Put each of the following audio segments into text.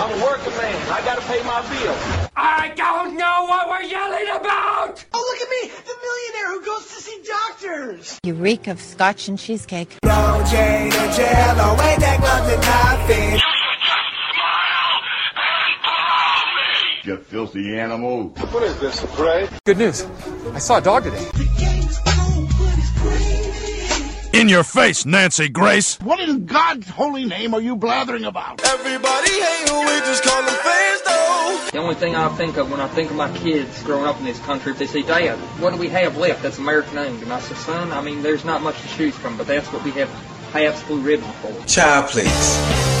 I'm a working man. I gotta pay my bills. I don't know what we're yelling about! Oh, look at me, the millionaire who goes to see doctors. You reek of scotch and cheesecake. Go Jane and Jello, ain't that nothing nothing? You filthy animal. What is this, a parade? Good news. I saw a dog today. In your face, Nancy Grace. What in God's holy name are you blathering about? Everybody hate who we just call them fans though. The only thing I think of when I think of my kids growing up in this country, if they say, Dad, what do we have left that's American owned? And I say, son, I mean, there's not much to choose from, but that's what we have Pabst Blue Ribbon for. Child, please.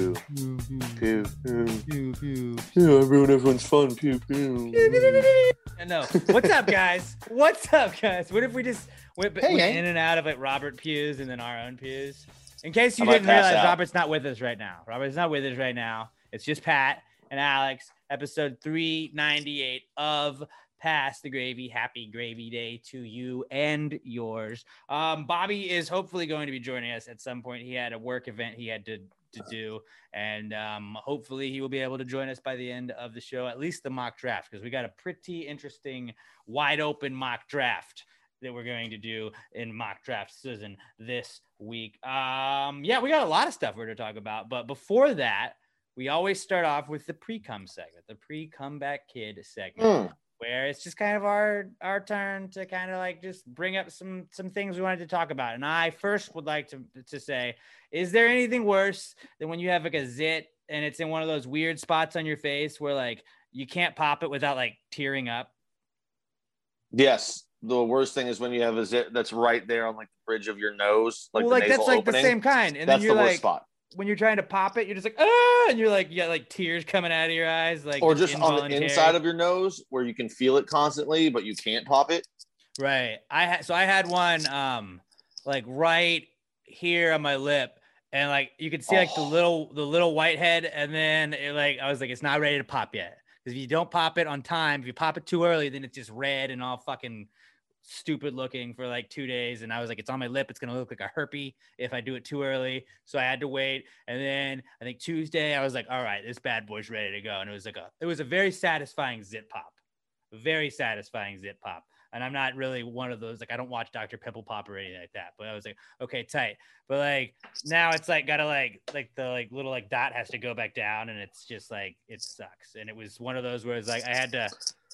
Pew, pew, pew, pew. Yeah, everyone, everyone's fun. Pew, pew. I know. What's up, guys? What's up, guys? What if we just went, Hey, went Hank. in and out of like Robert pews and then our own pews? In case you I might didn't pass realize, out. Robert's not with us right now. Robert's not with us right now. It's just Pat and Alex, episode 398 of Pass the Gravy. Happy Gravy Day to you and yours. Um, Bobby is hopefully going to be joining us at some point. He had a work event he had to to do, and um, hopefully he will be able to join us by the end of the show, at least the mock draft, because we got a pretty interesting, wide open mock draft that we're going to do in mock draft season this week. Um, yeah, we got a lot of stuff we're going to talk about, but before that, we always start off with the pre-cum segment, the pre-comeback kid segment. Hmm. Where it's just kind of our our turn to kind of like just bring up some some things we wanted to talk about, and I first would like to to say, is there anything worse than when you have like a zit and it's in one of those weird spots on your face where like you can't pop it without like tearing up? Yes. The worst thing is when you have a zit that's right there on like the bridge of your nose, like well, the like that's nasal like opening. the same kind, and that's then you're the worst spot. When you're trying to pop it, you're just like ah, and you're like you got like tears coming out of your eyes, like or just on the inside of your nose where you can feel it constantly, but you can't pop it. Right. I had so I had one um like right here on my lip and like you could see like the Oh. little the little white head and then it like I was like it's not ready to pop yet. Because if you don't pop it on time, if you pop it too early, then it's just red and all fucking stupid looking for like two days. And I was like, it's on my lip. It's gonna look like a herpy if I do it too early. So I had to wait. And then I think Tuesday I was like, all right, this bad boy's ready to go. And it was like a it was a very satisfying zit pop. Very satisfying zit pop. And I'm not really one of those like I don't watch Dr. Pimple Pop or anything like that. But I was like, okay, tight. But like now it's like gotta like like the like little like dot has to go back down and it's just like it sucks. And it was one of those where it's like I had to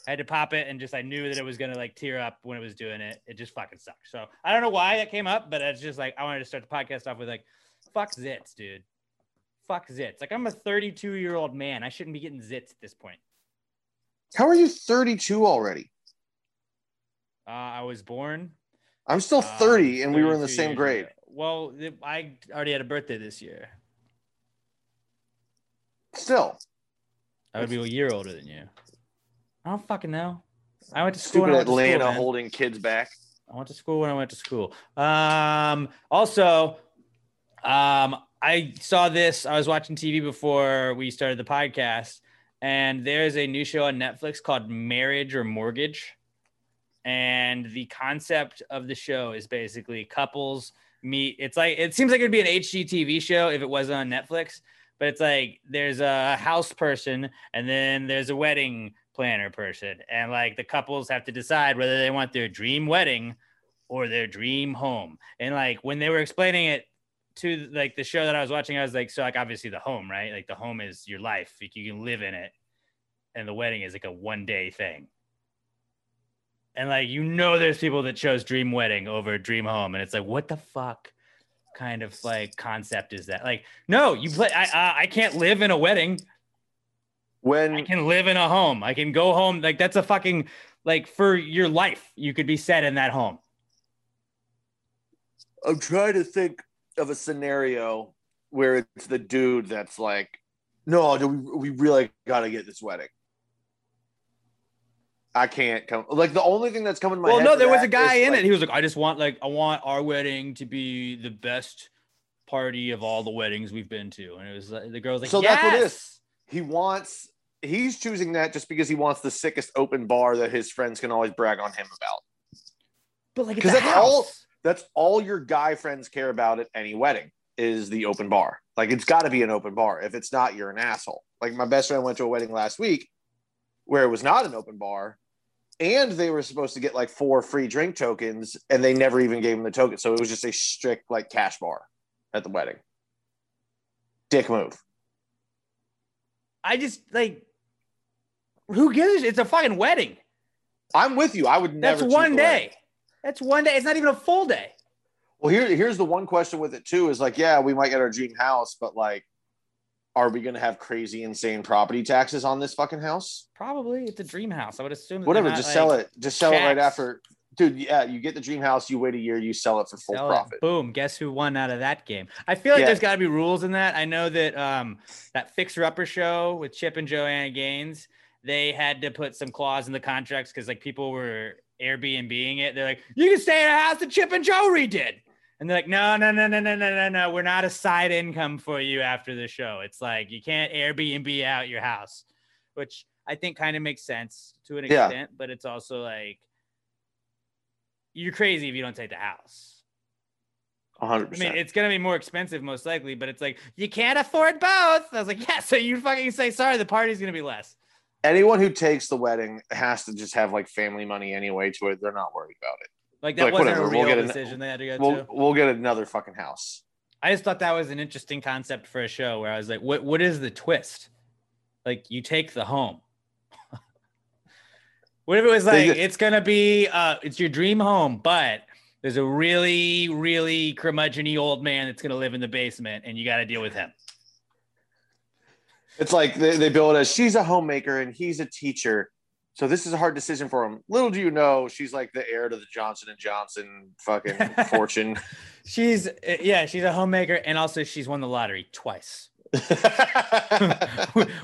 I had to pop it and just I knew that it was gonna like tear up when it was doing it. It just fucking sucked. So I don't know why that came up, but it's just like I wanted to start the podcast off with like fuck zits, dude. Fuck zits. Like I'm a 32 year old man. I shouldn't be getting zits at this point. How are you 32 already? Uh, I was born. I'm still uh, 30 and we were in the same grade. ago. Well, I already had a birthday this year. Still. I would be a year older than you. I don't fucking know. I went to school. Stupid when I went to school, Atlanta holding kids back. I went to school when I went to school. Um, also, um, I saw this. I was watching TV before we started the podcast, and there's a new show on Netflix called Marriage or Mortgage. And the concept of the show is basically couples meet. It's like it seems like it'd be an HGTV show if it wasn't on Netflix, but it's like there's a house person and then there's a wedding planner person, and like the couples have to decide whether they want their dream wedding or their dream home. And like when they were explaining it to like the show that I was watching, I was like, so like obviously the home, right? Like the home is your life, like you can live in it, and the wedding is like a one day thing. And like you know, there's people that chose dream wedding over dream home, and it's like, what the fuck kind of like concept is that? Like, no, you play. I uh, I can't live in a wedding. When I can live in a home, I can go home. Like that's a fucking like for your life, you could be set in that home. I'm trying to think of a scenario where it's the dude that's like No, we, we really got to get this wedding. I can't come. Like the only thing that's coming to my Well, no, there was a guy in like, it. He was like, I just want like I want our wedding to be the best party of all the weddings we've been to. And it was like the girl's like, So that's what it "Yes!" is. He wants. He's choosing that just because he wants the sickest open bar that his friends can always brag on him about. But like, Because it's a that's all that's all your guy friends care about at any wedding is the open bar. Like it's got to be an open bar. If it's not, you're an asshole. Like my best friend went to a wedding last week where it was not an open bar, and they were supposed to get like four free drink tokens, and they never even gave him the token. So it was just a strict like cash bar at the wedding. Dick move. I just like who gives? It's a fucking wedding. I'm with you. I would never. That's one day. That's one day. It's not even a full day. Well, here, here's the one question with it too: is like, yeah, we might get our dream house, but like, are we going to have crazy, insane property taxes on this fucking house? Probably it's a dream house. I would assume. Whatever, just sell it. Just sell it right after, dude. Yeah, you get the dream house, you wait a year, you sell it for full Sell it. profit. Boom. Guess who won out of that game? I feel like Yeah. there's got to be rules in that. I know that um that Fixer Upper show with Chip and Joanna Gaines, they had to put some clause in the contracts because like people were Airbnbing it. They're like, you can stay in a house that Chip and Joe redid. And they're like, no, no, no, no, no, no, no, no. We're not a side income for you after the show. It's like you can't Airbnb out your house, which I think kind of makes sense to an Yeah. extent, but it's also like you're crazy if you don't take the house. hundred I mean, it's gonna be more expensive most likely, but it's like you can't afford both. I was like, yeah, so you fucking say sorry, the party's gonna be less. Anyone who takes the wedding has to just have like family money anyway to it. They're not worried about it. Like that Like, wasn't whatever, a we'll real get an- decision they had to go We'll to. we'll get another fucking house. I just thought that was an interesting concept for a show where I was like, what what is the twist? Like you take the home. what if it was like ju- it's gonna be uh it's your dream home, but there's a really, really curmudgeony old man that's gonna live in the basement and you gotta deal with him. It's like they, they bill it as she's a homemaker and he's a teacher. So this is a hard decision for him. Little do you know, she's like the heir to the Johnson and Johnson fucking fortune. She's yeah, she's a homemaker and also she's won the lottery twice.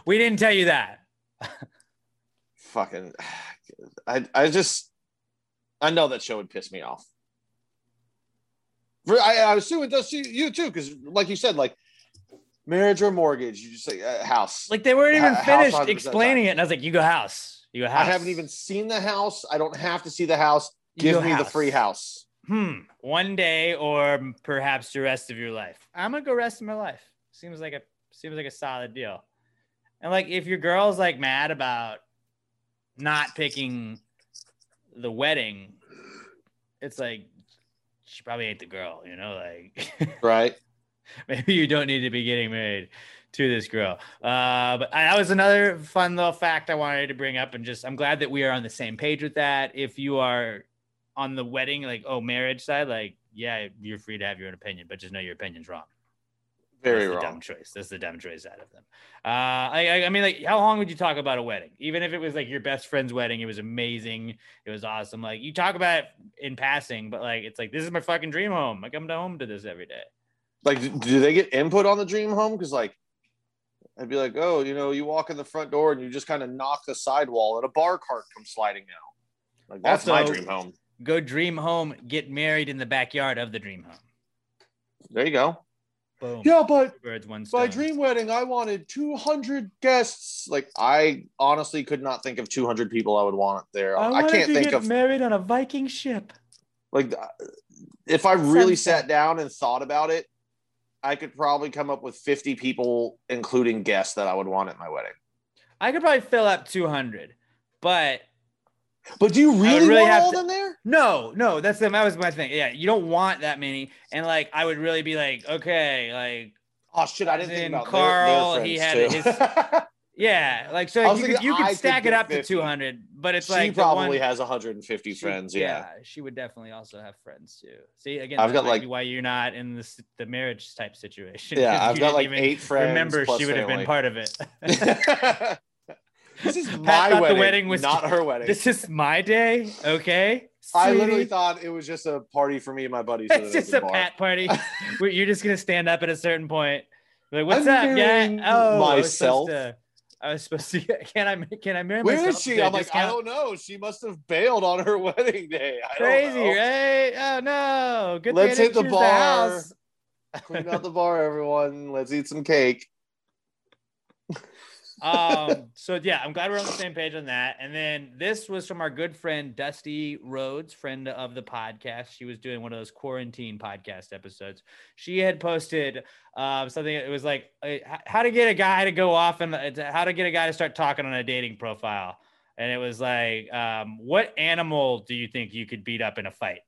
we didn't tell you that. fucking, I I just I know that show would piss me off. I, I assume it does to you too, because like you said, like marriage or mortgage, you just say uh, house. Like they weren't even finished 100% explaining it, and I was like, "You go house, you go house." I haven't even seen the house. I don't have to see the house. You Give me the free house. Hmm. One day, or perhaps the rest of your life. I'm gonna go rest of my life. Seems like a seems like a solid deal. And like, if your girl's like mad about not picking the wedding, it's like she probably ain't the girl. You know, like. Right. maybe you don't need to be getting married to this girl. Uh, but that was another fun little fact I wanted to bring up, and just I'm glad that we are on the same page with that. If you are on the wedding, like oh marriage side, like yeah, you're free to have your own opinion, but just know your opinion's wrong. Very That's the wrong. dumb choice. That's the dumb choice out of them. Uh, I, I, I mean, like, how long would you talk about a wedding? Even if it was like your best friend's wedding, it was amazing, it was awesome. Like, you talk about it in passing, but like, it's like this is my fucking dream home. I come to home to this every day. Like, do- do they get input on the dream home? Because like, I'd be like, oh, you know, you walk in the front door and you just kind of knock the sidewall, and a bar cart comes sliding out. Like that's my dream home. Go dream home, get married in the backyard of the dream home. There you go. Boom. Yeah, but Two birds, one my dream wedding, I wanted 200 guests. Like, I honestly could not think of 200 people I would want there. I, wanted can't to think get of married on a Viking ship. like uh, if I really sat down and thought about it, I could probably come up with 50 people, including guests, that I would want at my wedding. I could probably fill up 200, but But do you really, really want have all to- them there? no, no, that's the, that was my thing. Yeah, you don't want that many. And like, I would really be like, okay, like, Oh shit! I didn't think about Carl, Their, he had too. yeah, like, so you could, you could could stack it get up to 200, but it's she like the probably one- has 150 she- friends. Yeah. she would definitely also have friends too. See, again, I've got, like- why you're not in the the marriage type situation. Yeah, I've got, like, eight friends Remember, she would have been part of it. this is my wedding, the wedding was not her wedding. This is my day, okay? I literally thought it was just a party for me and my buddies. it's just a bar. pat party. you're just gonna stand up at a certain point Like, what's I'm up, yeah? Oh, myself. I was supposed to. Can I? Can I marry Where myself? is she? Did I'm like, I don't know. She must have bailed on her wedding day. I don't Crazy, know. right? Oh no! Good Let's thing hit the didn't bar. house. Clean out the bar, everyone. Let's eat some cake. Um so yeah i'm glad we're on the same page on that. And then this was from our good friend dusty rhodes friend of the podcast. She was doing one of those quarantine podcast episodes. She had posted um something it was like uh, how to get a guy to go off and uh, how to get a guy to start talking on a dating profile. And it was like um what animal do you think you could beat up in a fight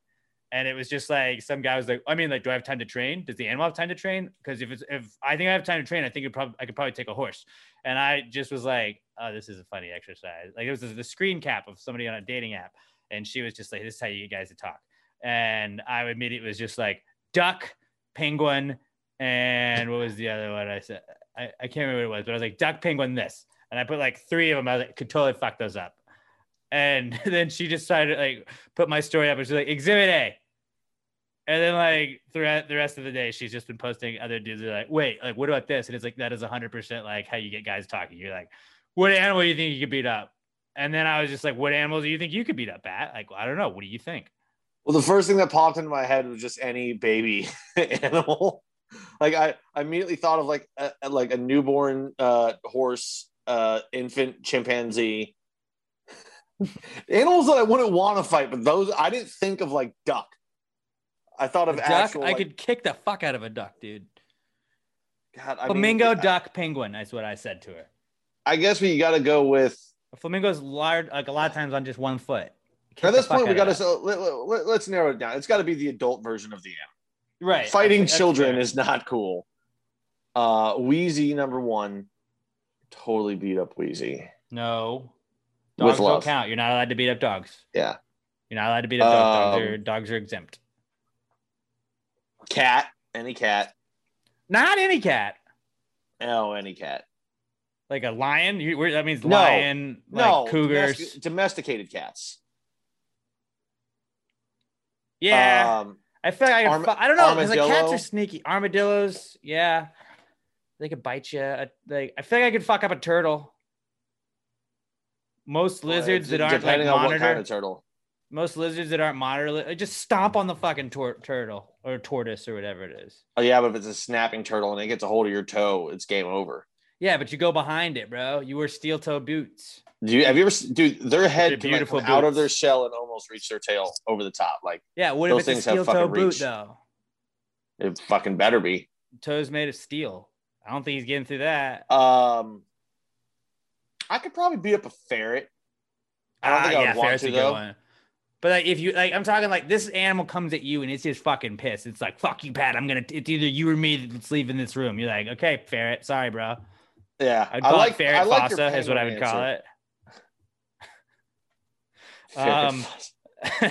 and it was just like some guy was like, I mean, like, do I have time to train? Does the animal have time to train? Because if it's if I think I have time to train, I think it probably I could probably take a horse. And I just was like, oh, this is a funny exercise. Like it was the screen cap of somebody on a dating app, and she was just like, this is how you guys to talk. And I immediately was just like, duck, penguin, and what was the other one I said? I, I can't remember what it was, but I was like, duck, penguin, this. And I put like three of them. I was like, could totally fuck those up. And then she just started like put my story up and she's like, exhibit A. And then like throughout the rest of the day, she's just been posting other dudes that are like, wait, like what about this? And it's like that is hundred percent like how you get guys talking. You're like, what animal do you think you could beat up? And then I was just like, what animal do you think you could beat up at? Like, I don't know. What do you think? Well, the first thing that popped into my head was just any baby animal. Like I, I immediately thought of like a- like a newborn uh, horse, uh, infant chimpanzee. Animals that I wouldn't want to fight, but those I didn't think of like duck. I thought of a duck. actual. I like- could kick the fuck out of a duck, dude. God, I mean, Flamingo, duck, penguin. That's what I said to her. I guess we got to go with. A flamingo's large, like a lot of times on just one foot. Kick At this point, we got to so let, let, let's narrow it down. It's got to be the adult version of the animal. right. Fighting children fair. is not cool. Uh, Wheezy number one, totally beat up Wheezy. no. With Dogs don't love. count. You're not allowed to beat up dogs. Yeah, You're not allowed to beat up dogs. Dogs Um, are, dogs are exempt. Cat, any cat. Not any cat. Oh, any cat. Like a lion. You, where- that means No. lion. Like no, cougars. domestic- domesticated cats. yeah. Um, I feel like I, arm- I don't know because like cats are sneaky. Armadillos. Yeah. They could bite you. Uh, Like I feel like I could fuck up a turtle. Most lizards that aren't like depending on what kind of turtle. Most lizards that aren't like, Just stomp on the fucking tor- turtle or tortoise or whatever it is. Oh yeah, but if it's a snapping turtle and it gets a hold of your toe, it's game over. Yeah, but you go behind it, bro. You wear steel toe boots. Do you have you ever dude? Their head can like, come out of their shell and almost reach their tail over the top. Like Yeah, what Those if it's a things have steel toe fucking boot reach. though? it fucking better be. Toes made of steel. I don't think he's getting through that. Um, I could probably beat up a ferret. I don't Ah, think I would yeah, want to a though. But like, if you like, I'm talking like this animal comes at you and it's just fucking pissed. It's like, fuck you, Pat. I'm gonna. It's either you or me that's leaving this room. You're like, okay, ferret. Sorry, bro. Yeah, I'd I like it ferret I like fossa is what I would call it. Um,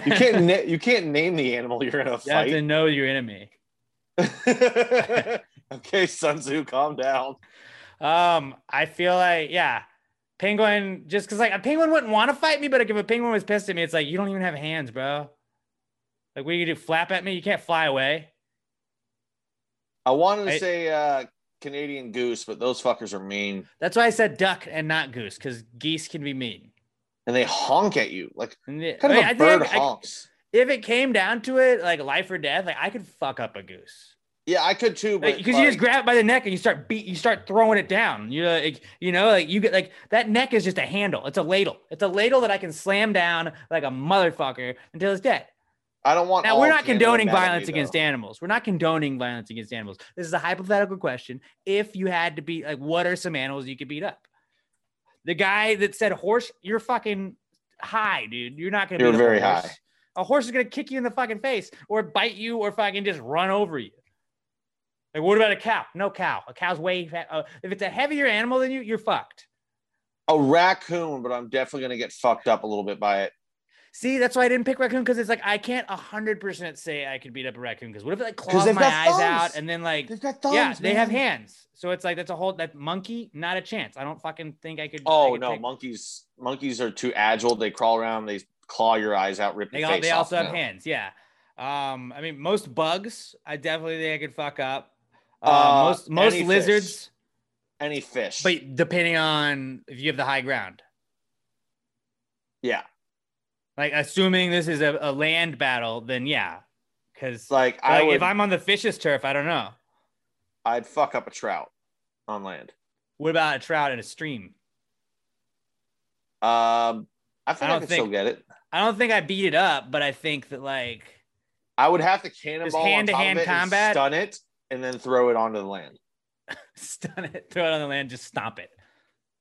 you can't na- you can't name the animal you're gonna You have to fight. know your enemy. okay, Sun Tzu, calm down. Um, I feel like yeah, penguin. Just because like a penguin wouldn't want to fight me, but like, if a penguin was pissed at me, it's like you don't even have hands, bro. Like, what do you do? Flap at me? You can't fly away. I wanted to I- say uh, Canadian goose, but those fuckers are mean That's why I said duck and not goose, because geese can be mean. and they honk at you. Like And the- what kind I of mean, a I think bird I- I- honks? if it came down to it, like life or death, like I could fuck up a goose. Yeah, I could too, but Because you just grab it by the neck and you start beat, you start throwing it down. You like, you know, like you get like that neck is just a handle. It's a ladle. It's a ladle that I can slam down like a motherfucker until it's dead. I don't want. Now we're not condoning violence though. against animals. We're not condoning violence against animals. This is a hypothetical question. If you had to beat, like, what are some animals you could beat up? The guy that said horse, you're fucking high, dude. You're not gonna. You're beat up a very horse. high. A horse is gonna kick you in the fucking face, or bite you, or fucking just run over you. Like, what about a cow? No cow. A cow's way. Uh, if it's a heavier animal than you, you're fucked. A raccoon, but I'm definitely gonna get fucked up a little bit by it. See, that's why I didn't pick raccoon because it's like I can't hundred percent say I could beat up a raccoon because what if it like claws my eyes thumbs. out and then like They've got thumbs. yeah they have hands so it's like that's a whole that monkey not a chance I don't fucking think I could I Oh could no, take- monkeys! Monkeys are too agile. They crawl around. They claw your eyes out, rip they, your all, face they off. also have hands yeah um I mean most bugs I definitely think I could fuck up Uh, Uh, most most any lizards, fish. Any fish. but depending on if you have the high ground. yeah. Like assuming this is a, a land battle, then yeah. Because Like I like, would if I'm on the fish's turf, I don't know. I'd fuck up a trout on land. What about a trout in a stream? Um I think I I, don't could think- still get it. I don't think I beat it up, but I think that like I would have to cannonball hand-to-hand of it and combat? stun it, and then throw it onto the land. stun it, throw it on the land, just stomp it.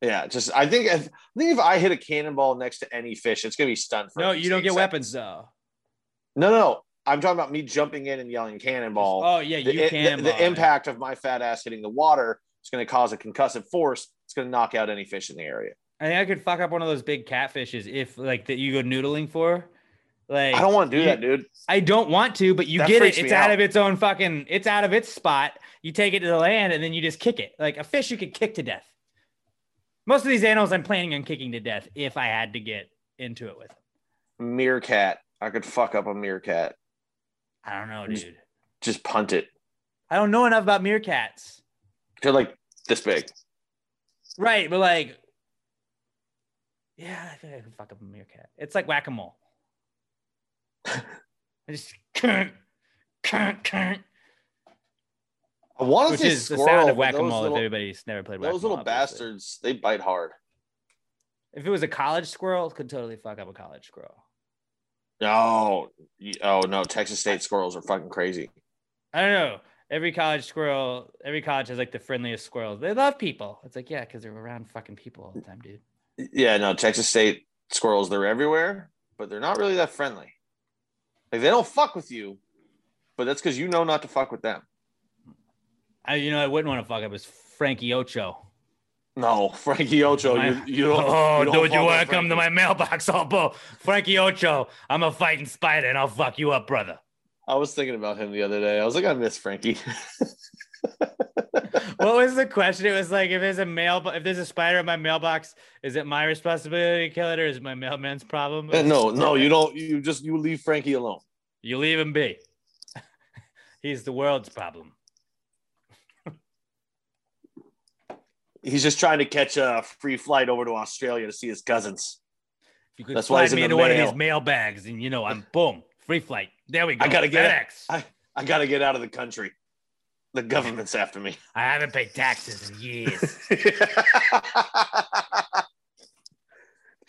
Yeah, just I think if, I think if I hit a cannonball next to any fish, it's gonna be stunned for. No, you don't get seconds. weapons though. No, no. I'm talking about me jumping in and yelling cannonball. Oh yeah, the, you the- can. the, impact of my fat ass hitting the water is going to cause a concussive force. It's going to knock out any fish in the area. I think I could fuck up one of those big catfishes if like that you go noodling for. Like I don't want to do you- that, dude. I don't want to, but you That get it. It's out out. of its own fucking. It's out of its spot. You take it to the land and then you just kick it. Like a fish, you could kick to death. Most of these animals, I'm planning on kicking to death if I had to get into it with them. Meerkat. I could fuck up a meerkat. I don't know, Just- dude. Just punt it. I don't know enough about meerkats. They're like this big. Right, but like, yeah, I think I can fuck up a meerkat. It's like whack a mole. I just can't, can't, can't. I want to Which say is the sound of whack a mole If everybody's never played Those little bastards, they bite hard. If it was a college squirrel, it could totally fuck up a college squirrel. No, oh no, Texas State squirrels are fucking crazy. I don't know. Every college squirrel, every college has like the friendliest squirrels. They love people. It's like, yeah, because they're around fucking people all the time, dude. Yeah, no, Texas State squirrels, they're everywhere, but they're not really that friendly. Like they don't fuck with you, but that's because you know not to fuck with them. I, you know, I wouldn't want to fuck up is Frankie Ocho. No, Frankie Ocho, My- you, you don't. oh, you don't dude, you want to come to my mailbox, oh, bro? Frankie Ocho, I'm a fighting spider and I'll fuck you up, brother. I was thinking about him the other day. I was like, I miss Frankie. what was the question? It was like, if there's a mail, if there's a spider in my mailbox, is it my responsibility to kill it or is it my mailman's problem? Eh, no, no, you don't. You just you leave Frankie alone. You leave him be. He's the world's problem. He's just trying to catch a free flight over to Australia to see his cousins. You could That's why slide me into one of these mail bags, and you know, I'm boom, free flight. There we go. I gotta get. I, I gotta get out of the country. The government's after me. I haven't paid taxes in years.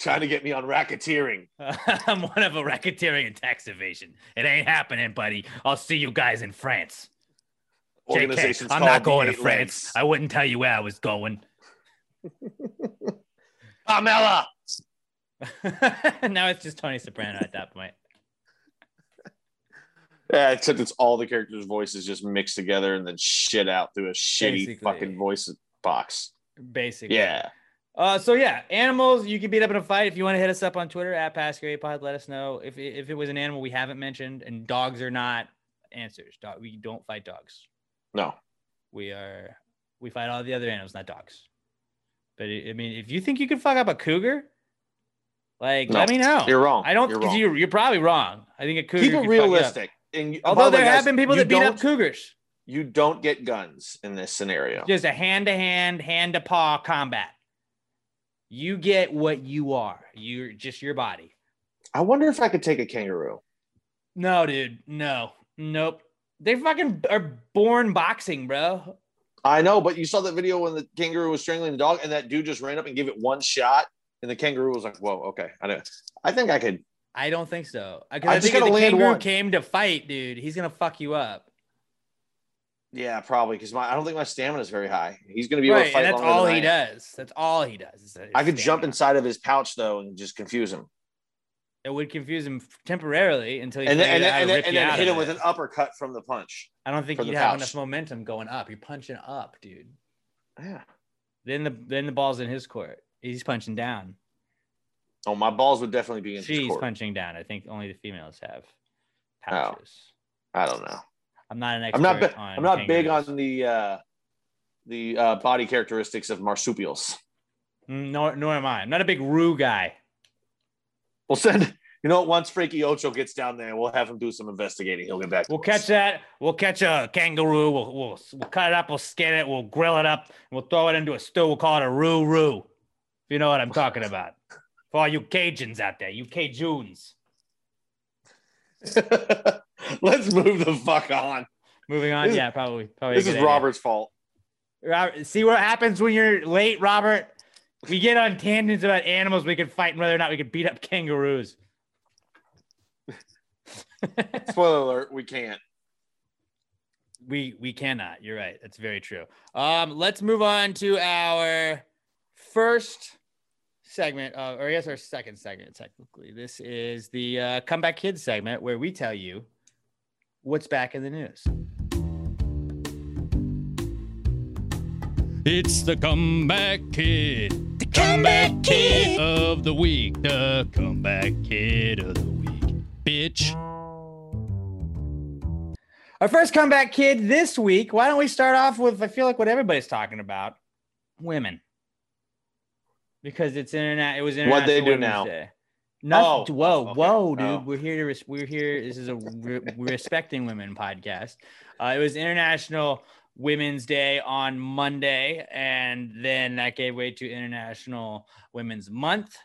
Trying to get me on racketeering. I'm one of a racketeering and tax evasion. It ain't happening, buddy. I'll see you guys in France. JK, I'm not going to France. Legs. I wouldn't tell you where I was going. Pamela. now it's just Tony Soprano at that point. Yeah, except it's all the characters' voices just mixed together and then shit out through a shitty Basically. fucking voice box. Basically. Yeah. Uh, so yeah, animals you can beat up in a fight. If you want to hit us up on Twitter at PassGravyPod, let us know if it, if it was an animal we haven't mentioned and dogs are not answers. Dog, we don't fight dogs. No. We are we fight all the other animals, not dogs. But I mean, if you think you can fuck up a cougar, like No, let me know. you're wrong. I don't. You're wong. You're, you're probably wrong. I think a cougar. Keep could it you realistic. And by Although there have been people that beat up cougars. You don't get guns in this scenario. Just a hand to hand, hand to paw combat. You get what you are. You're just your body. I wonder if I could take a kangaroo. No, dude. No. Nope. They fucking are born boxing, bro. I know, but you saw that video when the kangaroo was strangling the dog, and that dude just ran up and gave it one shot, and the kangaroo was like, "Whoa, okay." I don't. I think I could. I don't think so. Because I I, think if the kangaroo one. came to fight, dude, he's gonna fuck you up. Yeah, probably because my I don't think my stamina is very high. He's going to be able to fight and that's all he does. That's all he does. I could his jump inside of his pouch though and just confuse him, It would confuse him temporarily until he and then and out how then, and then, rip and then hit him with it. an uppercut from the punch. I don't think you'd have enough momentum going up. You're punching up, dude. Yeah. Then the then the ball's in his court. He's punching down. Oh, my balls would definitely be in his She's punching down. I think only the females have Oh. pouches. I don't know. I'm not an expert. I'm not. I'm not big on the uh, the uh, body characteristics of marsupials. Mm, Nor, nor am I. I'm not a big roo guy. Well, send You know, once Frankie Ocho gets down there, we'll have him do some investigating. He'll get back. We'll catch that. We'll catch a kangaroo. We'll, we'll we'll cut it up. We'll skin it. We'll grill it up. We'll throw it into a stew. We'll call it a roo roo. If you know what I'm talking about. For all you Cajuns out there, you Cajuns. Let's move the fuck on. Moving on. This- yeah, probably. Probably. This is idea. Robert's fault. Robert, see what happens when you're late, Robert? We get on tangents about animals. We can fight and whether or not we can beat up kangaroos. Spoiler alert: We can't. We we cannot. You're right. That's very true. Um, let's move on to our first segment, uh, or I guess our second segment. Technically, this is the uh, comeback kids segment where we tell you what's back in the news. It's the comeback kid. The comeback kid of the week. The comeback kid of the week. Bitch. Our first comeback kid this week. Why don't we start off with? I feel like what everybody's talking about: women, because it's internet. It was international. What'd they do Women's now? Day. Nothing. Oh, whoa, okay. whoa, dude. Oh. We're here to. We're here. This is a re- respecting women podcast. Uh, it was International Women's Day on Monday, and then that gave way to International Women's Month.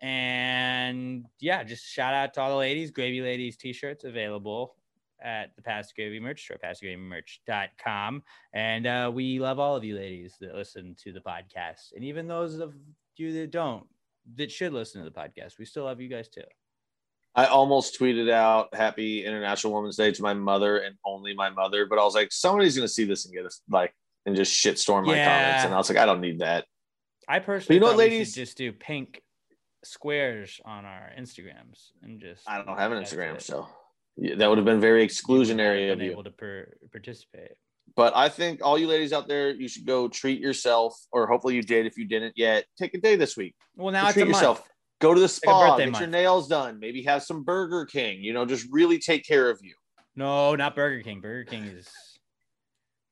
And yeah, just shout out to all the ladies. Gravy Ladies t-shirts available at the Pass Gravy merch store, passgravymerch.com. And uh, we love all of you ladies that listen to the podcast. And even those of you that don't, that should listen to the podcast. We still love you guys too. I almost tweeted out "Happy International Women's Day" to my mother and only my mother, but I was like, somebody's gonna see this and get us like and just shitstorm my Yeah. comments, and I was like, I don't need that. I personally you know what, ladies? just do pink squares on our Instagrams and just I don't have an Instagram, it. so yeah, that would have been very exclusionary of Been you. able to per- participate. But I think all you ladies out there, you should go treat yourself, or hopefully you did if you didn't yet. Take a day this week. Well, now treat a month. yourself. Go to the spa, get month. your nails done, maybe have some Burger King. You know, just really take care of you. No, not Burger King. Burger King is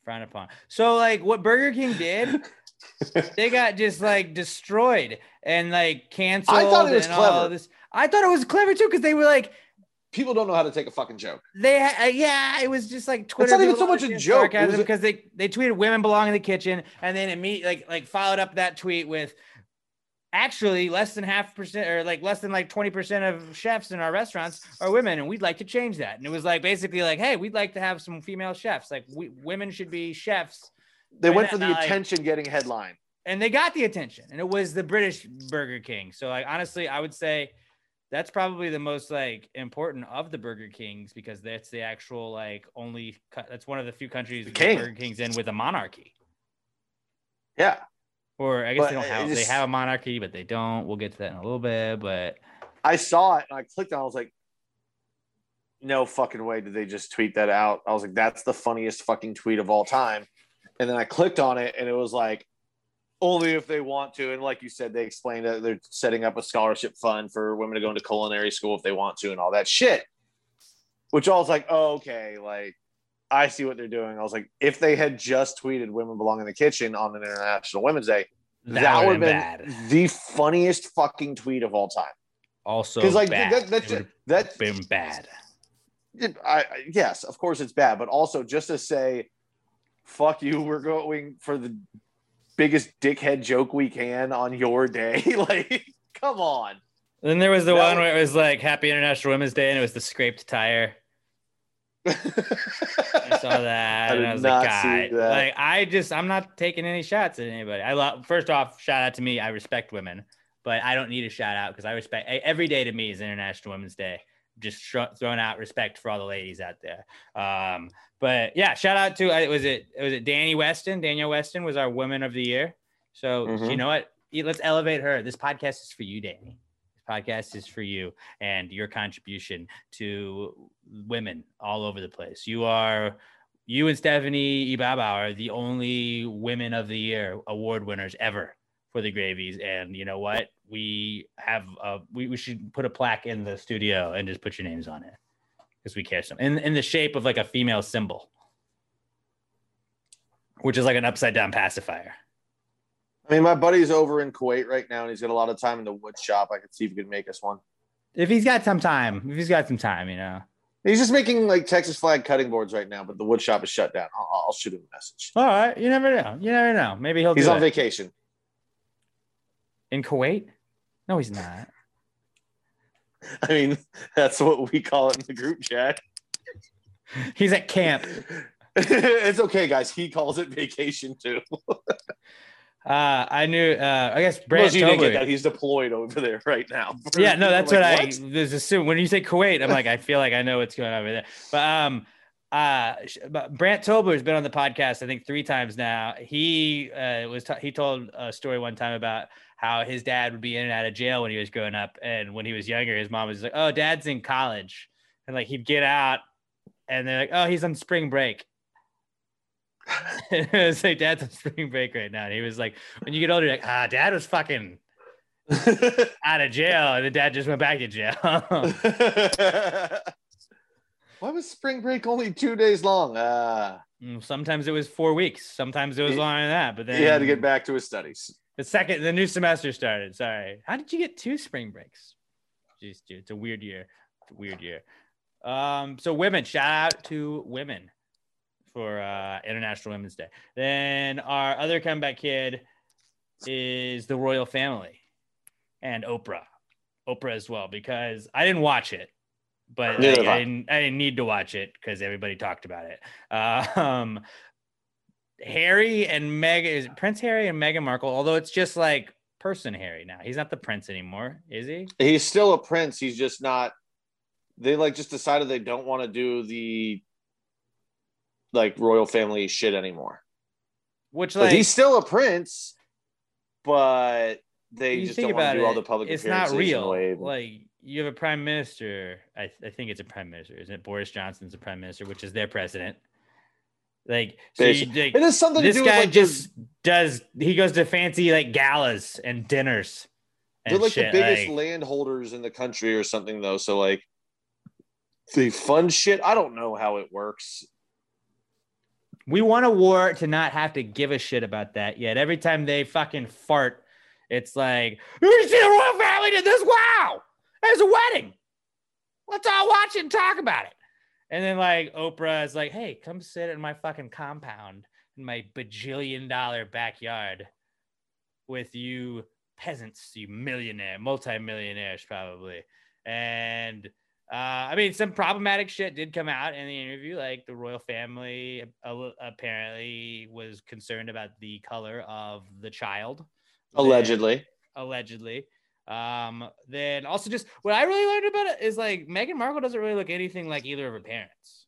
frowned upon. So, like, what Burger King did, they got just like destroyed and like canceled. I thought it was clever. This. I thought it was clever too because they were like, People don't know how to take a fucking joke. they, uh, yeah, it was just like Twitter. It's not even so much a joke. It sarcasm was a- because they they tweeted women belong in the kitchen and then immediately like like followed up that tweet with. Actually, less than half percent, or like less than like twenty percent of chefs in our restaurants are women, and we'd like to change that. And it was like basically like, hey, we'd like to have some female chefs. Like, we, women should be chefs, They Right went for now, the like- attention getting headline. and they got the attention. And it was the British Burger King. So, like, honestly, I would say that's probably the most like important of the Burger Kings because that's the actual like only. That's one of the few countries that king. Burger King's in with a monarchy. Yeah. Or I guess But they don't have. just- They have a monarchy, but they don't. We'll get to that in a little bit. But I saw it and I clicked on it. I was like, no fucking way did they just tweet that out. I was like, that's the funniest fucking tweet of all time. And then I clicked on it and it was like, only if they want to. And like you said, they explained that they're setting up a scholarship fund for women to go into culinary school if they want to and all that shit. Which I was like, oh, okay, like I see what they're doing. I was like, if they had just tweeted women belong in the kitchen on an International Women's Day, That that, would've been been the funniest fucking tweet of all time. also, Because like bad. That, that's it that's been bad. it, I, I- yes, of course it's bad, but also just to say, fuck you, we're going for the biggest dickhead joke we can on your day. like, come on. Then there was the one where it was like Happy International Women's Day, and it was the scraped tire. I saw that, I and I was like, God, like I just, I'm not taking any shots at anybody. I love. First off, shout out to me. I respect women, but I don't need a shout out because I respect every day to me is International Women's Day. Just sh- throwing out respect for all the ladies out there. Um, but yeah, shout out to uh, was it was it Danny Weston? Daniel Weston was our Woman of the Year. So Mhm. you know what? Let's elevate her. This podcast is for you, Danny. This podcast is for you and your contribution to women all over the place. You are you and Stephanie Ibaba are the only women of the year award winners ever for the gravies. And you know what? We have uh we, we should put a plaque in the studio and just put your names on it because we care so in in the shape of like a female symbol, which is like an upside down pacifier. I mean, my buddy's over in Kuwait right now, and he's got a lot of time in the wood shop. I could see if he could make us one. If he's got some time, if he's got some time, you know. He's just making like Texas flag cutting boards right now, but the wood shop is shut down. I'll, I'll shoot him a message. All right, you never know. You never know. Maybe he'll. He's on it. vacation. In Kuwait. No, he's not. I mean, that's what we call it in the group chat. He's at camp. it's okay, guys. He calls it vacation too. Uh, I knew. Uh, I guess Brant Most you didn't get that. He's deployed over there right now. yeah, no, that's I'm what I was assume when you say Kuwait. I'm like, I feel like I know what's going on over there. But um, uh, but Brant Tobler has been on the podcast, I think three times now. He uh was t- he told a story one time about how his dad would be in and out of jail when he was growing up, and when he was younger, his mom was like, "Oh, dad's in college," and like he'd get out, and they're like, "Oh, he's on spring break." it's like dad's on spring break right now. And he was like, when you get older, you're like, ah, dad was fucking out of jail, and the dad just went back to jail. Why was spring break only two days long? Uh, Sometimes it was four weeks. Sometimes it was He- longer than that. But then he had to get back to his studies. The second, the new semester started. Sorry. How did you get two spring breaks? Jeez, dude, it's a weird year. A weird year. Um, so women, shout out to women for uh, International Women's Day. Then our other comeback kid is the royal family and Oprah, Oprah as well, because I didn't watch it, but Neither like, have I. I, didn't, I didn't need to watch it because everybody talked about it. Uh, um, Harry and Meg is Prince Harry and Meghan Markle, although it's just like person Harry now. He's not the prince anymore, is he? He's still a prince. He's just not. They like just decided they don't want to do the like royal family shit anymore. Which Like, like he's still a prince, but they just don't want to do all it, the public it's appearances. not real. Like you have a prime minister. I, I think it's a prime minister, isn't it? Boris Johnson's a prime minister, which is their president. Like, so you, like it has something to this do with, guy like, just does. He goes to fancy like galas and dinners. They're And like shit. the biggest like- landholders in the country or something, though. So like the fun shit. I don't know how it works. We want a war to not have to give a shit about that yet. Every time they fucking fart, it's like, you see the royal family did this? Wow, there's a wedding. Let's all watch it and talk about it. And then like Oprah is like, hey, come sit in my fucking compound in my bajillion dollar backyard with you peasants, you millionaire, multimillionaires probably. And uh, I mean, some problematic shit did come out in the interview. Like the royal family apparently was concerned about the color of the child, Allegedly. allegedly. Um, then also just what I really learned about it is like Meghan Markle doesn't really look anything like either of her parents.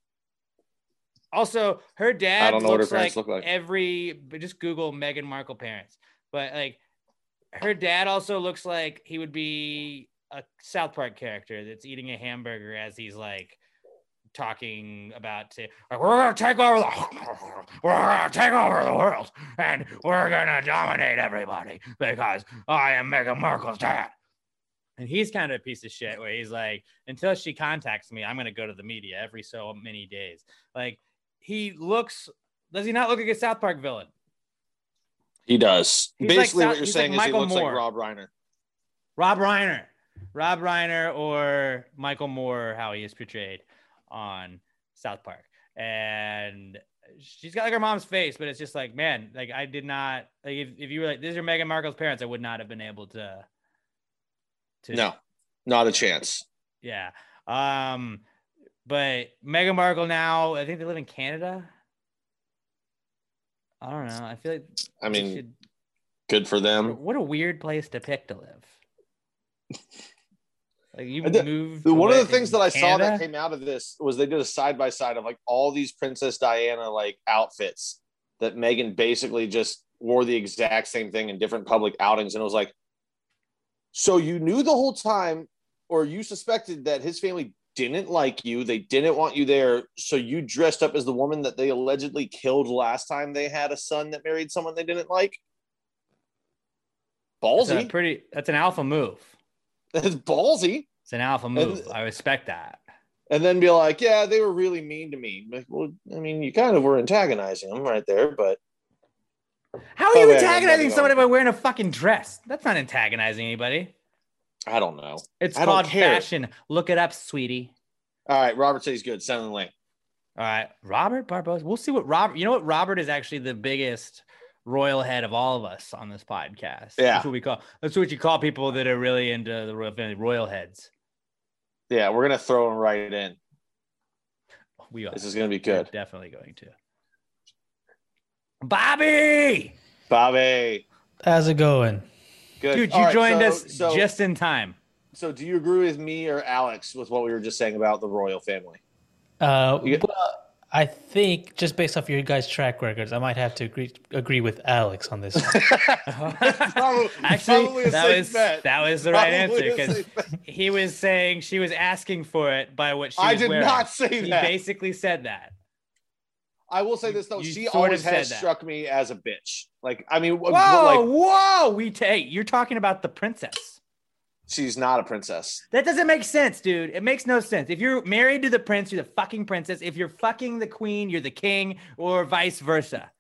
Also, her dad I don't know what her looks parents like, look like. every. Just Google Meghan Markle parents. But like, her dad also looks like he would be a South Park character that's eating a hamburger as he's like talking about to like, we're gonna take over the we're gonna take over the world and we're gonna dominate everybody because I am Meghan Markle's dad. And he's kind of a piece of shit where he's like, until she contacts me, I'm gonna go to the media every so many days. Like he looks does he not look like a South Park villain? He does. He's Basically, Sou- what you're he's like saying is Michael he looks Moore. like Rob Reiner. Rob Reiner. Rob Reiner or Michael Moore, how he is portrayed on South Park. And she's got like her mom's face, but it's just like, man, like I did not like if, if you were like, these are Meghan Markle's parents, I would not have been able to to No, not a chance. yeah. Um, but Meghan Markle now, I think they live in Canada. I don't know. I feel like I mean, should- good for them. what a weird place to pick to live. Like you And the- move. The- one of the things that I saw that came out of this was they did a side by side of like all these Princess Diana like outfits that Meghan basically just wore the exact same thing in different public outings, and it was like, so you knew the whole time, or you suspected that his family didn't like you, they didn't want you there, so you dressed up as the woman that they allegedly killed last time they had a son that married someone they didn't like. That's Ballsy. pretty. That's an alpha move. That's ballsy. It's an alpha move. I respect that. and then be like, yeah, they were really mean to me. Like, well, I mean, you kind of were antagonizing them right there, but How are you Oh, antagonizing somebody by wearing a fucking dress? That's not antagonizing anybody. I don't know. It's I called fashion. Look it up, sweetie. All right, Robert says he's good. Send him the link. All right, Robert Barbosa. We'll see what Robert. You know what? Robert is actually the biggest royal head of all of us on this podcast. Yeah. that's what we call. That's what you call people that are really into the royal family, royal heads. Yeah, we're gonna throw him right in. We are. This is gonna be We're good. definitely going to. Bobby, Bobby, How's it going? good. dude, you All right, joined so- us So, just in time. so, do you agree with me or Alex with what we were just saying about the royal family? Uh, You- well, I think just based off your guys' track records, I might have to agree agree with Alex on this. one. Probably, Actually, probably that was bet. that was the right answer because he was saying she was asking for it by what she I was did wearing. not say He that. He basically said that. I will say this though, You she sort always of has that. struck me as a bitch. Like, I mean, Whoa, like whoa! We take. You're talking about the princess. She's not a princess. That doesn't make sense, dude. It makes no sense. If you're married to the prince, you're the fucking princess. If you're fucking the queen, you're the king, or vice versa.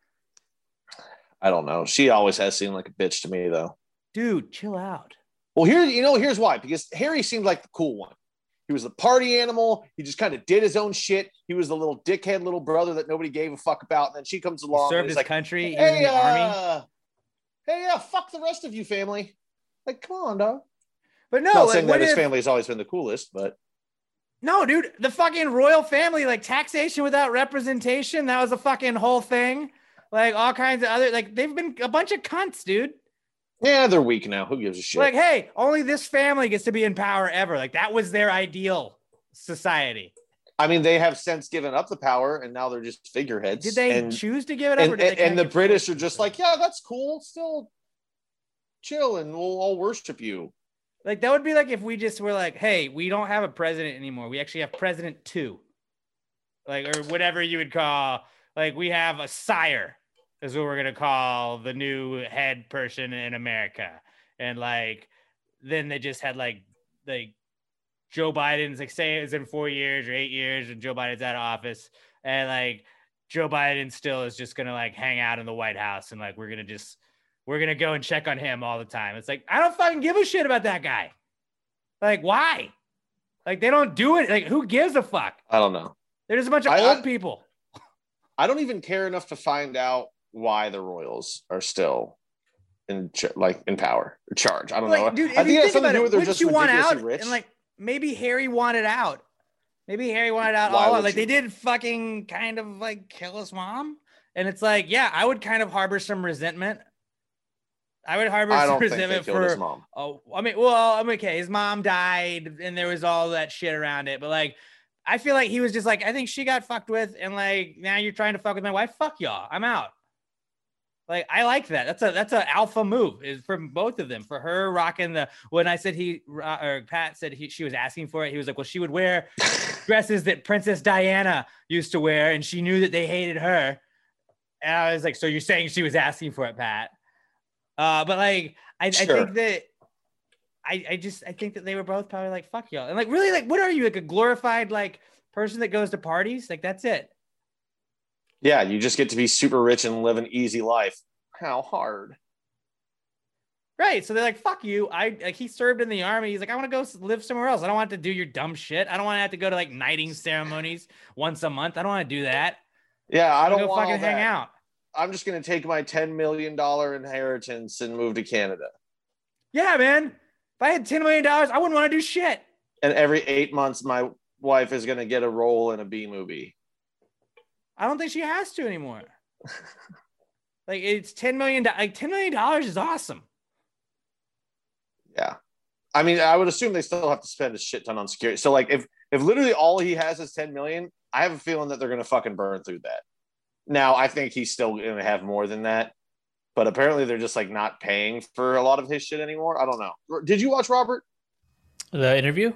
I don't know. She always has seemed like a bitch to me though. Dude, chill out. Well, here, you know, here's why. Because Harry seemed like the cool one. He was the party animal. He just kind of did his own shit. He was the little dickhead little brother that nobody gave a fuck about. And then she comes along and served his like, country. "Hey, the army. uh, hey, yeah, fuck the rest of you, family." Like, come on, dog. But no, Not like, saying that his if- family has always been the coolest, but No, dude, the fucking royal family, like taxation without representation, that was a fucking whole thing. Like all kinds of other, like they've been a bunch of cunts, dude. yeah, they're weak now. Who gives a shit? Like, hey, only this family gets to be in power ever. Like that was their ideal society. I mean, they have since given up the power, and now they're just figureheads. Did they and, choose to give it up? and, or did they and, and the British are just like, yeah, that's cool. Still chill, and we'll all worship you. Like that would be like if we just were like, hey, we don't have a president anymore. We actually have president two. Like, or whatever you would call, like we have a sire, is what we're gonna call the new head person in America. And like then they just had like like Joe Biden's like say it's in four years or eight years, and Joe Biden's out of office, and like Joe Biden still is just gonna like hang out in the White House and like we're gonna just we're gonna go and check on him all the time. It's like I don't fucking give a shit about that guy. Like why? Like they don't do it. Like who gives a fuck? I don't know. They're just a bunch of I- old people. I don't even care enough to find out why the Royals are still in like in power or charge. I don't know. Like, dude, I think it has something to do with they're just you want out? rich. And like maybe Harry wanted out. Maybe Harry wanted out Why all out. Like you? they did fucking kind of like kill his mom. And it's like, yeah, I would kind of harbor some resentment. I would harbor I don't think they resentment for his mom. Oh, I mean, well, I'm okay. His mom died, and there was all that shit around it. But like, I feel like he was just like, I think she got fucked with, and like now you're trying to fuck with my wife. Fuck y'all, I'm out. Like I like that. That's a that's an alpha move is from both of them. For her rocking the when I said he uh, or Pat said he, she was asking for it, he was like, well, she would wear dresses that Princess Diana used to wear, and she knew that they hated her. And I was like, so you're saying she was asking for it, Pat? Uh, but like, I, Sure. I think that I, I just I think that they were both probably like fuck y'all. And like really like what are you like a glorified like person that goes to parties? Like that's it. Yeah, you just get to be super rich and live an easy life. How hard? right so they're like fuck you. I like he served in the army. He's like I want to go live somewhere else. I don't want to do your dumb shit. I don't want to have to go to like knighting ceremonies once a month. I don't want to do that. Yeah, I wanna don't go want fucking hang out I'm just gonna take my ten million dollar inheritance and move to Canada. yeah man if I had ten million dollars I wouldn't want to do shit And every eight months, my wife is gonna get a role in a B movie. I don't think she has to anymore like it's ten million do- like ten million dollars is awesome Yeah. I mean, I would assume they still have to spend a shit ton on security. So, like, if if literally all he has is ten million, I have a feeling that they're gonna fucking burn through that. Now, I think he's still gonna have more than that, but apparently they're just like not paying for a lot of his shit anymore. I don't know. Did you watch Robert? The interview?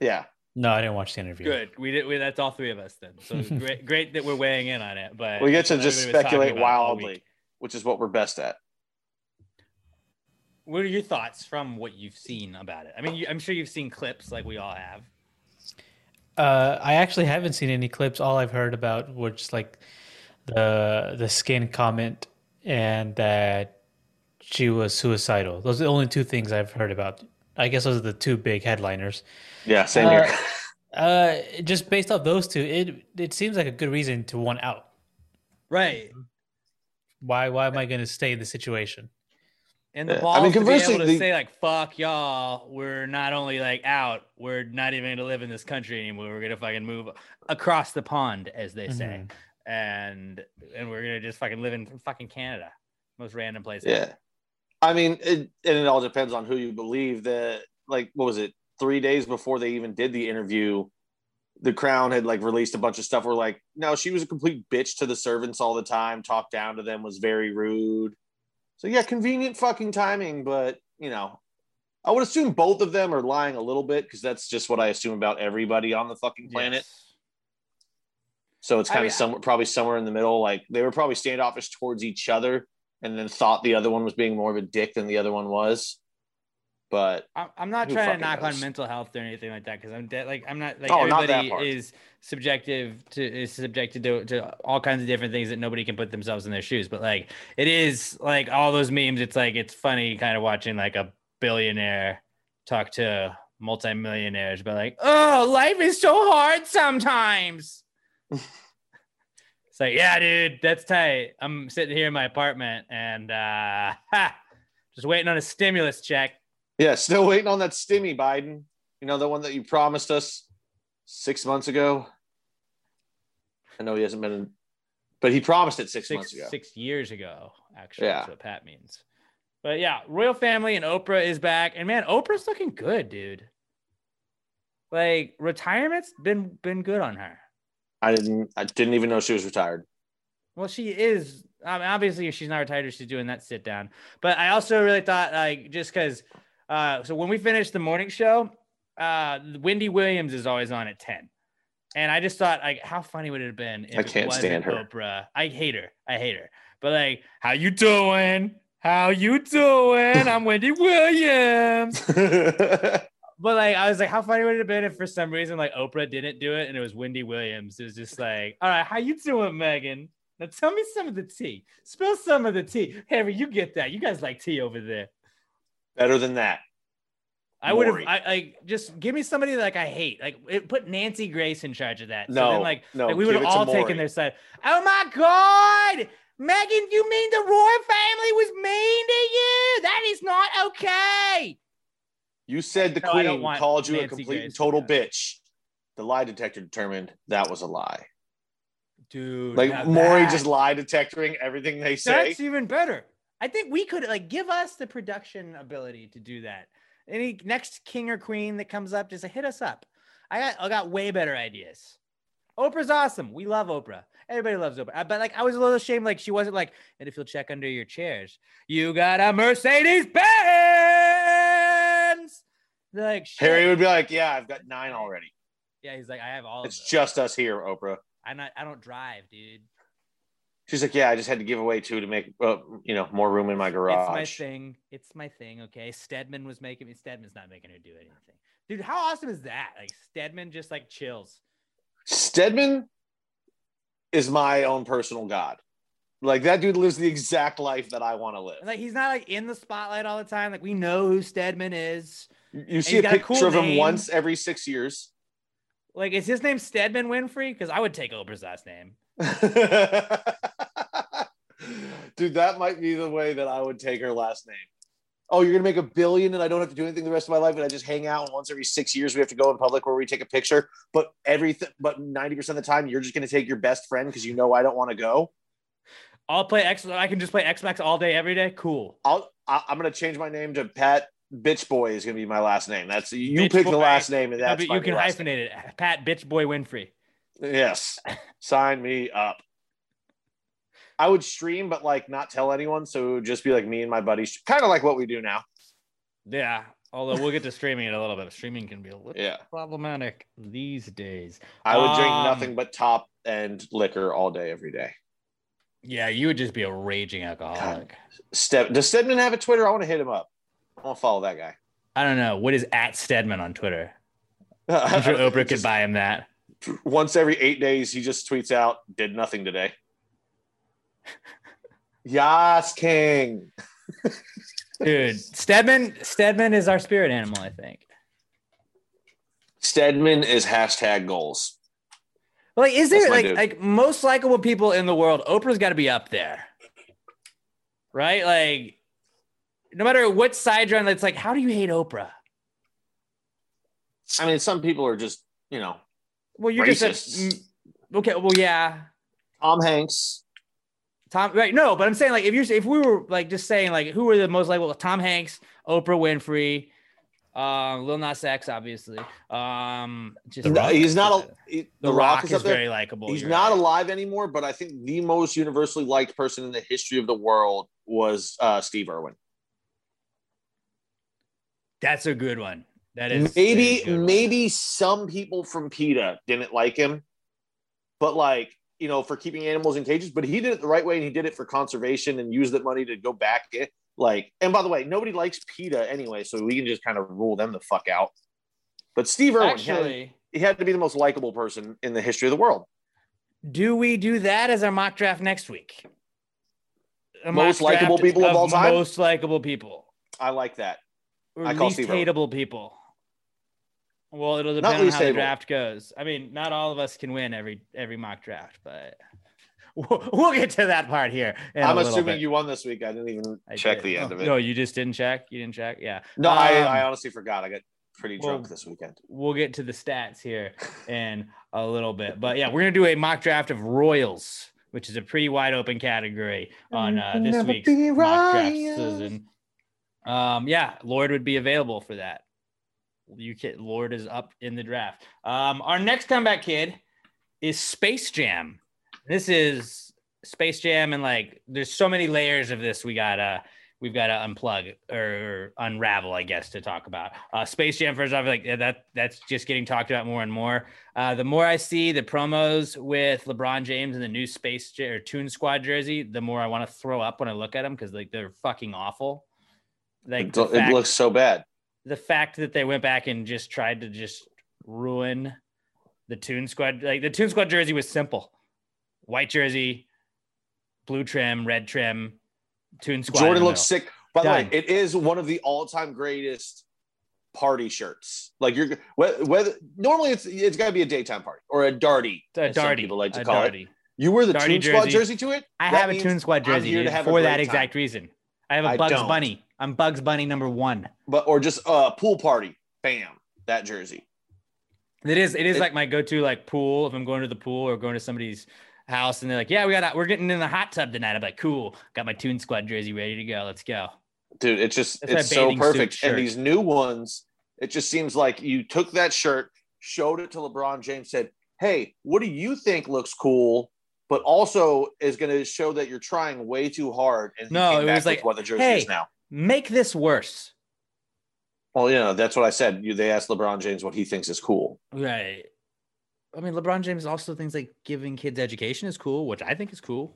Yeah. No, I didn't watch the interview. Good. We did. We, that's all three of us then. So great, great that we're weighing in on it. But We get to just everybody was talking speculate about all week. wildly, which is what we're best at. What are your thoughts from what you've seen about it? I mean, you, I'm sure you've seen clips like we all have. Uh, I actually haven't seen any clips. All I've heard about was just like the the skin comment and that she was suicidal. Those are the only two things I've heard about I guess those are the two big headliners. Yeah, same Uh, here. Uh, just based off those two, it it seems like a good reason to want out. Right. Why why am I going to stay in the situation? And the Yeah. I mean, to be conversely, able to the- say like "fuck y'all," we're not only like out, we're not even gonna live in this country anymore. We're gonna fucking move across the pond, as they say, and and we're gonna just fucking live in fucking Canada, most random place. Yeah. I mean, it, and it all depends on who you believe. That like, what was it? Three days before they even did the interview, the Crown had like released a bunch of stuff. Where like, no, she was a complete bitch to the servants all the time. Talked down to them, was very rude. So yeah, convenient fucking timing, but you know, I would assume both of them are lying a little bit because that's just what I assume about everybody on the fucking planet. Yes. So it's oh, I kind mean, of somewhere, probably somewhere in the middle. Like they were probably standoffish towards each other, and then thought the other one was being more of a dick than the other one was. But I'm, not trying to knock knows? on mental health or anything like that because I'm de- like I'm not like Oh, everybody part. is subjective to is subjected to, to all kinds of different things that nobody can put themselves in their shoes. But like it is like all those memes. It's like it's funny kind of watching like a billionaire talk to multimillionaires, but like oh life is so hard sometimes. it's like yeah, dude, that's tight. I'm sitting here in my apartment and uh, ha, just waiting on a stimulus check. yeah, still waiting on that stimmy, Biden. You know the one that you promised us six months ago. I know he hasn't been, in, but he promised it six, months ago. six years ago. Actually, Yeah. that's what Pat means. But yeah, royal family and Oprah is back, and man, Oprah's looking good, dude. Like retirement's been been good on her. I didn't. I didn't even know she was retired. Well, she is. I mean, obviously, if she's not retired, she's doing that sit down. But I also really thought, like, just because. Uh, so when we finished the morning show, uh, Wendy Williams is always on at ten, and I just thought, like, how funny would it have been if I can't wasn't stand her. Oprah? I hate her. I hate her. But like, how you doing? How you doing? I'm Wendy Williams. But like, I was like, how funny would it have been if for some reason like Oprah didn't do it and it was Wendy Williams? It was just like, all right, how you doing, Meghan? Now tell me some of the tea. Spill some of the tea. Harry, you get that. You guys like tea over there. Better than that. I would have, I like, just give me somebody like I hate. Like, it, put Nancy Grace in charge of that. so No, then, like, no, like we would have all taken their side. Oh my God, Meghan, you mean the royal family was mean to you? That is not okay. You said the No, queen called you a complete Grace and total bitch. The lie detector determined that was a lie. Dude, Like Maury that- just lie detectoring everything they say. That's even better. I think we could like give us the production ability to do that. Any next king or queen that comes up, just hit us up. I got I got way better ideas. Oprah's awesome. We love Oprah. Everybody loves Oprah. Uh, But like I was a little ashamed, like she wasn't like, and if you'll check under your chairs, you got a Mercedes Benz. Like shit. Harry would be like, "Yeah, I've got nine already. Yeah, he's like, I have all It's just us here, Oprah." I'm not I don't drive, dude. She's like, "Yeah, I just had to give away two to make, uh, you know, more room in my garage. It's my thing. It's my thing. Okay. Stedman was making me. Stedman's not making her do anything. Dude, how awesome is that? Like Stedman just like chills. Stedman is my own personal god. Like that dude lives the exact life that I want to live. Like he's not like in the spotlight all the time. Like we know who Stedman is. You see a got a picture cool of him name. once every six years. Like is his name Stedman Winfrey? Because I would take Oprah's last name. Dude, that might be the way that I would take her last name. Oh, you're gonna make a billion and I don't have to do anything the rest of my life, and I just hang out and once every six years we have to go in public where we take a picture. But everything but 90% of the time you're just gonna take your best friend because you know I don't want to go. I'll play X. I can just play Xbox all day, every day. Cool. I'll I, I'm gonna change my name to Pat Bitch Boy is gonna be my last name. That's you Bitch pick the last name and that's you can last name. hyphenate it. Pat Bitch Boy Winfrey. Yes. Sign me up. I would stream, but like not tell anyone. So it would just be like me and my buddies, kind of like what we do now. Yeah. Although we'll get to streaming in a little bit. Streaming can be a little Yeah. problematic these days. I would drink Um, nothing but top and liquor all day, every day. Yeah, you would just be a raging alcoholic. Step, does Stedman have a Twitter? I want to hit him up. I want to follow that guy. I don't know. What is at Stedman on Twitter? I'm sure Oprah could Just buy him that. Once every eight days, he just tweets out, did nothing today. Yas King. Dude, Stedman Stedman is our spirit animal, I think. Stedman is hashtag goals. Like, is there like dude. like most likable people in the world? Oprah's got to be up there, right? Like, no matter what side you're on, it's like, how do you hate Oprah? I mean, some people are just, you know, Well, you're Racists. just a, okay. Well, yeah, Tom Hanks. Tom. Right? No, but I'm saying like if you're if we were like just saying like who are the most likable? Tom Hanks, Oprah Winfrey, um, Lil Nas X, obviously. Um, just No, he's not a he- The Rock is is very likable. He's not right. alive anymore, but I think the most universally liked person in the history of the world was uh, Steve Irwin. That's a good one. That is maybe a good one. maybe some people from PETA didn't like him, but like you know, for keeping animals in cages, but he did it the right way and he did it for conservation and used that money to go back. It like, and by the way, nobody likes PETA anyway, so we can just kind of rule them the fuck out. But Steve Irwin, he had- he had to be the most likable person in the history of the world. do we do that as our mock draft next week? A Most likable draft people of all time? Most likable people. I like that. Or I call least Steve Irwin. hateable people. Well, it'll Not depend on least how the draft goes. I mean, not all of us can win every every mock draft, but we'll, we'll get to that part here. in a I'm little assuming bit. you won this week. I didn't even I check did. the end Oh, of it. No, you just didn't check. You didn't check. Yeah. No, I, Um, I honestly forgot. I got pretty well, drunk this weekend. we'll get to the stats here in a little bit. But yeah, we're gonna do a mock draft of Royals, which is a pretty wide open category on uh, this week's mock draft season. Um, yeah, Lord would be available for that. You can Lord is up in the draft. Um, our next comeback kid is Space Jam. This is Space Jam, and like there's so many layers of this we gotta we've got to unplug or unravel, I guess, to talk about. Uh, Space Jam, first off, like that that's just getting talked about more and more. Uh, the more I see the promos with LeBron James and the new Space Jam or Toon Squad jersey, the more I want to throw up when I look at them because like they're fucking awful. Like It, fact, looks so bad. the fact that they went back and just tried to just ruin the Toon Squad, like the Toon Squad jersey was simple: white jersey, blue trim, red trim, Toon Squad. Jordan looks sick. By the way, it is one of the all-time greatest party shirts. Like you're whether, normally it's it's got to be a daytime party or a darty. A darty, people like to call darty. it. You wear the Darty Toon Squad jersey. to it. I That have a Toon Squad jersey here to dude, have a for that exact time. reason. I have a I Bugs don't. Bunny. I'm Bugs Bunny number one. But or just a pool party. Bam, that jersey. It is. It is It- like my go-to like pool if I'm going to the pool or going to somebody's house and they're like, "Yeah, we got we're getting in the hot tub tonight." I'm like, "Cool, got my Toon Squad jersey ready to go. Let's go." dude it's just That's it's so perfect and these new ones it just seems like you took that shirt showed it to lebron james said hey what do you think looks cool but also is going to show that you're trying way too hard and No, it was like, what the jersey "Hey, is now Make this worse. well you know that's what i said you they asked lebron james what he thinks is cool Right. I mean, LeBron James also thinks like giving kids education is cool, which I think is cool.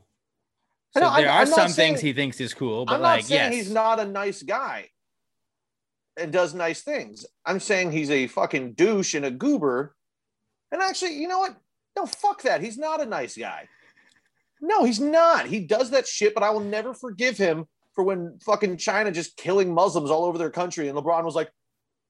I So know, I'm- there are I'm some saying- things he thinks is cool, but i'm not like, saying yes, he's not a nice guy and does nice things i'm saying he's a fucking douche and a goober and actually you know what no fuck that he's not a nice guy No, he's not. He does that shit, but I will never forgive him for when fucking China just killing Muslims all over their country. And LeBron was like,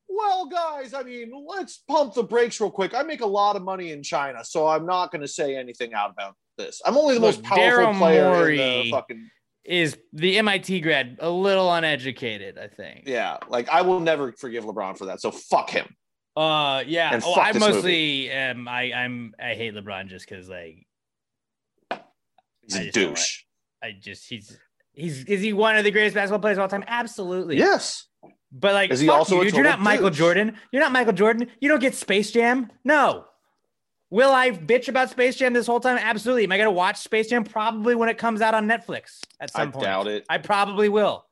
well, guys, I mean, let's pump the brakes real quick. I make a lot of money in China, so I'm not going to say anything out about this. I'm only the Look, most powerful Daryl player in the fucking. is the MIT grad a little uneducated, I think. Yeah, like I will never forgive LeBron for that. So fuck him. Uh, yeah. Oh, I mostly am. I I'm I hate LeBron just because like He's I a douche. I just he's he's is he one of the greatest basketball players of all time? Absolutely. Yes. But like, Is he also you, dude, you're not total Michael? Jordan. You're not Michael Jordan. You don't get Space Jam. No. Will I bitch about Space Jam this whole time? Absolutely. Am I gonna watch Space Jam? Probably when it comes out on Netflix at some I point. doubt it. I probably will.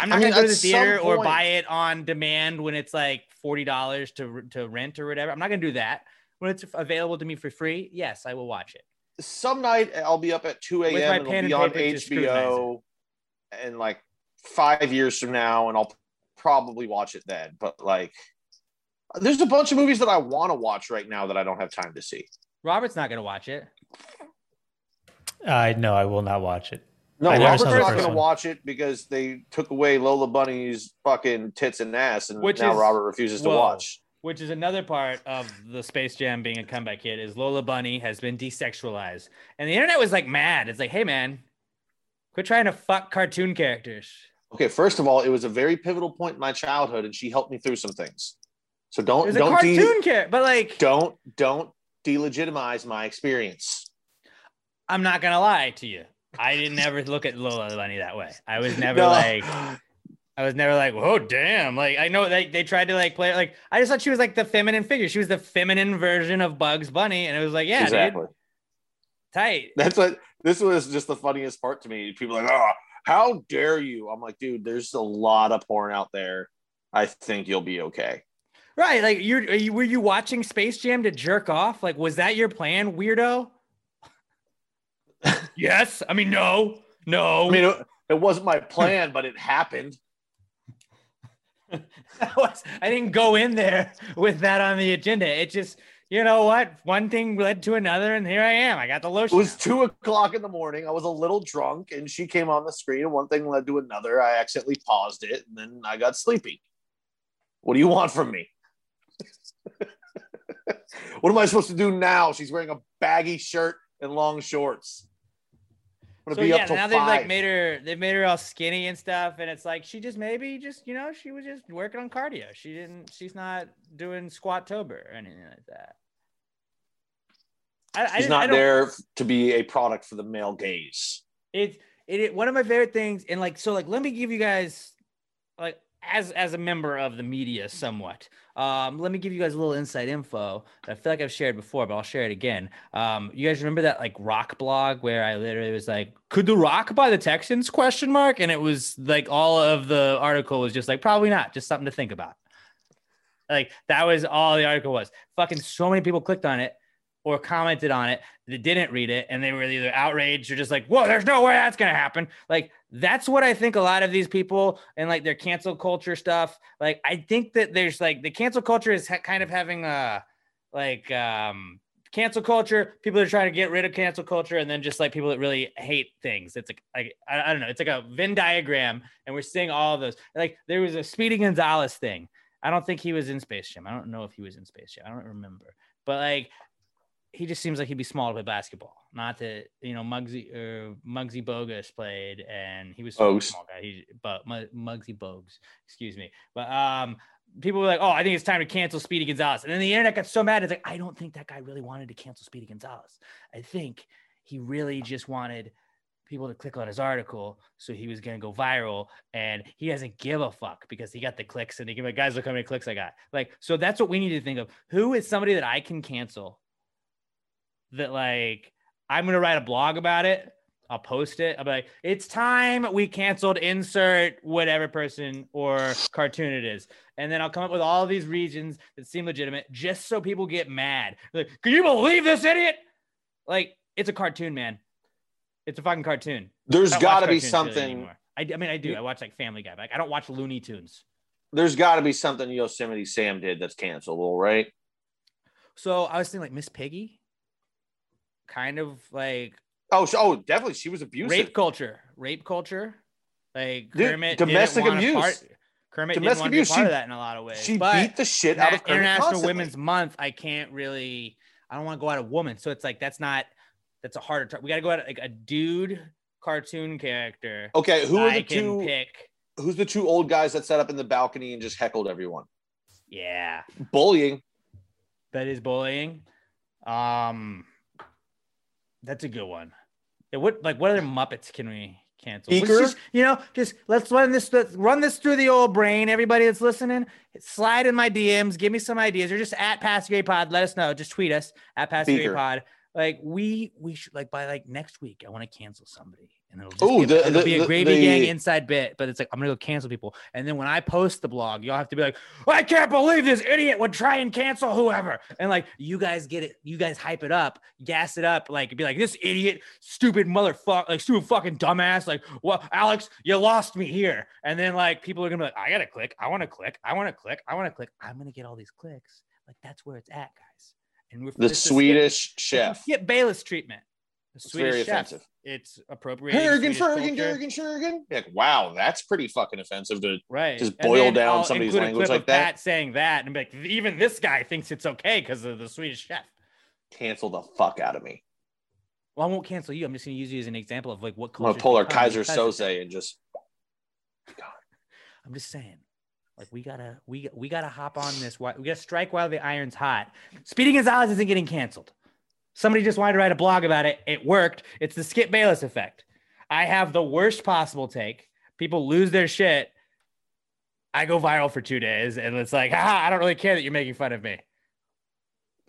I'm not I mean, gonna go to the theater or buy it on demand when it's like forty dollars to to rent or whatever. I'm not gonna do that. When it's available to me for free, yes, I will watch it. Some night I'll be up at 2 a.m. and it'll be on paper to scrutinize HBO and like five years from now, and I'll probably watch it then. But like, there's a bunch of movies that I want to watch right now that I don't have time to see. Robert's not gonna watch it. I no, I will not watch it. No, I Robert's not going to watch it because they took away Lola Bunny's fucking tits and ass, and Which now is- Robert refuses to Whoa. watch. Which is another part of the Space Jam being a comeback kid is Lola Bunny has been desexualized. And the internet was like mad. It's like, hey man, quit trying to fuck cartoon characters. Okay, first of all, it was a very pivotal point in my childhood, and she helped me through some things. So don't don't de- cartoon character, but like don't don't delegitimize my experience. I'm not gonna lie to you. I didn't ever look at Lola Bunny that way. I was never No. like I was never like, oh damn. Like I know they, they tried to like play like I just thought she was like the feminine figure. She was the feminine version of Bugs Bunny. And it was like, yeah, exactly. dude, tight. That's what this was just the funniest part to me. People are like, oh, how dare you? I'm like, dude, there's a lot of porn out there. I think you'll be okay. Right. Like you're you were you watching Space Jam to jerk off? Like, was that your plan, weirdo? yes. I mean, no, no. I mean, it, it wasn't my plan, but it happened. I didn't go in there with that on the agenda. It just, you know what? One thing led to another, and here I am. I got the lotion. It was two o'clock in the morning. I was a little drunk, and she came on the screen, and one thing led to another. I accidentally paused it, and then I got sleepy. What do you want from me? what am I supposed to do now? She's wearing a baggy shirt and long shorts. Gonna So be yeah, up till now five. they've like made her, they've made her all skinny and stuff, and it's like she just maybe just you know she was just working on cardio. She didn't, she's not doing squat tober or anything like that. I, I She's didn't- I there to be a product for the male gaze. It's it, it one of my favorite things, and like so, like let me give you guys like as as a member of the media somewhat. Um, let me give you guys a little inside info that I feel like I've shared before, but I'll share it again. Um, you guys remember that like rock blog where I literally was like, "Could the Rock buy the Texans?" Question mark, and it was like all of the article was just like, "Probably not," just something to think about. Like that was all the article was. Fucking so many people clicked on it or commented on it that didn't read it and they were either outraged or just like, whoa, there's no way that's gonna happen. Like that's what I think a lot of these people and like their cancel culture stuff. Like I think that there's like the cancel culture is ha- kind of having a like um cancel culture. People are trying to get rid of cancel culture, and then just like people that really hate things. It's like like I, I don't know. It's like a Venn diagram, and we're seeing all of those. Like there was a Speedy Gonzalez thing. I don't think he was in Space Jam. I don't know if he was in Space Jam. I don't remember. But like he just seems like he'd be small to play basketball. Not that you know Muggsy or Muggsy Bogues played, and he was a small guy. He but Mu- Muggsy Bogues, excuse me. But um, people were like, "Oh, I think it's time to cancel Speedy Gonzalez," and then the internet got so mad. It's like I don't think that guy really wanted to cancel Speedy Gonzalez. I think he really just wanted people to click on his article, so he was gonna go viral, and he doesn't give a fuck because he got the clicks, and he can like, "Guys, look how many clicks I got." Like, so that's what we need to think of. Who is somebody that I can cancel? That like I'm gonna write a blog about it. I'll post it. I'll be like, it's time we canceled insert whatever person or cartoon it is. And then I'll come up with all these reasons that seem legitimate just so people get mad. Like, can you believe this idiot? Like, it's a cartoon, man. It's a fucking cartoon. There's got to be something. I, I mean, I do. I watch like Family Guy, but like, I don't watch Looney Tunes. There's got to be something Yosemite Sam did that's cancelable, right? So I was thinking like Miss Piggy, kind of like Oh, so, oh, definitely. She was abusive. rape culture, rape culture, like Dude, Kermit domestic didn't want a abuse. Part, Kermit Domestic didn't want be abuse. part She- of that in a lot of ways. She But beat the shit out of Kermit International constantly. Women's Month, I can't really. I don't want to go out a woman, so it's like that's not. That's a harder. We got to go at like a dude cartoon character. Okay, who are I the can two? pick? Who's the two old guys that sat up in the balcony and just heckled everyone? Yeah, Bullying. that is bullying. Um, that's a good one. Yeah, what like what other Muppets can we cancel? Just, you know, just let's run this let's run this through the old brain. Everybody that's listening, slide in my DMs, give me some ideas, or just at PassGravyPod. Let us know. Just tweet us at Pass Beaker. Pod. Like we we should like by like next week, I want to cancel somebody, and it'll just Ooh, be, a- the- it'll the- be a gravy the- gang inside bit. But it's like I'm gonna go cancel people, and then when I post the blog, y'all have to be like, I can't believe this idiot would try and cancel whoever, and like you guys get it, you guys hype it up, gas it up, like be like this idiot, stupid motherfucker, like stupid fucking dumbass, like well, Alex, you lost me here, and then like people are gonna be like, I gotta click, I want to click, I want to click, I want to click, I'm gonna get all these clicks, like that's where it's at, guys. And we're The Swedish it's chef. Get Bayless treatment. It's Swedish very chef. offensive. It's appropriate. Hergen, Fergen, Gergen, Shergen. Like, wow, that's pretty fucking offensive to Right. just boil down I'll somebody's include a language clip like of that. Pat saying that and be like, even this guy thinks it's okay because of the Swedish chef. Cancel the fuck out of me. Well, I won't cancel you. I'm just going to use you as an example of like what I'm gonna pull our Keyser Söze and just I'm just saying, like we gotta we we gotta hop on this. We gotta strike while the iron's hot. Speedy Gonzalez isn't getting canceled. Somebody just wanted to write a blog about it. It worked. It's the Skip Bayless effect. I have the worst possible take. People lose their shit. I go viral for two days, and it's like, ha! I don't really care that you're making fun of me.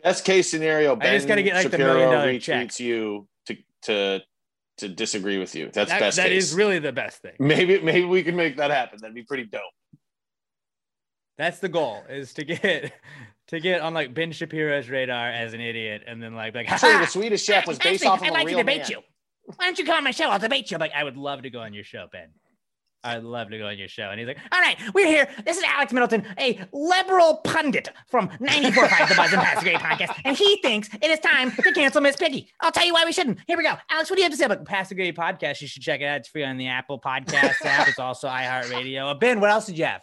best case scenario. Ben I just gotta get, like, the million dollar check. you to to to disagree with you. That's That, best that is really the best thing. maybe maybe we can make that happen. That'd be pretty dope. That's the goal is to get to get on like Ben Shapiro's radar as an idiot, and then like like Actually, the Swedish chef was based Actually, off of real I'd a like real to debate man. you. Why don't you come on my show? I'll debate you. I'm like, I would love to go on your show, Ben. I'd love to go on your show. And he's like, all right, we're here. This is Alex Middleton, a liberal pundit from 94.5 The Buzz and Pass Gravy podcast. And he thinks it is time to cancel Miss Piggy. I'll tell you why we shouldn't. Here we go. Alex, what do you have to say about Pass the Gravy podcast? You should check it out. It's free on the Apple Podcast app. It's also iHeartRadio. Uh, ben, what else did you have?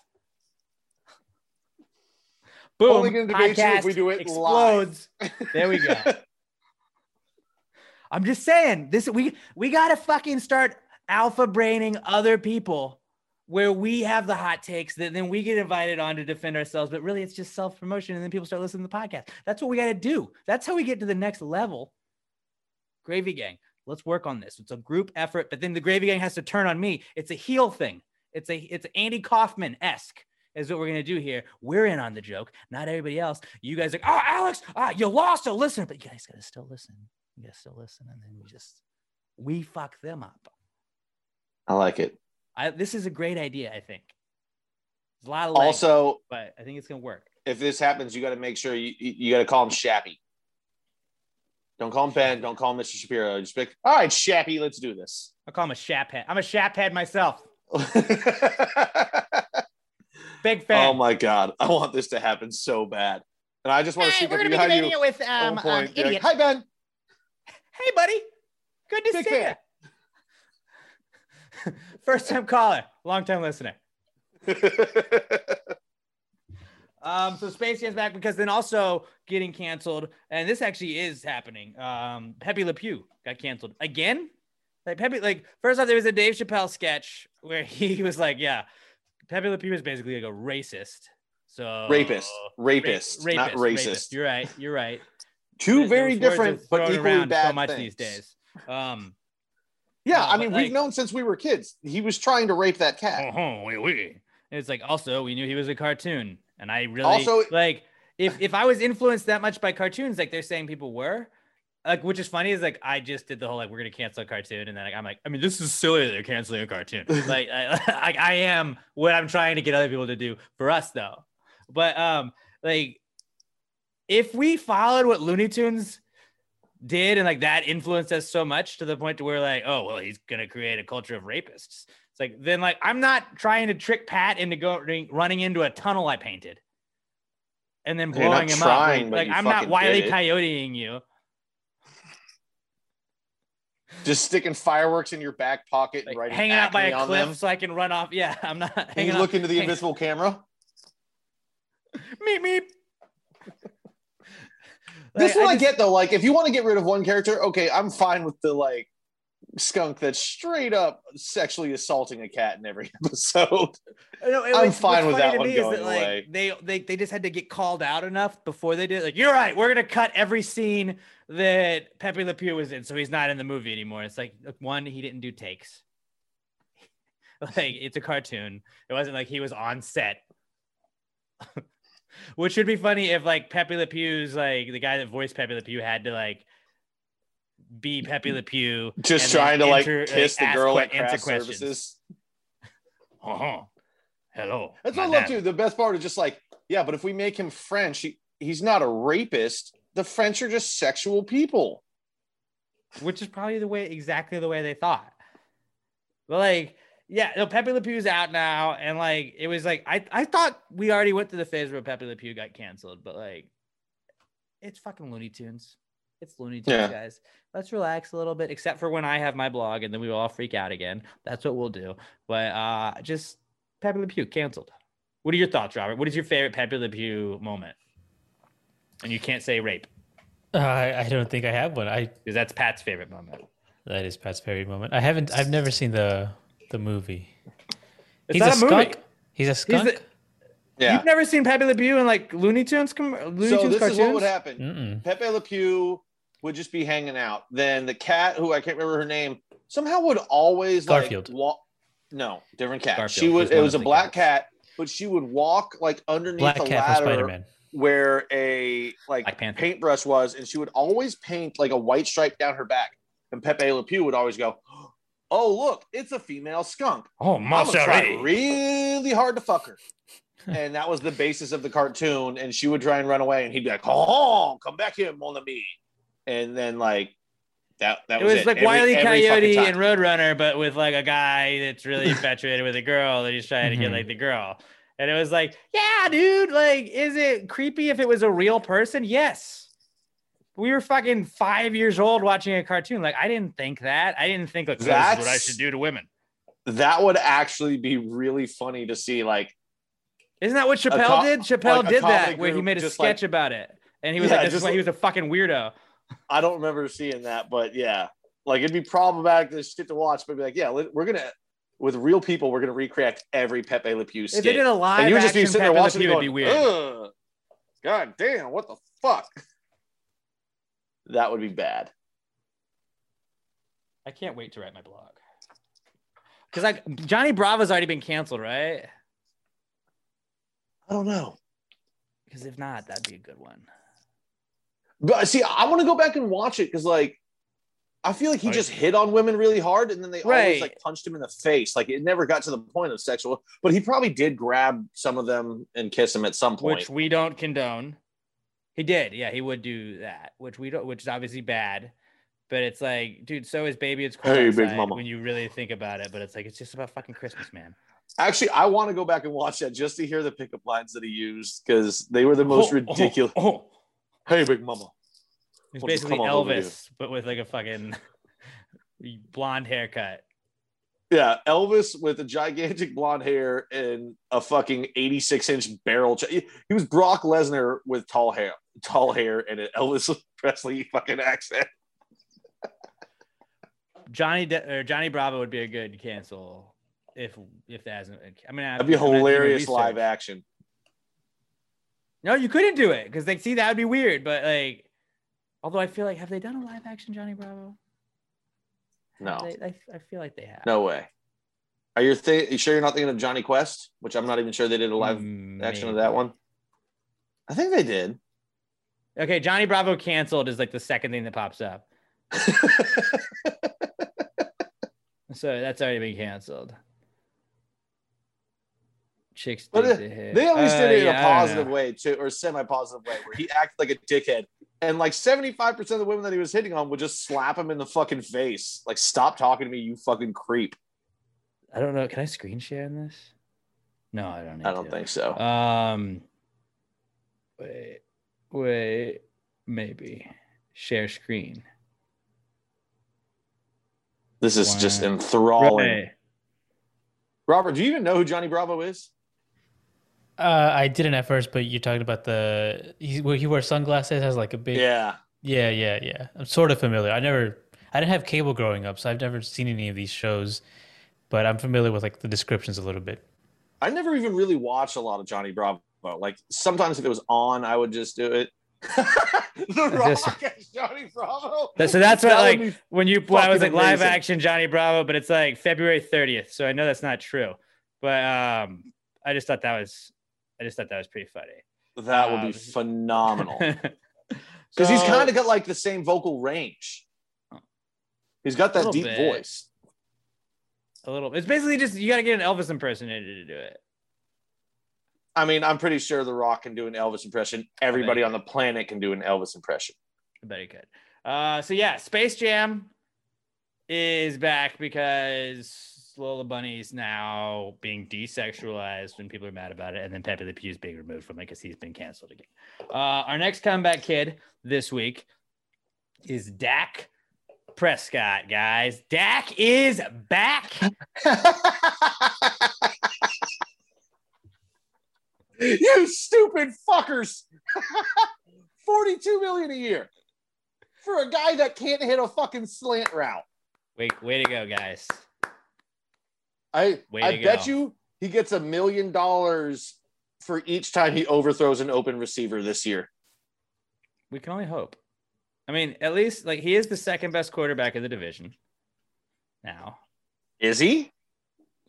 Boom. Only gonna debate you if podcast we do it explodes. There we go. I'm just saying this. We we gotta fucking start alpha braining other people where we have the hot takes that then we get invited on to defend ourselves. But really, it's just self promotion, and then people start listening to the podcast. That's what we gotta do. That's how we get to the next level. Gravy Gang, let's work on this. It's a group effort, but then the Gravy Gang has to turn on me. It's a heel thing. It's a it's Andy Kaufman esque. Is what we're gonna do here. We're in on the joke, not everybody else. You guys are like, oh, Alex, ah, you lost a listener, but you guys gotta still listen. You gotta still listen, and then we just we fuck them up. I like it. I, this is a great idea. I think. There's a lot of Also, but I think it's gonna work. if this happens, you got to make sure you you, got to call him Shappy. Don't call him Ben. Don't call him Mr. Shapiro. Just pick. All right, Shappy, let's do this. I call him a shap head. I'm a shap head myself. Big fan. Oh my god, I want this to happen so bad, and I just want to Hey, sneak we're up gonna be behind debating it with um, um. Be like, idiot. Hi Ben. Hey, buddy. Good to Big see fan. you. First time caller, long time listener. Um, so Space Jam's back because then also getting canceled, and this actually is happening. Um, Pepe Le Pew got canceled again. Like Pepe, like first off, there was a Dave Chappelle sketch where he was like, "Yeah, Pepe Le Pew is basically like a racist." So Rapist. Rapist, Ra- not racist. You're right. You're right. Two very different but equally bad so much things. these days. Um, Yeah, Uh, I mean, like- we've known since we were kids. He was trying to rape that cat. Oh, wait, wait. And it's like also we knew he was a cartoon, and I really Also- like if if I was influenced that much by cartoons, like they're saying people were, like which is funny is like I just did the whole like we're gonna cancel a cartoon, and then like, I'm like I mean this is silly that they're canceling a cartoon. like I, I I am what I'm trying to get other people to do for us though, but um like if we followed what Looney Tunes did and like that influenced us so much to the point to where like oh well he's gonna create a culture of rapists it's like then like i'm not trying to trick pat into going running into a tunnel i painted and then blowing him trying, up but like i'm not wily coyoteing you Just sticking fireworks in your back pocket and writing hanging out by a cliff them. so i can run off yeah i'm not Can hanging you look into the hang- invisible camera? meep meep This Like, one I, just- get though. Like, if you want to get rid of one character, okay, I'm fine with the like skunk that's straight up sexually assaulting a cat in every episode. No, it I'm fine what's with that one going that, like, away. They, they they just had to get called out enough before they did. Like, you're right. We're gonna cut every scene that Pepe Le Pew was in, so he's not in the movie anymore. It's like one, he didn't do takes. like it's a cartoon. It wasn't like he was on set. Which would be funny if like Pepe Le Pew's like the guy that voiced Pepe Le Pew had to like be Pepe Le Pew, Just trying to like enter- kiss the girl at craft questions. services. Uh-huh. Hello. That's what I love too. The best part is just like, yeah, but if we make him French, he, he's not a rapist. The French are just sexual people. which is probably the way exactly the way they thought. But like, yeah, no, Pepe Le Pew's out now, and like it was like I I thought we already went through the phase where Pepe Le Pew got canceled, but like it's fucking Looney Tunes. It's Looney Tunes, Yeah. guys. Let's relax a little bit, except for when I have my blog, and then we will all freak out again. That's what we'll do. But uh, just Pepe Le Pew canceled. What are your thoughts, Robert? What is your favorite Pepe Le Pew moment? And you can't say rape Uh, I, I don't think I have one. I because that's Pat's favorite moment. that is Pat's favorite moment. I haven't. I've never seen the the movie. It's He's not a a movie. skunk. He's a skunk. the- Yeah. You've never seen Pepe Le Pew in like Looney Tunes? Com- Looney so Tunes this cartoons? is what would happen. Mm-mm. Pepe Le Pew would just be hanging out. Then the cat, who I can't remember her name, somehow would always Garfield. like walk. No, different cat. Garfield She would. It was a black cats. cat, but she would walk like underneath Black a cat from ladder Spider Man. Where a like Black Panther. paintbrush was, and she would always paint like a white stripe down her back. And Pepe Le Pew would always go, "Oh look, it's a female skunk. Oh, I'm try really hard to fuck her." and that was the basis of the cartoon. And she would try and run away, and he'd be like, "Oh, come back here, mon ami." And then like that that It was, was like Every- Wiley every Coyote time. and Roadrunner, but with like a guy that's really infatuated with a girl that he's trying to get Mhm. like the girl. And it was like, yeah, dude, like, is it creepy if it was a real person? Yes. We were fucking five years old watching a cartoon. Like, I didn't think that. I didn't think like this is what I should do to women. that would actually be really funny to see. Like, Isn't that what Chappelle co- did? Chappelle like did that where he made a sketch like- about it. And he was Yeah, like, this is why he was a fucking weirdo. I don't remember seeing that, but yeah, like it'd be problematic to shit to watch, but be like, yeah, we're gonna with real people, we're gonna recreate every Pepe Le Pew skit. If they did a live and you would just be action sitting there Pepe Le watching, Pew, it it'd be weird. "Ugh, God damn, what the fuck? That would be bad. I can't wait to write my blog. Because like Johnny Bravo's already been canceled, right? I don't know. Because if not, that'd be a good one. But see, I want to go back and watch it because, like, I feel like he Right. just hit on women really hard, and then they Right. always like punched him in the face. Like it never got to the point of sexual, but he probably did grab some of them and kiss them at some point. Which we don't condone. He did, yeah, he would do that, which we don't, which is obviously bad. But it's like, dude, so is baby. It's cold Hey, big mama. when you really think about it. But it's like it's just about fucking Christmas, man. Actually, I want to go back and watch that just to hear the pickup lines that he used because they were the most Oh, oh, ridiculous. Oh, Hey, big mama. He's basically come on over here? Elvis, but with like a fucking blonde haircut. Yeah, Elvis with a gigantic blonde hair and a fucking 86 inch barrel. Ch- he he was Brock Lesnar with tall hair, tall hair, and an Elvis Presley fucking accent. Johnny De- or Johnny Bravo would be a good cancel if if that hasn't. I mean, That'd be hilarious live action. No, you couldn't do it because like, see, that would be weird. But like, although I feel like have they done a live action Johnny Bravo? No, They- I, I feel like they have. no way. Are you, th- you sure you're not thinking of Jonny Quest? Which I'm not even sure they did a live action of that one. I think they did. Okay, Johnny Bravo canceled is like the second thing that pops up. So that's already been canceled. Chicks But dig it- the hit. they at least did Uh, it in yeah, a positive way too, or semi-positive way, where he acted like a dickhead, and like seventy-five percent of the women that he was hitting on would just slap him in the fucking face, like "Stop talking to me, you fucking creep." I don't know. Can I screen share in this? No, I don't. I don't to. think so. Um, wait, wait, maybe share screen. This is just enthralling. Right. Robert, do you even know who Johnny Bravo is? Uh, I didn't at first, but you're talking about the he, he wears sunglasses, has like a big Yeah, yeah, yeah, yeah. I'm sort of familiar. I never, I didn't have cable growing up, so I've never seen any of these shows, but I'm familiar with like the descriptions a little bit. I never even really watched a lot of Johnny Bravo. Like sometimes if it was on, I would just do it. the Rock as Johnny Bravo. So that's what That like when you when I was like fucking live amazing. action Johnny Bravo, but it's like February 30th. So I know that's not true. But um I just thought that was I just thought that was pretty funny. That would Um, be phenomenal. Because he's kind of got like the same vocal range. He's got that deep bit. voice. a little it's basically just you gotta get an Elvis impersonator to do it. I mean, I'm pretty sure The Rock can do an Elvis impression. Everybody on the planet can do an Elvis impression. I bet he could. Uh, so yeah, Space Jam is back because Lola Bunny's now being desexualized when people are mad about it, and then Pepe Le Pew's being removed from it because he's been canceled again. Uh, our next comeback kid this week is Dak Prescott, guys. Dak is back. you stupid fuckers. 42 million a year for a guy that can't hit a fucking slant route. Wait, way to go, guys. I Way I bet go. you he gets a million dollars for each time he overthrows an open receiver this year. We can only hope. I mean, at least like he is the second best quarterback of the division. Now, Is he?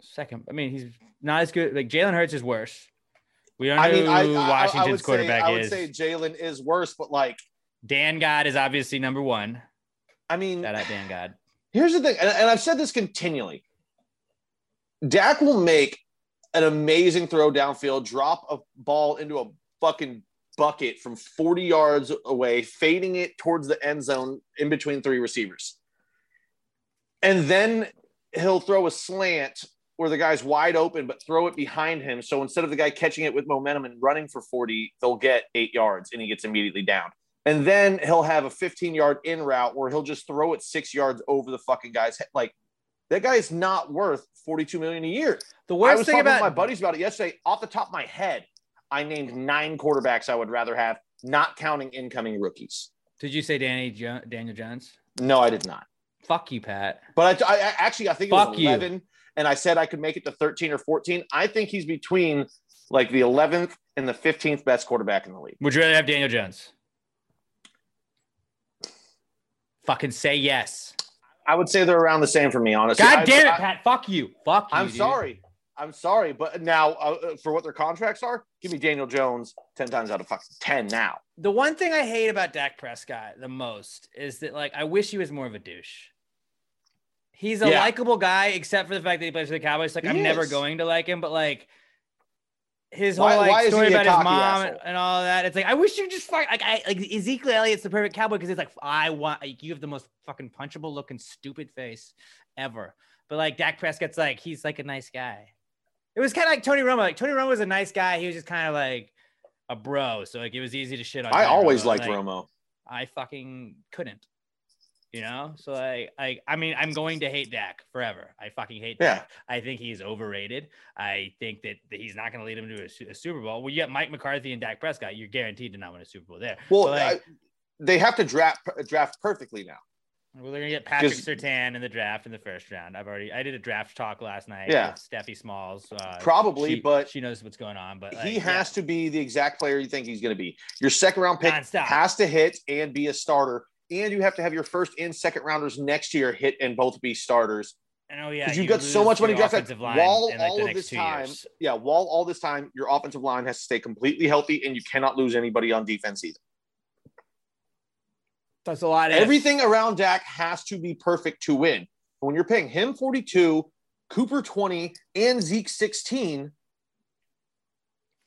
second. I mean, he's not as good. Like Jalen Hurts is worse. We don't know I mean, I, who I- I Washington's would say, quarterback I would is. say Jalen is worse, but like, Dan God is obviously number one. I mean, Shout out Dan God. here's the thing, and, and I've said this continually. Dak will make an amazing throw downfield, drop a ball into a fucking bucket from 40 yards away, fading it towards the end zone in between three receivers. And then he'll throw a slant where the guy's wide open, but throw it behind him. So instead of the guy catching it with momentum and running for 40, they'll get eight yards and he gets immediately down. And then he'll have a 15 yard in route where he'll just throw it six yards over the fucking guy's head. Like that guy is not worth 42 million a year. The I worst was thing talking about to my buddies about it yesterday. Off the top of my head, I named nine quarterbacks I would rather have, not counting incoming rookies. Did you say Danny jo- Daniel Jones? No, I did not. Fuck you, Pat. But I, I I- actually I think it Fuck was you. 11, and I said I could make it to 13 or 14. I think he's between like the 11th and the 15th best quarterback in the league. Would you rather have Daniel Jones? Fucking say yes. I would say they're around the same for me, honestly. God I- damn it, I- Pat. Fuck you. Fuck you. I'm dude. sorry. I'm sorry, but now uh, for what their contracts are, give me Daniel Jones 10 times out of fucking 10 now. The one thing I hate about Dak Prescott the most is that like I wish he was more of a douche. He's a Yeah. likable guy, except for the fact that he plays for the Cowboys. Like He I'm never going to like him, but like his whole Why- like why story about his mom and, asshole? and all that. It's like I wish you just fuck like I like Ezekiel Elliott's the perfect cowboy because it's like I want like, you have the most fucking punchable looking stupid face ever. But like Dak Prescott's like he's like a nice guy. It was kind of like Tony Romo. Like Tony Romo was a nice guy. He was just kind of like a bro. So like it was easy to shit on. I Tony always Romo. liked Like, Romo. I fucking couldn't. You know, so I, I, I mean, I'm going to hate Dak forever. I fucking hate Yeah. Dak. I think he's overrated. I think that, that he's not going to lead him to a, a Super Bowl. Well, you got Mike McCarthy and Dak Prescott. You're guaranteed to not win a Super Bowl there. Well, like, I, they have to draft draft perfectly now. well, they're gonna get Patrick Surtain in the draft in the first round. I've already, I did a draft talk last night. Yeah. with Steffi Smalls. Uh, Probably, she- but she knows what's going on. But he like, has to be the exact player you think he's going to be. Your second round pick Nonstop. has to hit and be a starter, and you have to have your first and second rounders next year hit and both be starters. And oh yeah, Because you you got so much money your drafted. offensive line While like, all of this time, years. yeah, while all this time, your offensive line has to stay completely healthy, and you cannot lose anybody on defense either. That's a lot. Of Everything around Dak has to be perfect to win. When you're paying him 42, Cooper 20, and Zeke 16,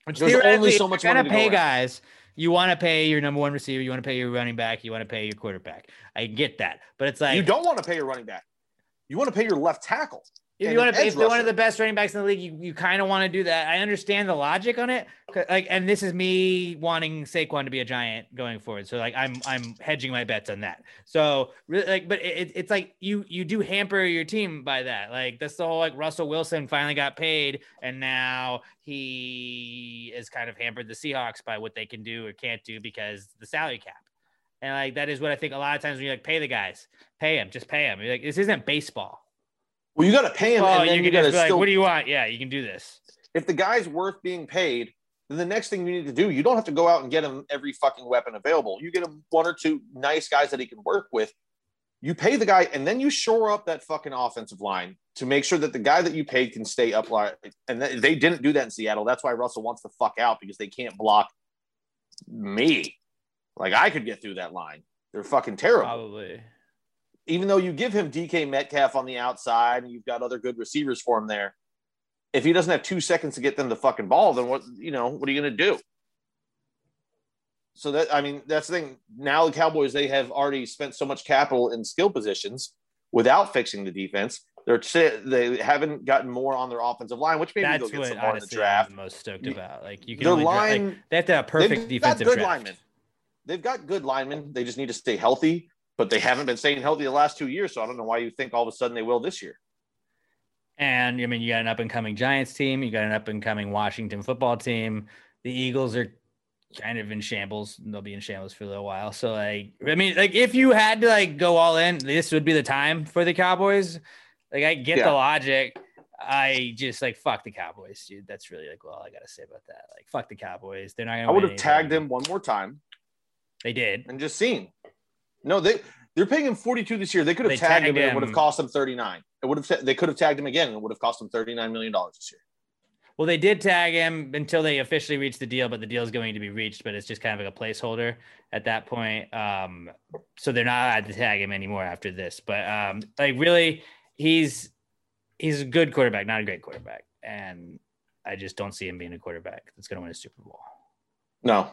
Which There's only so much you're money gonna to go pay around. You want to pay your number one receiver. You want to pay your running back. You want to pay your quarterback. I get that, but it's like you don't want to pay your running back. You want to pay your left tackle. If you want to, if they're one of the best running backs in the league, you, you kind of want to do that. I understand the logic on it. Like, and this is me wanting Saquon to be a giant going forward. So like, I'm I'm hedging my bets on that. So really, like, but it, it's like you you do hamper your team by that. Like that's the whole like Russell Wilson finally got paid, and now he is kind of hampered the Seahawks by what they can do or can't do because the salary cap. And like that is what I think a lot of times when you like pay the guys, pay him, just pay him. You're like this isn't baseball. Well, you got to pay him, Oh, and then you you, got to just be like, what do you want? Yeah, you can do this. if the guy's worth being paid, then the next thing you need to do, you don't have to go out and get him every fucking weapon available. You get him one or two nice guys that he can work with. You pay the guy, and then you shore up that fucking offensive line to make sure that the guy that you paid can stay up. And they didn't do that in Seattle. That's why Russell wants to fuck out because they can't block me. Like I could get through that line. They're fucking terrible. Probably. Even though you give him DK Metcalf on the outside and you've got other good receivers for him there, if he doesn't have two seconds to get them the fucking ball, then what you know, what are you gonna do? So that I mean, that's the thing. Now the Cowboys they have already spent so much capital in skill positions without fixing the defense. They're they haven't gotten more on their offensive line, which maybe That's they'll get some more in the draft. I'm most stoked about. Like you can Their only dra- like, line- they have to have perfect defensive got good draft. linemen. They've got good linemen. They just need to stay healthy. But they haven't been staying healthy the last two years. So I don't know why you think all of a sudden they will this year. And I mean, you got an up and coming Giants team, you got an up and coming Washington football team. The Eagles are kind of in shambles. They'll be in shambles for a little while. So like, I mean, like if you had to like go all in, this would be the time for the Cowboys. Like I get Yeah. the logic. I just like fuck the Cowboys, dude. That's really like all I gotta say about that. Like fuck the Cowboys. They're not gonna. I would have tagged him one more time They did. and just seen. No, they they're paying him 42 this year. They could have They tagged, him tagged and it would have cost them 39. It would have they could have tagged him again and it would have cost them 39 million dollars this year. Well, they did tag him until they officially reached the deal, but the deal is going to be reached, but it's just kind of like a placeholder at that point. Um, so they're not allowed to tag him anymore after this. But um, like really, he's he's a good quarterback, not a great quarterback, and I just don't see him being a quarterback that's going to win a Super Bowl. No.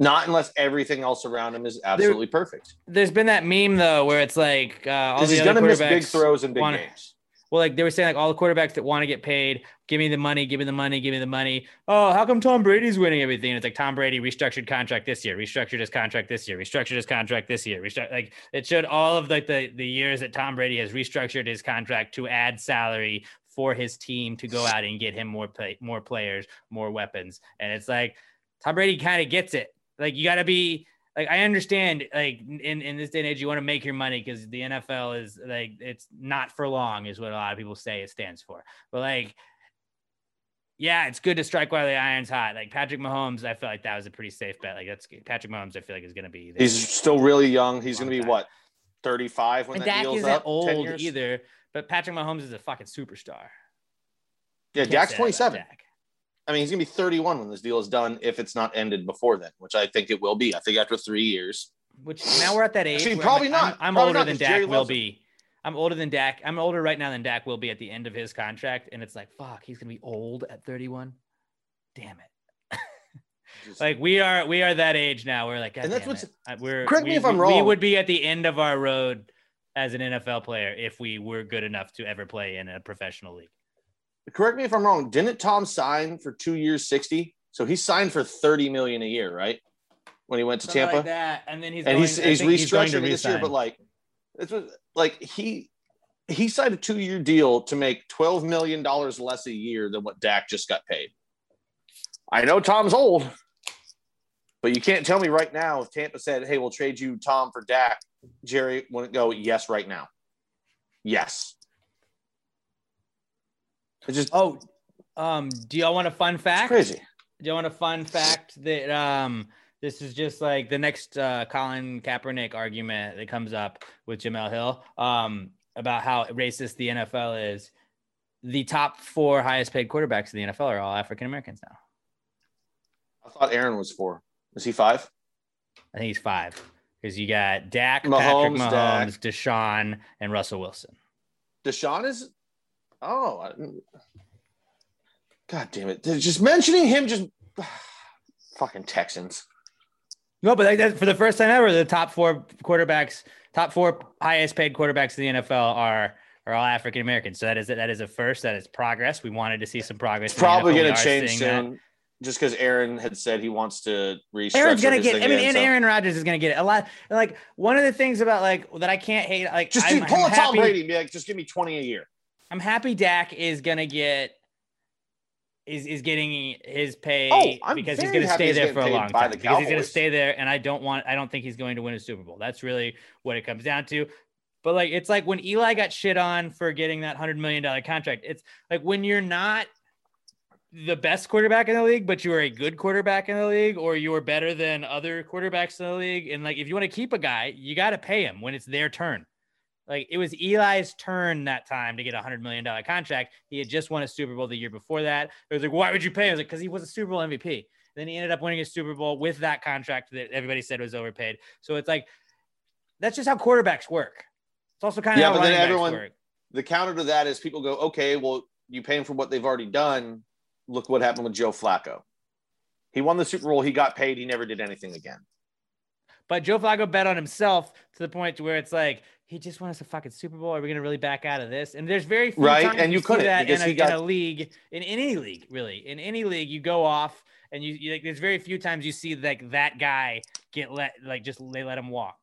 Not unless everything else around him is absolutely perfect. There's been that meme though where it's like uh, all the he's other gonna miss big throws and big wanna- games. Well, like they were saying, like all the quarterbacks that want to get paid, give me the money, give me the money, give me the money. Oh, how come Tom Brady's winning everything? It's like Tom Brady restructured contract this year, restructured his contract this year, restructured his contract this year. Restruct- like it showed all of like the the years that Tom Brady has restructured his contract to add salary for his team to go out and get him more play, more players, more weapons. And it's like Tom Brady kind of gets it. Like you got to be like I understand like in in this day and age you want to make your money because the NFL is like it's not for long is what a lot of people say it stands for. But like yeah, it's good to strike while the iron's hot. Like Patrick Mahomes, I feel like that was a pretty safe bet. Like that's Patrick Mahomes. I feel like is going to be. there. He's still really young. He's going to be time. what? 35 when and that Dak deal's isn't up? old either. But Patrick Mahomes is a fucking superstar. Yeah, Can't Dak's say that about 27. Dak. I mean, he's going to be 31 when this deal is done if it's not ended before then, which I think it will be. I think after 3 years. Which now we're at that age. Actually, probably I'm, not. I'm, I'm Probably older not, than Dak will be. I'm older than Dak. I'm older right now than Dak will be at the end of his contract, and it's like, fuck, he's gonna be old at 31. Damn it. like we are, we are that age now. We're like, And that's what's- it. We're correct me if I'm we- We would be at the end of our road as an NFL player if we were good enough to ever play in a professional league. Correct me if I'm wrong. Didn't Tom sign for 2 years 60? So he signed for 30 million a year, right? When he went to Something Tampa. like that, and then he's and going, he's he's think he's restructuring this year, but like it's like he he signed a two year deal to make twelve million dollars less a year than what Dak just got paid. I know Tom's old, but you can't tell me right now if Tampa said, "Hey, we'll trade you Tom for Dak." Jerry wouldn't go, "Yes, right now." Yes. It's just Oh, um, do y'all want a fun fact? crazy. Do y'all want a fun fact that um this is just like the next uh, Colin Kaepernick argument that comes up with Jemele Hill um about how racist the NFL is. The top four highest paid quarterbacks in the NFL are all African Americans now. I thought Aaron was four. Is he five? I think he's five because you got Dak, Mahomes, Patrick Dak. Mahomes, Deshaun, and Russell Wilson. Deshaun is. Oh, I God damn it! Just mentioning him, just fucking Texans. No, but like that, for the first time ever, the top four quarterbacks, top four highest paid quarterbacks in the NFL are are all African Americans. So that is that is a first. That is progress. We wanted to see some progress. It's probably going to change seeing that. soon, just because Aaron had said he wants to restructure. Aaron's gonna get. thing I mean, and so- Aaron Rodgers is gonna get it. a lot. Like one of the things about like that I can't hate. Like Just I'm, dude, pull I'm a Tom Brady be like, just give me twenty a year. I'm happy Dak is gonna get. Is, is getting his pay Oh, I'm because he's going to stay there for a long time because he's going to stay there and I don't want I don't think he's going to win a Super Bowl. That's really what it comes down to. But like it's like when Eli got shit on for getting that 100 million dollar contract. It's like when you're not the best quarterback in the league, but you are a good quarterback in the league, or you are better than other quarterbacks in the league. And like, if you want to keep a guy, you got to pay him when it's their turn. Like it was Eli's turn that time to get a hundred million dollar contract. He had just won a Super Bowl the year before that. It was like, why would you pay? him? I was like, because he was a Super Bowl MVP. Then he ended up winning a Super Bowl with that contract that everybody said was overpaid. So it's like that's just how quarterbacks work. It's also kind of Yeah, but then everyone- work. The counter to that is people go, okay, well, you pay him for what they've already done. Look what happened with Joe Flacco. He won the Super Bowl. He got paid. He never did anything again. But Joe Flacco bet on himself to the point to where it's like he just won us a fucking Super Bowl. Are we gonna really back out of this? And there's very few Right, times and you see couldn't, that in a, got- in a league, in any league, really, in any league, you go off and you, you like. There's very few times you see like that guy get let like just they let him walk.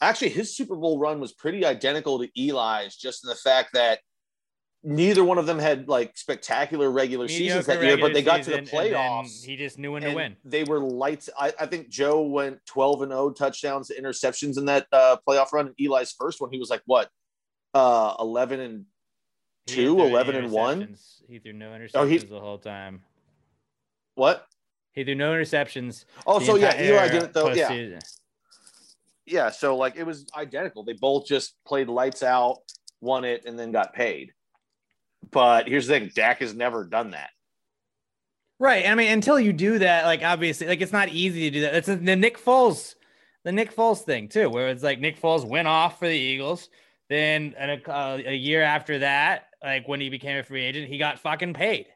actually his Super Bowl run was pretty identical to Eli's, just in the fact that neither one of them had like spectacular regular seasons that year, but they got to the playoffs. He just knew when to win. They were lights. I, I, think Joe went 12 and 0 touchdowns, interceptions in that uh, playoff run. And Eli's first one, he was like what, uh, 11 and two, 11 and one. He threw no interceptions oh, he, the whole time. What? He threw no interceptions. Oh, so yeah, Eli didn't though. Yeah. Yeah, so like it was identical. They both just played lights out, won it, and then got paid. But here's the thing: Dak has never done that. Right. I mean, until you do that, like obviously, like it's not easy to do that. It's the Nick Foles, the Nick Foles thing too, where it's like Nick Foles went off for the Eagles. Then a, uh, a year after that, like when he became a free agent, he got fucking paid.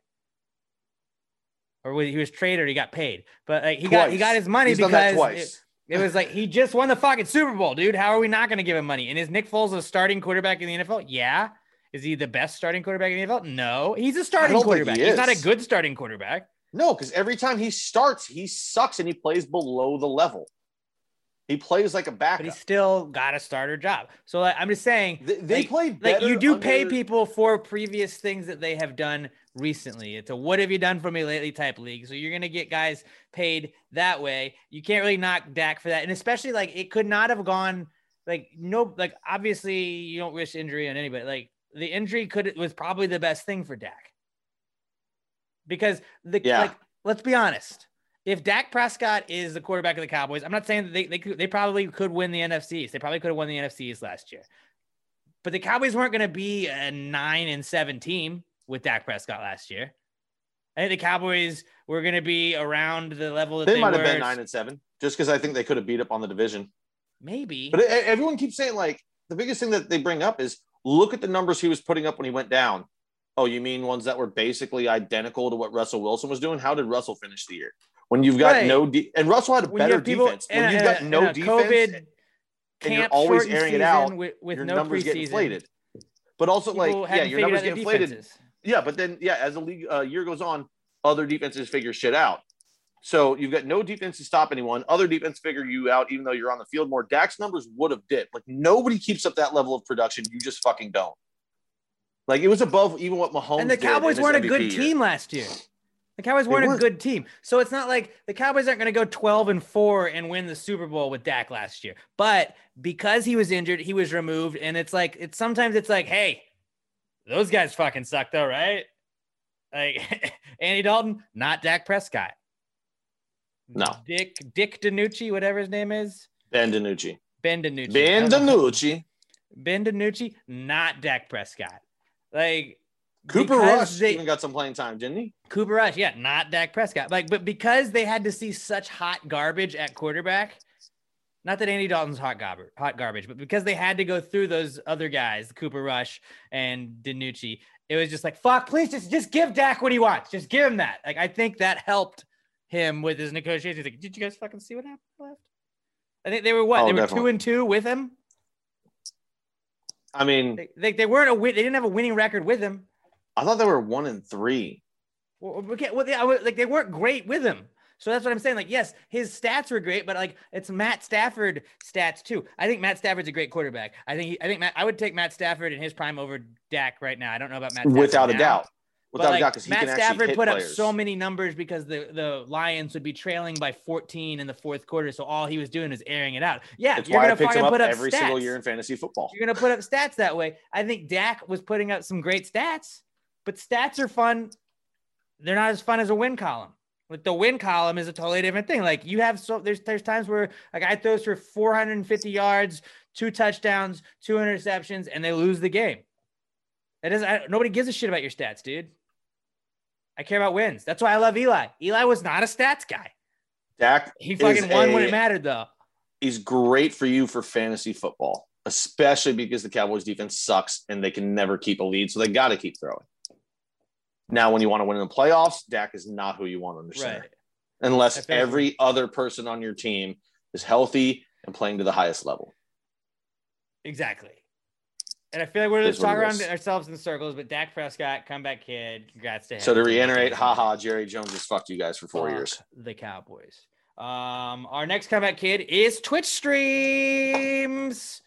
Or he was traded, he got paid. But like he twice. got he got his money He's because it, it, was like he just won the fucking Super Bowl, dude. How are we not going to give him money? And is Nick Foles a starting quarterback in the NFL? Yeah. Is he the best starting quarterback in the NFL? No, he's a starting quarterback. He he's not a good starting quarterback. No, because every time he starts, he sucks and he plays below the level. He plays like a backup. But he still got a starter job. So like, I'm just saying they, they like, played like you do under... pay people for previous things that they have done recently. It's a what have you done for me lately type league. So you're gonna get guys paid that way. You can't really knock Dak for that. And especially like it could not have gone like no like obviously you don't wish injury on anybody. Like the injury could was probably the best thing for Dak. Because the yeah. like let's be honest. If Dak Prescott is the quarterback of the Cowboys, I'm not saying that they they, could, they probably could win the NFCs. They probably could have won the NFCs last year. But the Cowboys weren't going to be a 9 and 7 team with Dak Prescott last year. I think the Cowboys were going to be around the level that they, they might were. have been 9 and 7 just cuz I think they could have beat up on the division. Maybe. But everyone keeps saying like the biggest thing that they bring up is Look at the numbers he was putting up when he went down. Oh, you mean ones that were basically identical to what Russell Wilson was doing? How did Russell finish the year? When you've got right. no de- and Russell had a better defense. When you've got no defense COVID and you're always airing it out, with, with your no numbers preseason. get inflated. But also, People like, yeah, your numbers get inflated. Defenses. Yeah, but then, yeah, as the league uh, year goes on, other defenses figure shit out. So you've got no defense to stop anyone. Other defense figure you out, even though you're on the field more. Dak's numbers would have dipped. Like nobody keeps up that level of production. You just fucking don't. Like it was above even what Mahomes. And the Cowboys weren't MVP a good year. team last year. The Cowboys weren't, weren't, a good team. So it's not like the Cowboys aren't going to go 12 and 4 and win the Super Bowl with Dak last year. But because he was injured, he was removed. And it's like, it's sometimes it's like, hey, those guys fucking suck though, right? Like Andy Dalton, not Dak Prescott. No. Dick Dick DiNucci, whatever his name is. Ben DiNucci. Ben DiNucci. Ben DiNucci. Ben DiNucci, not Dak Prescott. Like Cooper Rush they, even got some playing time, didn't he? Cooper Rush, yeah, not Dak Prescott. Like, but because they had to see such hot garbage at quarterback, not that Andy Dalton's hot garbage, hot garbage, but because they had to go through those other guys, Cooper Rush and DiNucci, it was just like, fuck, please just just give Dak what he wants. Just give him that. Like, I think that helped him with his negotiations. Like, did you guys fucking see what happened left? I think they were what? Oh, they were definitely. two and two with him. I mean, they, they, they weren't a win. They didn't have a winning record with him. I thought they were one and three. Well, okay, well, they, like they weren't great with him. So that's what I'm saying. Like, yes, his stats were great, but like it's Matt Stafford stats too. I think Matt Stafford's a great quarterback. I think he, I think Matt, I would take Matt Stafford in his prime over Dak right now. I don't know about Matt Stafford without now. a doubt. Without like, a doubt, because Matt can Stafford put players. up so many numbers because the, the Lions would be trailing by 14 in the fourth quarter. So all he was doing is airing it out. Yeah, That's you're why gonna picked him up put up every stats. single year in fantasy football. You're gonna put up stats that way. I think Dak was putting up some great stats, but stats are fun. They're not as fun as a win column. Like the win column is a totally different thing. Like you have so there's there's times where a guy throws for 450 yards, two touchdowns, two interceptions, and they lose the game. It doesn't. I, nobody gives a shit about your stats, dude. I care about wins. That's why I love Eli. Eli was not a stats guy. Dak, He fucking won a- when it mattered, though. He's great for you for fantasy football, especially because the Cowboys defense sucks and they can never keep a lead, so they got to keep throwing. Now, when you want to win in the playoffs, Dak is not who you want under center, Right. unless every other person on your team is healthy and playing to the highest level. Exactly. And I feel like we're just talking around ourselves in circles, but Dak Prescott, comeback kid, congrats to him. So to reiterate, haha, Jerry Jones has fucked you guys for four Fuck years. The Cowboys. Um, our next comeback kid is Twitch streams.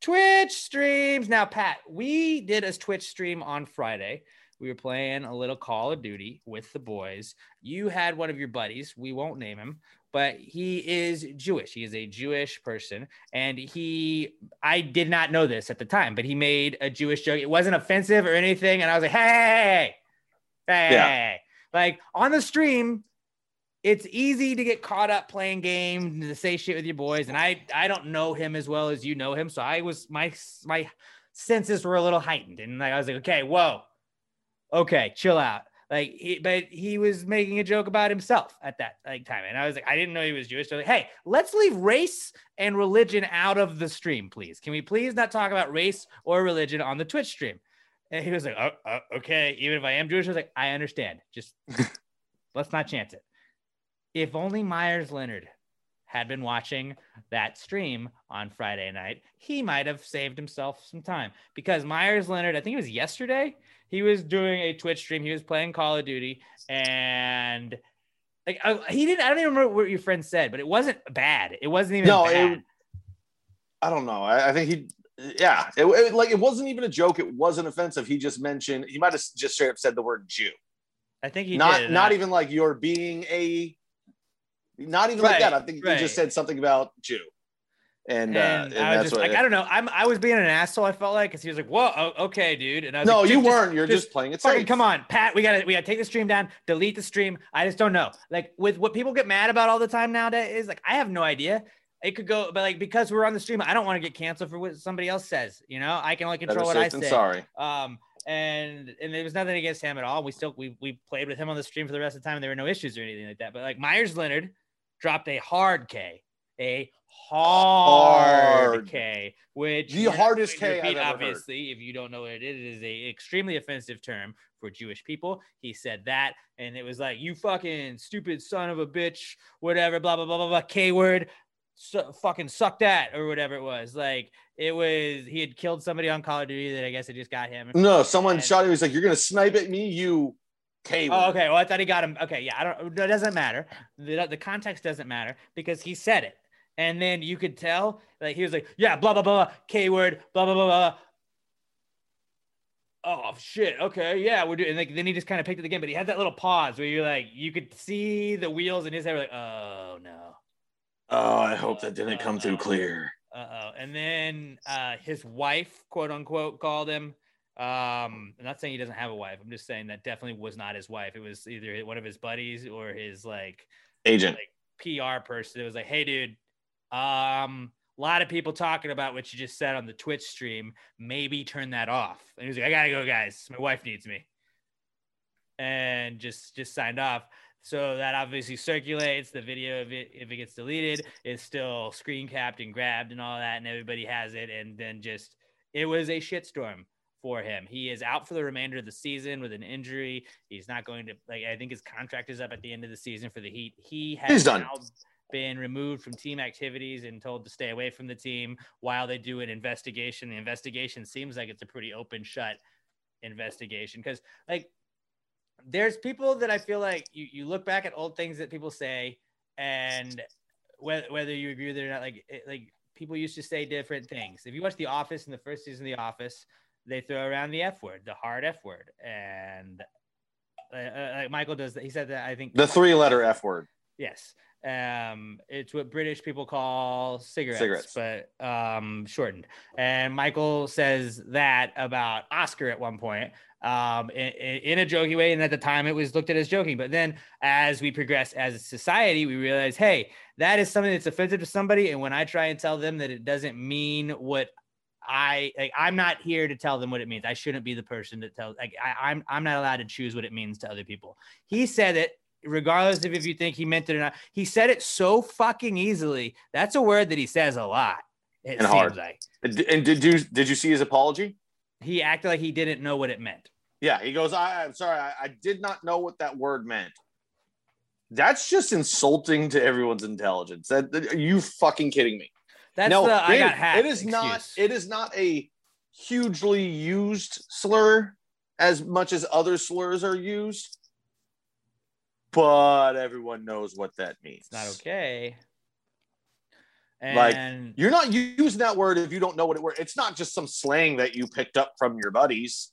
Twitch streams. Now, Pat, we did a Twitch stream on Friday. We were playing a little Call of Duty with the boys. You had one of your buddies, we won't name him, but he is Jewish. He is a Jewish person. And he, I did not know this at the time, but he made a Jewish joke. It wasn't offensive or anything. And I was like, hey, hey, Yeah. like on the stream, it's easy to get caught up playing games and to say shit with your boys. And I, I don't know him as well as you know him. So I was, my, my senses were a little heightened. And I was like, okay, whoa, okay, chill out. Like, he, but he was making a joke about himself at that like time, and I was like, I didn't know he was Jewish. So like, hey, let's leave race and religion out of the stream, please. Can we please not talk about race or religion on the Twitch stream? And he was like, oh, oh, okay, even if I am Jewish, I was like, I understand. Just let's not chance it. If only Meyers Leonard had been watching that stream on Friday night, he might have saved himself some time because Meyers Leonard, I think it was yesterday, he was doing a Twitch stream. He was playing Call of Duty and like I, he didn't. I don't even remember what your friend said, but it wasn't bad. It wasn't even No, it, I don't know. I, I think he, yeah, it, it- like it wasn't even a joke. It wasn't offensive. He just mentioned he might have just straight up said the word Jew. I think he not did. not I- even like you're being a, not even Right, like that. I think he just said something about Jew, and, And, uh, and I was just like, I don't know. I'm I was being an asshole. I felt like because he was like, "Whoa, oh, okay, dude." And I was like, no, like, you "Just- just- weren't. You're just, playing it safe. come on, Pat. We gotta we gotta take the stream down, delete the stream. I just don't know. Like with what people get mad about all the time nowadays is like I have no idea. It could go, but like because we're on the stream, I don't want to get canceled for what somebody else says. You know, I can only Better control what I say. sorry. Um, and and there was nothing against him at all. We still we we played with him on the stream for the rest of the time. And there were no issues or anything like that. But like Meyers Leonard dropped a hard K, a hard, Hard. K, which The hardest K repeat, ever heard. Obviously, if you don't know what it is, it is a extremely offensive term for Jewish people. He said that, and it was like, "You fucking stupid son of a bitch," whatever, blah blah blah blah blah, K word. So, fucking suck that or whatever it was like it was he had killed somebody on call of duty that i guess it just got him No, someone And- shot him. He's like, "You're gonna snipe at me, you." K. Oh, okay. Well, I thought he got him. Okay, yeah. I don't. It doesn't matter. The, the context doesn't matter because he said it, and then you could tell like he was like, yeah, blah blah blah, K word, blah blah blah blah. Oh shit. Okay, yeah, we're doing. And like, then he just kind of picked it again, but he had that little pause where you're like, you could see the wheels in his head. Like, oh no. Oh, I hope that didn't come through clear. Uh oh. And then uh, his wife, quote unquote, called him. Um, I'm not saying he doesn't have a wife. I'm just saying that definitely was not his wife. It was either one of his buddies or his like Agent. like PR person. It was like, hey, dude, um, a lot of people talking about what you just said on the Twitch stream. Maybe turn that off. And he was like, I gotta go, guys. My wife needs me. And just just signed off. So that obviously circulates. The video of it, if it gets deleted, is still screen capped and grabbed and all that, and everybody has it. And then just it was a shitstorm for him. He is out for the remainder of the season with an injury. He's not going to like. I think his contract is up at the end of the season for the Heat. He has He's done. now been removed from team activities and told to stay away from the team while they do an investigation. The investigation seems like it's a pretty open shut investigation because like there's people that I feel like you, you look back at old things that people say and whether, whether you agree with it or not, like, it, like people used to say different things. If you watch The Office in the first season of The Office, they throw around the F word, the hard F word. And uh, uh, like Michael does that. He said that I think The three-letter F word. Yes. Um, it's what British people call cigarettes, Cigarettes. but um, shortened. And Michael says that about Oscar at one point, um, in, in a joking way. And at the time, it was looked at as joking. But then, as we progress as a society, we realize, hey, that is something that's offensive to somebody. And when I try and tell them that it doesn't mean what I like, I'm not here to tell them what it means. I shouldn't be the person to tell. Like, I, I'm I'm not allowed to choose what it means to other people. He said it regardless of if you think he meant it or not. He said it so fucking easily. That's a word that he says a lot. It And seems hard. like And did you did you see his apology? he acted like he didn't know what it meant. Yeah, he goes, I, I'm sorry, I, I did not know what that word meant. That's just insulting to everyone's intelligence. That, that- are you fucking kidding me? That's no, the I it- got hacked. It is not. It is not a hugely used slur as much as other slurs are used. But everyone knows what that means. It's not okay. And Like you're not using that word if you don't know what it word. It's not just some slang that you picked up from your buddies.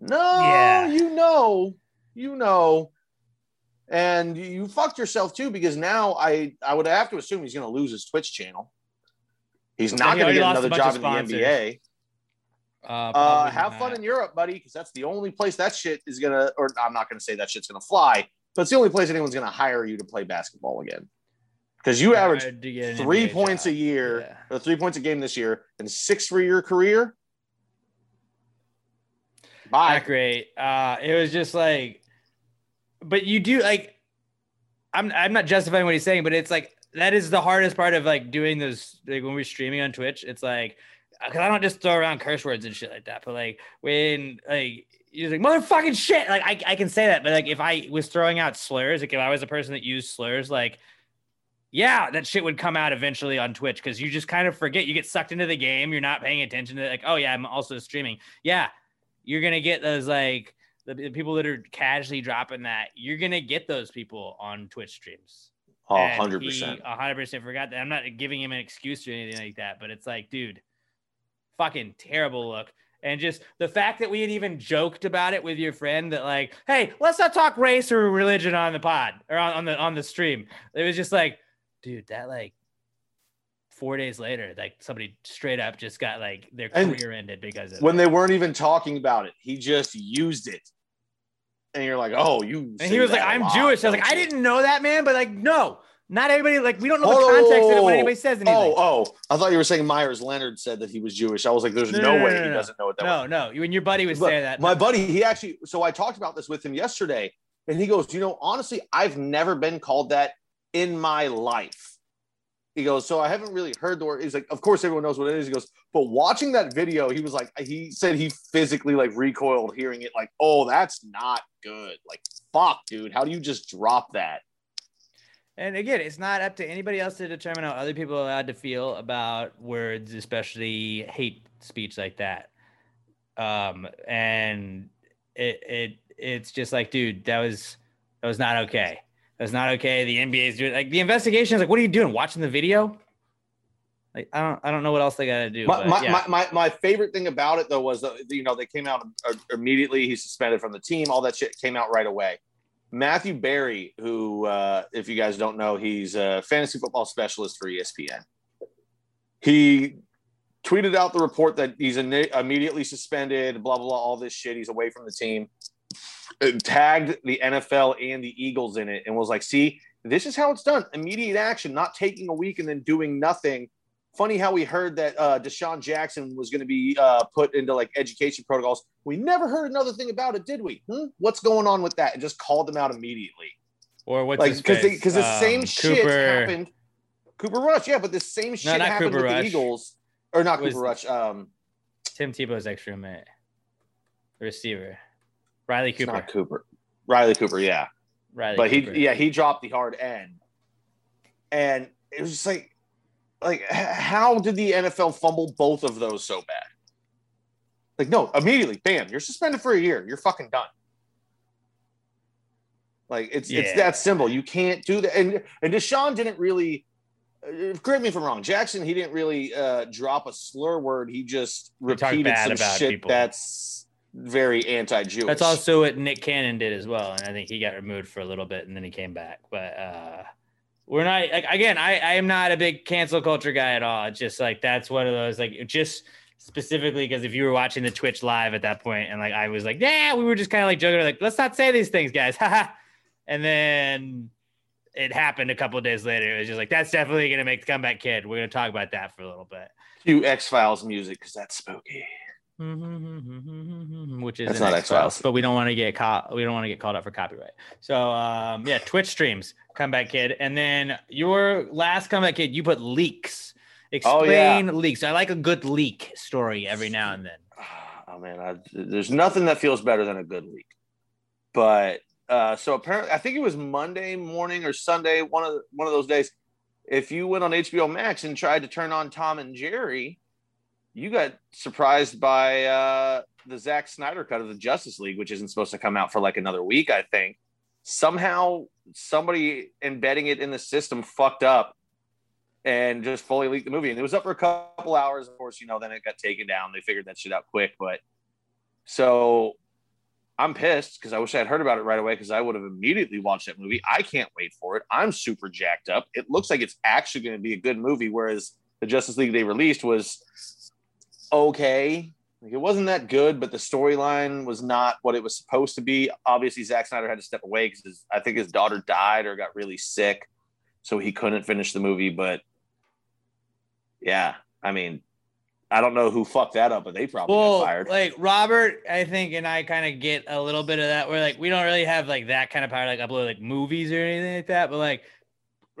No, Yeah. you know, you know, and you fucked yourself too because now I I would have to assume he's going to lose his Twitch channel. He's not going to get another job in the. NBA. uh, Uh, have not. fun in Europe, buddy, because that's the only place that shit is gonna. Or I'm not gonna say that shit's gonna fly, but it's the only place anyone's gonna hire you to play basketball again. Because you average to get an three NBA points a year, Yeah. or three points a game this year, and six for your career. Bye. not great. Uh, it was just like, but you do like, I'm I'm not justifying what he's saying, but it's like that is the hardest part of like doing those like when we're streaming on Twitch. It's like because I don't just throw around curse words and shit like that, but like when like you're like motherfucking shit, like I I can say that, but like if I was throwing out slurs, like if I was a person that used slurs, like. Yeah, that shit would come out eventually on Twitch because you just kind of forget. You get sucked into the game. You're not paying attention to it. Like, oh yeah, I'm also streaming. Yeah, you're gonna get those like the, the people that are casually dropping that. You're gonna get those people on Twitch streams. And 100 he percent. 100% forgot that. I'm not giving him an excuse or anything like that, but it's like, dude, fucking terrible look. And just the fact that we had even joked about it with your friend that like, hey, let's not talk race or religion on the pod or on, on the on the stream. It was just like, dude, that like four days later, like somebody straight up just got like their And career ended because of When it. they weren't even talking about it, he just used it, and you're like, "Oh, you." And he was like, I'm lot, Jewish. I was like, I didn't know that, man. But like, no, not everybody, like, we don't know Oh, the context of it when anybody says anything. Oh, oh, I thought you were saying Meyers Leonard said that he was Jewish. I was like, there's no, way he doesn't know what that was. No, no. When your buddy was But saying that, My buddy, he actually, so I talked about this with him yesterday, and he goes, You know, honestly, I've never been called that in my life. He goes, So I haven't really heard the word. He's like, Of course, everyone knows what it is. He goes, But watching that video, he was like, He said he physically like recoiled hearing it, like, Oh, that's not good. Like, fuck, dude. How do you just drop that? And again, it's not up to anybody else to determine how other people are allowed to feel about words, especially hate speech like that. Um, and it it it's just like, dude, that was that was not okay. That was not okay. The NBA is doing like the investigation is like, what are you doing? Watching the video? Like, I don't I don't know what else they gotta do. My, but my, yeah. my, my, my favorite thing about it though was that you know they came out uh, immediately. He's suspended from the team. All that shit came out right away. Matthew Berry, who uh, if you guys don't know, he's a fantasy football specialist for ESPN. He tweeted out the report that he's in- immediately suspended. Blah blah blah. All this shit. He's away from the team. Uh, Tagged the NFL and the Eagles in it, and was like, "See, this is how it's done. Immediate action, not taking a week and then doing nothing." Funny how we heard that uh, DeSean Jackson was going to be uh, put into like education protocols. We never heard another thing about it, did we? Hmm? What's going on with that? And just called them out immediately. or what's like because because the Um, same shit happened. Cooper Rush, yeah, but the same shit not happened Cooper with Rush. the Eagles, or not Cooper Rush. Um, Tim Tebow's ex roommate, the receiver, Riley Cooper. not Cooper, Riley Cooper, yeah. Riley but Cooper. he, yeah, he dropped the hard end, and it was just like, like, how did the NFL fumble both of those so bad? Like, no, immediately, bam, you're suspended for a year. You're fucking done. Like, it's it's that simple. You can't do that. And and DeSean didn't really. Uh, correct me if I'm wrong. Jackson, he didn't really uh, drop a slur word. He just repeated some shit people. that's very anti-Jewish. That's also what Nick Cannon did as well, and I think he got removed for a little bit and then he came back. But uh we're not like again. I I am not a big cancel culture guy at all. It's just like that's one of those like just specifically because if you were watching the Twitch live at that point and like I was like, yeah, we were just kind of like joking, like let's not say these things, guys, and then it happened a couple of days later. It was just like that's definitely gonna make the comeback kid. We're gonna talk about that for a little bit. cue X Files music because that's spooky. Mm-hmm, mm-hmm, mm-hmm, which is That's not X-Files, X-Files. but we don't want to get caught. We don't want to get called out for copyright. So um, yeah, Twitch streams, comeback kid, and then your last comeback kid, you put leaks. Oh, yeah. Explain leaks. I like a good leak story every now and then. Oh man, I, there's nothing that feels better than a good leak. But uh, so apparently, I think it was Monday morning or Sunday, one of one of those days. If you went on HBO Max and tried to turn on Tom and Jerry, you got surprised by uh, the Zack Snyder cut of the Justice League, which isn't supposed to come out for like another week, I think. somehow somebody embedding it in the system fucked up and just fully leaked the movie. And it was up for a couple hours. Of course, you know, then it got taken down. They figured that shit out quick. But so I'm pissed because I wish I had heard about it right away because I would have immediately watched that movie. I can't wait for it. I'm super jacked up. It looks like it's actually going to be a good movie, whereas the Justice League they released was okay. Like, it wasn't that good, but the storyline was not what it was supposed to be. Obviously, Zack Snyder had to step away because I think his daughter died or got really sick, so he couldn't finish the movie. But yeah, I mean, I don't know who fucked that up, but they probably well, got fired. like Robert, I think, and I kind of get a little bit of that. Where like we don't really have like that kind of power, like upload like movies or anything like that. But like,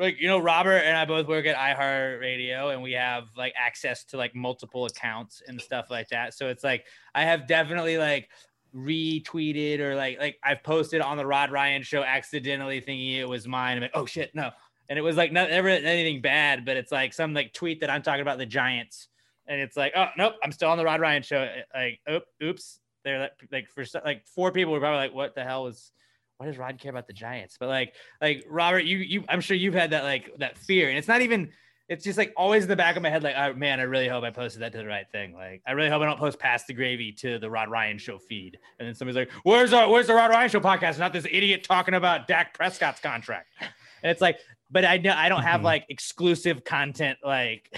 like you know, Robert and I both work at iHeartRadio, and we have like access to like multiple accounts and stuff like that. So it's like I have definitely like retweeted or like like I've posted on the Rod Ryan show accidentally thinking it was mine. I'm like, oh shit, no. And it was like not never anything bad, but it's like some like tweet that I'm talking about the Giants and it's like, oh nope, I'm still on the Rod Ryan show. Like, oop, oops. They're like, like for like four people were probably like, what the hell was? Why does Rod care about the Giants? But like, like Robert, you, you, I'm sure you've had that like that fear, and it's not even. It's just like always in the back of my head, like, oh, man, I really hope I posted that to the right thing. Like, I really hope I don't post Pass the Gravy to the Rod Ryan show feed. And then somebody's like, where's our, where's the Rod Ryan show podcast? Not this idiot talking about Dak Prescott's contract. And it's like, but I know I don't have mm-hmm. like exclusive content like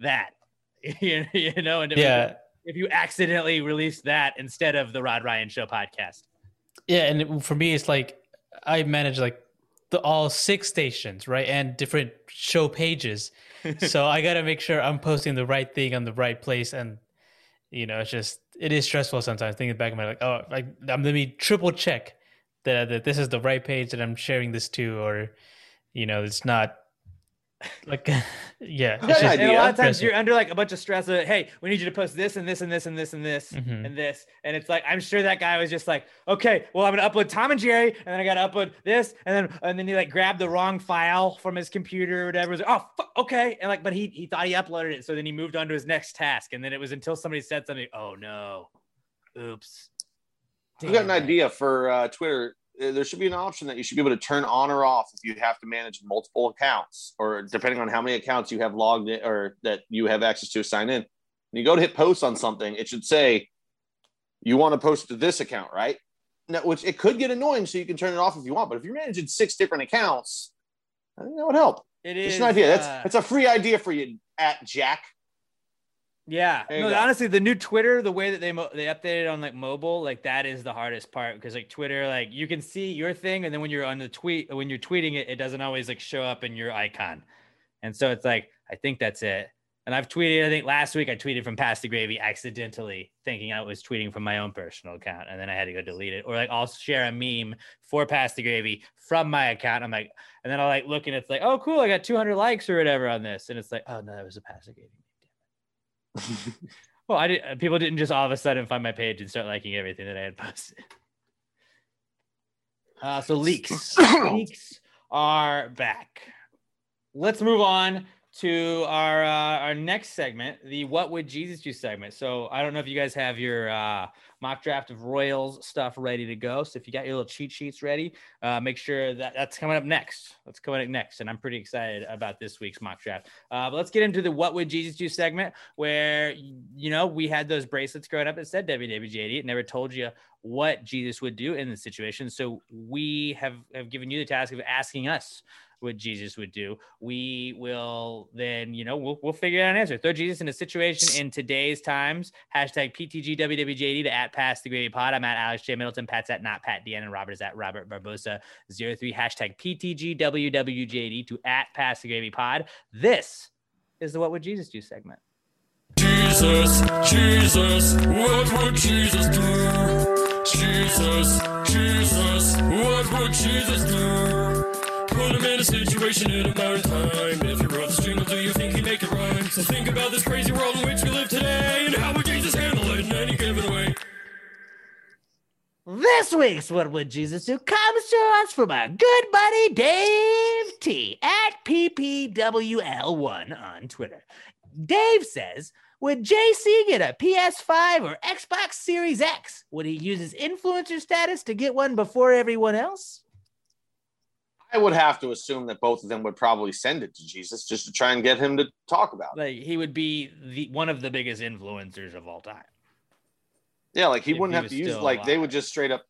that. you, you know, and yeah. if you accidentally release that instead of the Rod Ryan Show podcast. Yeah, and for me, it's like I manage like the all six stations, right, and different show pages. so I got to make sure I'm posting the right thing on the right place, and you know, it's just it is stressful sometimes. Thinking back, I'm like, oh, like I'm let me triple check that that this is the right page that I'm sharing this to, or you know, it's not like yeah, just, and a lot of times you're under like a bunch of stress of hey we need you to post this and this and this and this and this mm-hmm. and this. And it's like i'm sure that guy was just like okay well i'm gonna upload tom and jerry and then i gotta upload this and then and then he like grabbed the wrong file from his computer or whatever was like, oh fuck, okay. And like but he he thought he uploaded it so then he moved on to his next task and then it was until somebody said something oh no. Oops. Damn. i got an idea for uh, twitter there should be an option that you should be able to turn on or off if you have to manage multiple accounts or depending on how many accounts you have logged in or that you have access to sign in. When you go to hit post on something, it should say you want to post to this account, right? Now, which it could get annoying, so you can turn it off if you want. But if you're managing six different accounts, I think that would help. It is an idea. Uh, that's that's a free idea for you at Jack. Yeah, no, honestly, the new Twitter, the way that they mo- they updated on like mobile, like that is the hardest part because like Twitter, like you can see your thing, and then when you're on the tweet, when you're tweeting it, it doesn't always like show up in your icon, and so it's like I think that's it. And I've tweeted, I think last week I tweeted from Pass the Gravy accidentally, thinking I was tweeting from my own personal account, and then I had to go delete it. Or like I'll share a meme for Pass the Gravy from my account. I'm like, and then I'll like look and it's like, oh cool, I got 200 likes or whatever on this, and it's like, oh no, that was a Pass the Gravy well, I did. People didn't just all of a sudden find my page and start liking everything that I had posted. Uh, so leaks, leaks are back. Let's move on to our uh, our next segment, the "What Would Jesus Do" segment. So I don't know if you guys have your uh, mock draft of Royals stuff ready to go. So if you got your little cheat sheets ready, uh, make sure that that's coming up next. That's coming up next, and I'm pretty excited about this week's mock draft. Uh, but let's get into the "What Would Jesus Do" segment, where you know we had those bracelets growing up that said WWJD. It never told you what Jesus would do in the situation. So we have have given you the task of asking us what Jesus would do. We will then, you know, we'll, we'll figure out an answer. Throw Jesus in a situation in today's times. Hashtag PTGWWJD to at Pass the Gravy Pod. I'm at Alex J. Middleton. Pat's at not Pat Deanna. and Robert is at Robert Barbosa 03. Hashtag PTGWWJD to at Pass the Gravy Pod. This is the What Would Jesus Do segment. Jesus, Jesus, what would Jesus do? Jesus, Jesus, what would Jesus do? Put him in a situation in time. If you wrote this jingle, do you think he'd make it rhyme? So think about this crazy world in which we live today, and how would Jesus handle it in any given way? This week's What Would Jesus Do comes to us from our good buddy Dave T at PPWL1 on Twitter. Dave says, Would JC get a PS5 or Xbox Series X? Would he use his influencer status to get one before everyone else? I would have to assume that both of them would probably send it to Jesus just to try and get him to talk about it. Like he would be the one of the biggest influencers of all time. Yeah, like he If wouldn't he have to use like they would just straight up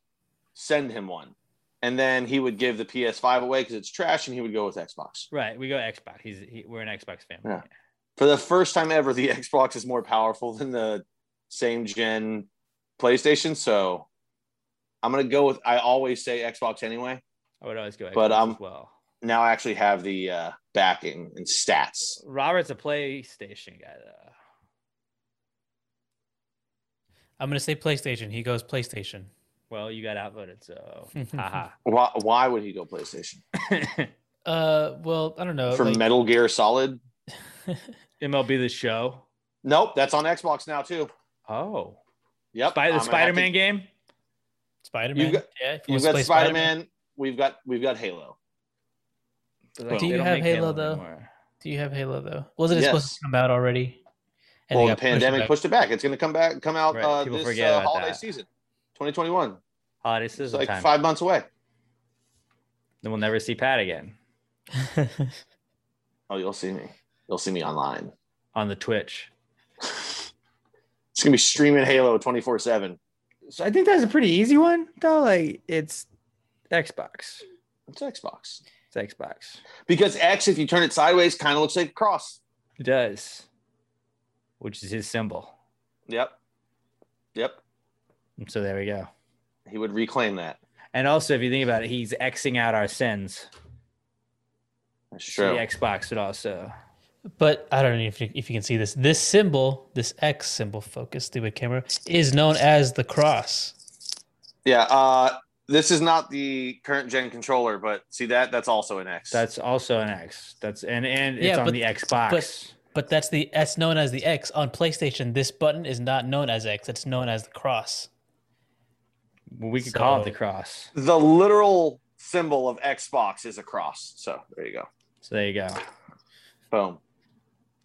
send him one, and then he would give the PS5 away because it's trash, and he would go with Xbox. Right. We go Xbox. He's he, we're an Xbox family. Yeah. For the first time ever, the Xbox is more powerful than the same gen PlayStation. So I'm gonna go with. I always say Xbox anyway. I would always go Xbox But, um, as well. Now I actually have the uh, backing and stats. Robert's a PlayStation guy though. I'm gonna say PlayStation. He goes PlayStation. Well, you got outvoted, so haha. Why, why would he go PlayStation Uh, well, I don't know. for like- Metal Gear Solid? MLB the Show. Nope, that's on Xbox now too. Oh, Yep, Spy- the I'm Spider-Man to- game. Spider-Man. You've got, yeah, you've got play Spider Spider-Man. Man. We've got we've got Halo. Like, Do you have make Halo, though? anymore. Do you have Halo though? Wasn't it supposed to come out already? And well, they the got pushed pandemic back. pushed it back. It's going to come back, come out Right, uh, this uh, holiday that. season, 2021. Holiday It's season like time. five months away. Then we'll never see Pat again Oh, you'll see me. You'll see me online. on the Twitch. It's gonna be streaming Halo 24 seven. So I think that's a pretty easy one, though. Like it's Xbox. It's Xbox It's Xbox. because X, if you turn it sideways, kind of looks like a cross. It does, which is his symbol. Yep, yep. And so there we go. He would reclaim that. And also, if you think about it, he's Xing out our sins. That's true. the Xbox would also. But I don't know if you, if you can see this. This symbol, this X symbol, focus, stupid camera, is known as the cross. Yeah. Uh, this is not the current gen controller, but see that that's also an X. That's also an X. That's and and it's Yeah, on but- the Xbox. But but that's the that's known as the X on PlayStation. This button is not known as X. It's known as the cross. Well, we could call it the So- cross. the literal symbol of Xbox is a cross. So there you go. So there you go. Boom.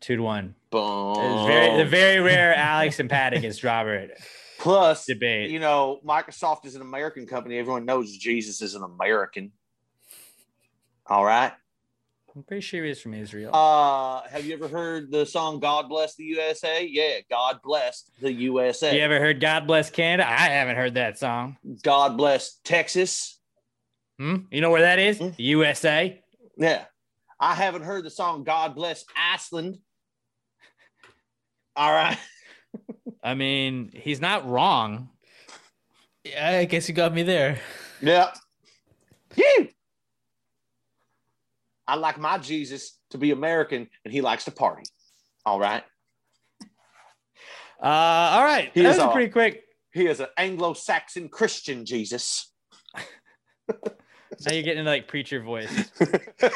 Two to one. Boom. It's very the very rare Alex and Pat against Robert Plus, debate. you know, Microsoft is an American company. Everyone knows Jesus is an American. All right. I'm pretty sure he is from Israel. Uh, have you ever heard the song "God Bless the USA"? Yeah, God bless the USA. you ever heard "God Bless Canada"? I haven't heard that song. God bless Texas. Hmm? You know where that is? Hmm? USA. Yeah, I haven't heard the song "God Bless Iceland." All right. I mean, he's not wrong. Yeah, I guess you got me there. Yeah. You. I like my Jesus to be American, and he likes to party. All right. Uh, all right. He that is was a a- pretty quick. He is an Anglo-Saxon Christian Jesus. Now you're getting into like preacher voice.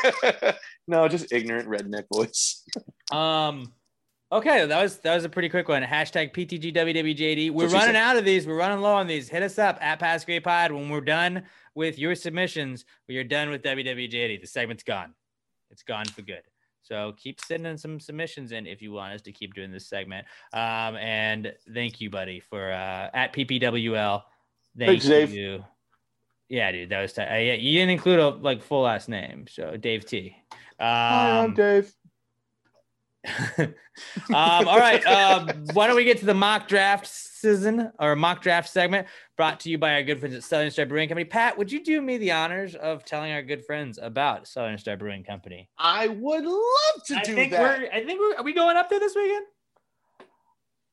no, just ignorant redneck voice. Um. Okay, that was that was a pretty quick one. Hashtag PTGWWJD. We're running out of these. We're running low on these. Hit us up at PassGravyPod when we're done with your submissions. We are done with WWJD. The segment's gone. It's gone for good. So keep sending some submissions in if you want us to keep doing this segment. Um, and thank you, buddy, for uh, at PPWL. Thank Thanks, Dave. you. Yeah, dude, that was tight. Uh, yeah, you didn't include a like full last name, so Dave T. Um, Hi, I'm Dave. um, all right. Um, why don't we get to the mock draft season or mock draft segment brought to you by our good friends at Southern Star Brewing Company? Pat, would you do me the honors of telling our good friends about Southern Star Brewing Company? I would love to I do think that. we're. I think we're. Are we going up there this weekend?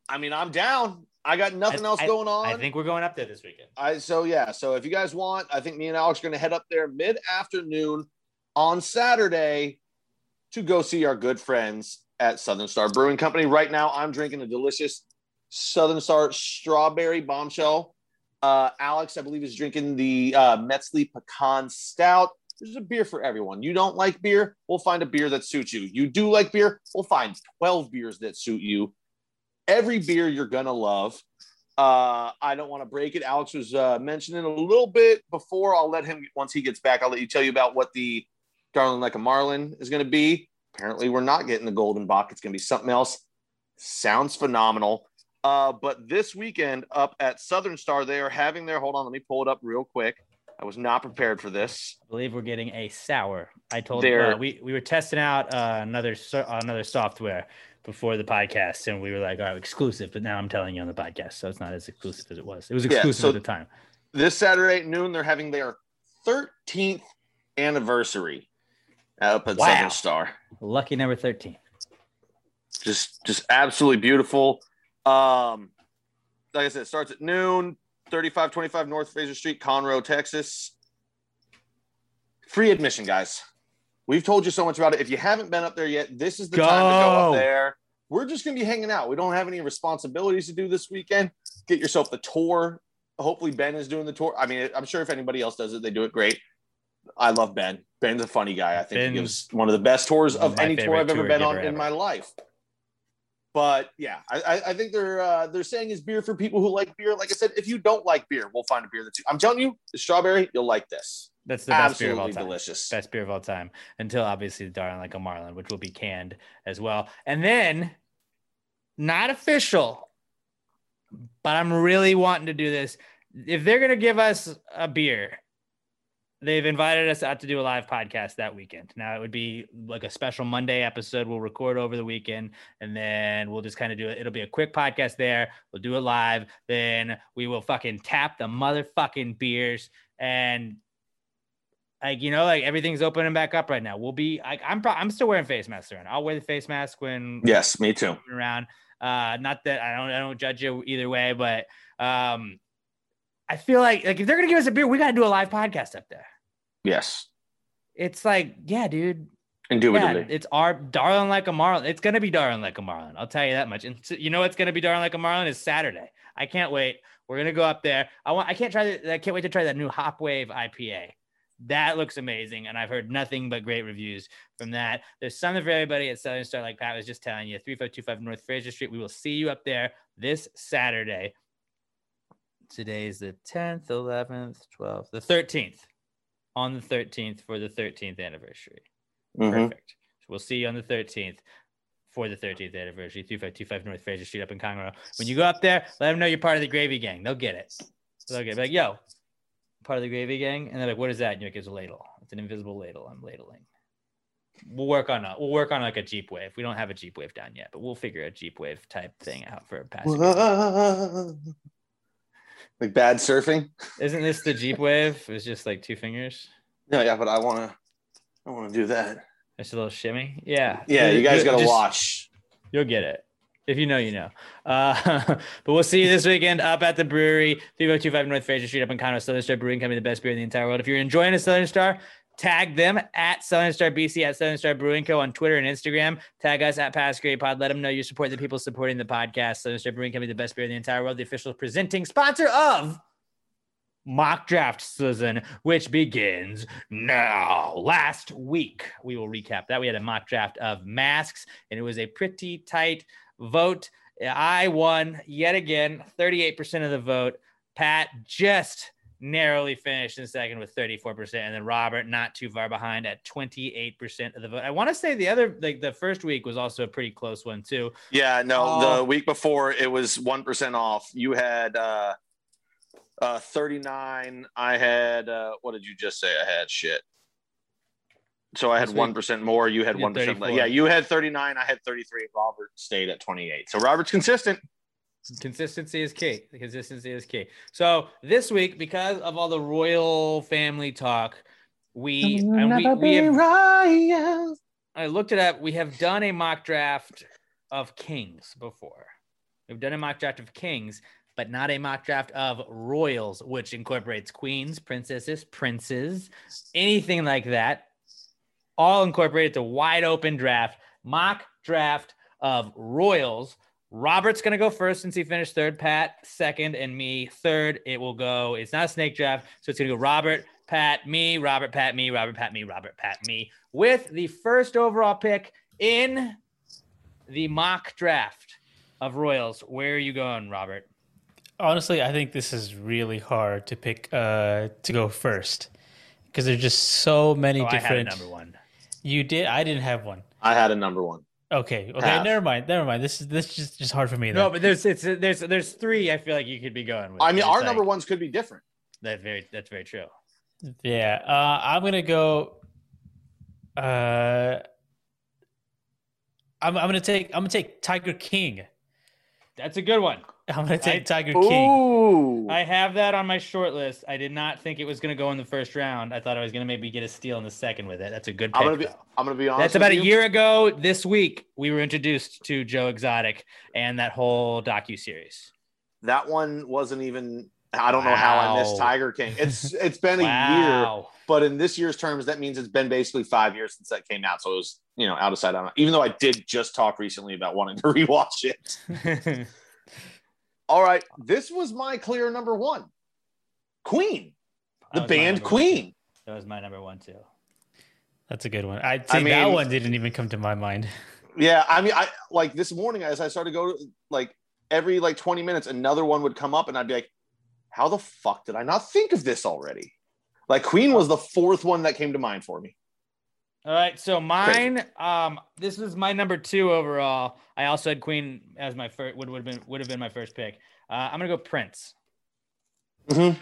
I mean, I'm down. I got nothing I- else I- going on. I think we're going up there this weekend. I so yeah. So if you guys want, I think me and Alex are going to head up there mid afternoon on Saturday to go see our good friends at Southern Star Brewing Company. Right now, I'm drinking a delicious Southern Star strawberry bombshell. Uh, Alex, I believe, is drinking the uh, Metzley pecan stout. There's a beer for everyone. You don't like beer? We'll find a beer that suits you. You do like beer? We'll find 12 beers that suit you. Every beer you're going to love. Uh, I don't want to break it. Alex was uh, mentioning a little bit before. I'll let him, once he gets back, I'll let you tell you about what the Darling Like a Marlin is going to be. Apparently, we're not getting the Golden Bach. It's going to be something else. Sounds phenomenal. Uh, but this weekend up at Southern Star, they are having their, hold on, let me pull it up real quick. I was not prepared for this. I believe we're getting a sour. I told uh, we we were testing out uh, another so- another software before the podcast, and we were like, "All right, exclusive." But now I'm telling you on the podcast, so it's not as exclusive as it was. It was Yeah, exclusive so- at the time. This Saturday at noon, they're having their 13th anniversary up at Wow. Southern Star. Lucky number thirteen. Just, just absolutely beautiful. Um, like I said, it starts at noon. 3525 North Fraser Street, Conroe, Texas. Free admission, guys. We've told you so much about it. If you haven't been up there yet, this is the time to go Go. up there. We're just going to be hanging out. We don't have any responsibilities to do this weekend. Get yourself the tour. Hopefully, Ben is doing the tour. I mean, I'm sure if anybody else does it, they do it great. I love Ben. Ben's a funny guy. I think he gives one of the best tours of any tour I've ever been on giver in my life. But yeah, I, I, I think they're uh, they're saying is beer for people who like beer. Like I said, if you don't like beer, we'll find a beer that's. I'm telling you, the strawberry, you'll like this. That's the best beer of all time. delicious. Best beer of all time. Until obviously the Darling Like a Marlin, which will be canned as well. And then, not official, but I'm really wanting to do this. If they're gonna give us a beer, they've invited us out to do a live podcast that weekend. Now it would be like a special Monday episode. We'll record over the weekend and then we'll just kind of do it. It'll be a quick podcast there. We'll do it live. Then we will fucking tap the motherfucking beers and like you know, like everything's opening back up right now. We'll be like I'm pro- I'm still wearing face masks around. I'll wear the face mask when Yes, me too. around. Uh, not that I don't I don't judge you either way, but um, I feel like like if they're gonna give us a beer, we gotta do a live podcast up there. Yes, It's like, yeah, dude. Yeah, indubitably. it's our darling like a marlin. It's gonna be darling like a marlin. I'll tell you that much. And so- you know what's gonna be darling like a marlin is Saturday. I can't wait. We're gonna go up there. I want. I can't try. I can't wait to try that new Hop Wave IPA. That looks amazing, and I've heard nothing but great reviews from that. There's something for everybody at Southern Star, like Pat was just telling you. 3525 North Fraser Street. We will see you up there this Saturday. Today's the 10th, 11th, 12th, the 13th. On the 13th for the 13th anniversary. Mhm. Perfect. So we'll see you on the 13th for the 13th anniversary, 3525 North Fraser Street up in Conroe. When you go up there, let them know you're part of the Gravy Gang. They'll get it. They'll get it. Like, yo, part of the Gravy Gang. And they're like, what is that? And you're like, it's a ladle. It's an invisible ladle. I'm ladling. We'll work on a we'll work on like a Jeep wave. We don't have a Jeep wave down yet, but we'll figure a Jeep wave type thing out for a passenger. Like bad surfing. Isn't this the Jeep wave? It's just like two fingers. No, yeah, but I want to. I want to do that. It's a little shimmy. Yeah. Yeah, you guys got to watch. You'll get it. If you know, you know. Uh, but we'll see you this weekend up at the brewery, 3025 North Fraser Street up in Conroe, Southern Star Brewing Company, the best beer in the entire world. If you're enjoying a Southern Star, tag them at Southern Star BC at Southern Star Brewing Co. on Twitter and Instagram. Tag us at PassGravyPod. Let them know you support the people supporting the podcast. Southern Star Brewing Company, the best beer in the entire world, the official presenting sponsor of mock draft season, which begins now. Last week, we will recap that. We had a mock draft of masks, and it was a pretty tight vote. I won yet again, 38% of the vote. Pat just narrowly finished in second with 34%, and then Robert not too far behind at 28% of the vote. I want to say the other, like the first week was also a pretty close one, too. Yeah, no, Oh. the week before it was 1% off. You had uh, uh, 39. I had, uh, what did you just say? I had shit. So I had 1% more. You had 1% less. Yeah, you had 39. I had 33. Robert stayed at 28. So Robert's consistent. Consistency is key. Consistency is key. So this week, because of all the royal family talk, we we, we have, I looked it up. We have done a mock draft of kings before. We've done a mock draft of kings, but not a mock draft of royals, which incorporates queens, princesses, princes, anything like that. All incorporated to wide open draft, mock draft of royals. Robert's gonna go first since he finished third. Pat second, and me third. It will go. It's not a snake draft, so it's gonna go Robert, Pat, me, Robert, Pat, me, Robert, Pat, me, Robert, Pat, me, with the first overall pick in the mock draft of Royals. Where are you going, Robert? Honestly, I think this is really hard to pick uh to go first because there's just so many Oh, I had a different. number one. You did. I didn't have one. I had a number one. Okay. Okay. Half. Never mind. Never mind. This is this is just just hard for me. No, but there's it's there's there's three. I feel like you could be going with. I mean, It's our like- number ones could be different. That's very that's very true. Yeah, uh, I'm gonna go. Uh, I'm, I'm gonna take. I'm gonna take Tiger King. That's a good one. I'm gonna take I- Tiger King. Ooh. I have that on my short list. I did not think it was going to go in the first round. I thought I was going to maybe get a steal in the second with it. That's a good pick. I'm gonna be. though. I'm gonna be honest. That's about with a you. year ago this week. We were introduced to Joe Exotic and that whole docu series. That one wasn't even. I don't know how I missed Tiger King. It's it's been a year, but in this year's terms, that means it's been basically five years since that came out. So it was you know out of sight. Out of, even though I did just talk recently about wanting to rewatch it. All right, this was my clear number one. Queen, the That was my band number one, Queen. That was my number one too. That's a good one. I'd I say that one didn't even come to my mind. Yeah, I mean, I like this morning as I started to go like every like 20 minutes, another one would come up, and I'd be like, "How the fuck did I not think of this already?" Like Queen was the fourth one that came to mind for me. All right, so mine, um, this was my number two overall. I also had Queen as my first. Would would have been would have been my first pick. Uh, I'm gonna go Prince. Mm-hmm.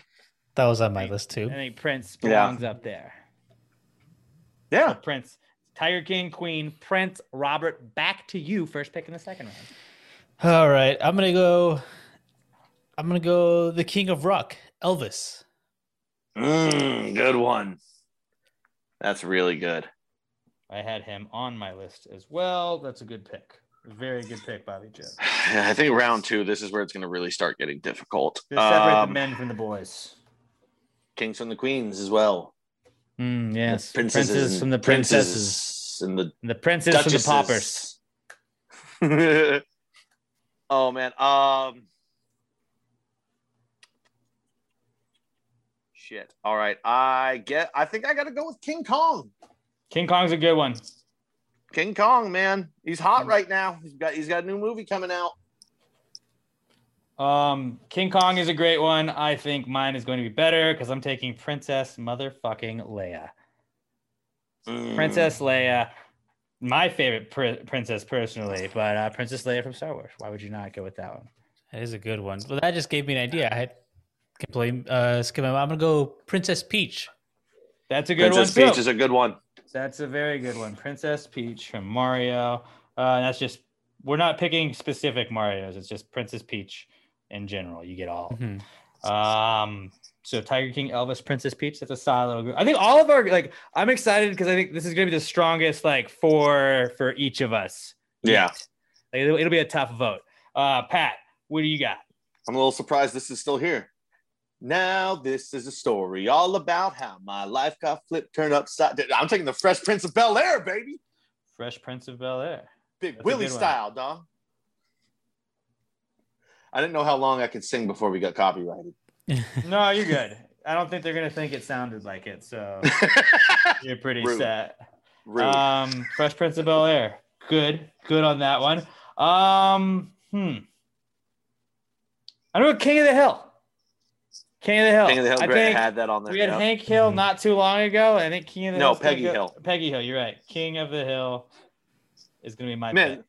That was on my list too. I think Prince Yeah. belongs up there. Yeah, Prince, Tiger King, Queen, Prince, Robert. Back to you. First pick in the second round. All right, I'm gonna go. I'm gonna go the King of Rock, Elvis. Mm, good one. That's really good. I had him on my list as well. That's a good pick. Very good pick, Bobby Joe. I think round two, this is where it's going to really start getting difficult. To separate Um, the men from the boys. Kings and the Queens as well. Mm, yes, Princesses princes and- from the princesses, and the and the princes from the duchesses. paupers. oh man. Um shit. All right. I get I think I gotta go with King Kong. King Kong's a good one. King Kong, man. He's Mm. hot right now. He's got he's got a new movie coming out. Um, King Kong is a great one. I think mine is going to be better because I'm taking Princess motherfucking Leia. Mm. Princess Leia, my favorite pr- princess personally, but uh, Princess Leia from Star Wars. Why would you not go with that one? That is a good one. Well, that just gave me an idea. I had can play. Uh, skip. I'm gonna go Princess Peach. That's a good Princess one Peach too. is a good one. That's a very good one. Princess Peach from Mario. Uh, that's just we're not picking specific Mario's. It's just Princess Peach in general. You get all. Mhm. Um, so Tiger King, Elvis, Princess Peach. That's a solid little group. I think all of our like. I'm excited because I think this is gonna be the strongest like four for each of us. Yeah. Like, it'll, it'll be a tough vote. Uh, Pat, what do you got? I'm a little surprised this is still here. Now this is a story all about how my life got flipped, turned upside down. I'm taking the Fresh Prince of Bel Air, baby. Fresh Prince of Bel Air. Big That's Willie style, dog. I didn't know how long I could sing before we got copyrighted. No, you're good. I don't think they're gonna think it sounded like it, so you're pretty Rude. set. Rude. Um, Fresh Prince of Bel Air. Good, good on that one. Um, hmm. I don't know King of the Hill. King of the Hill. King of the Hill I Grant think had that on there. we had yeah. Hank Hill mm-hmm. not too long ago. I think King of the Hill. No, Hill's gonna Peggy go- Hill. Peggy Hill. You're right. King of the Hill is gonna be my Man, pick.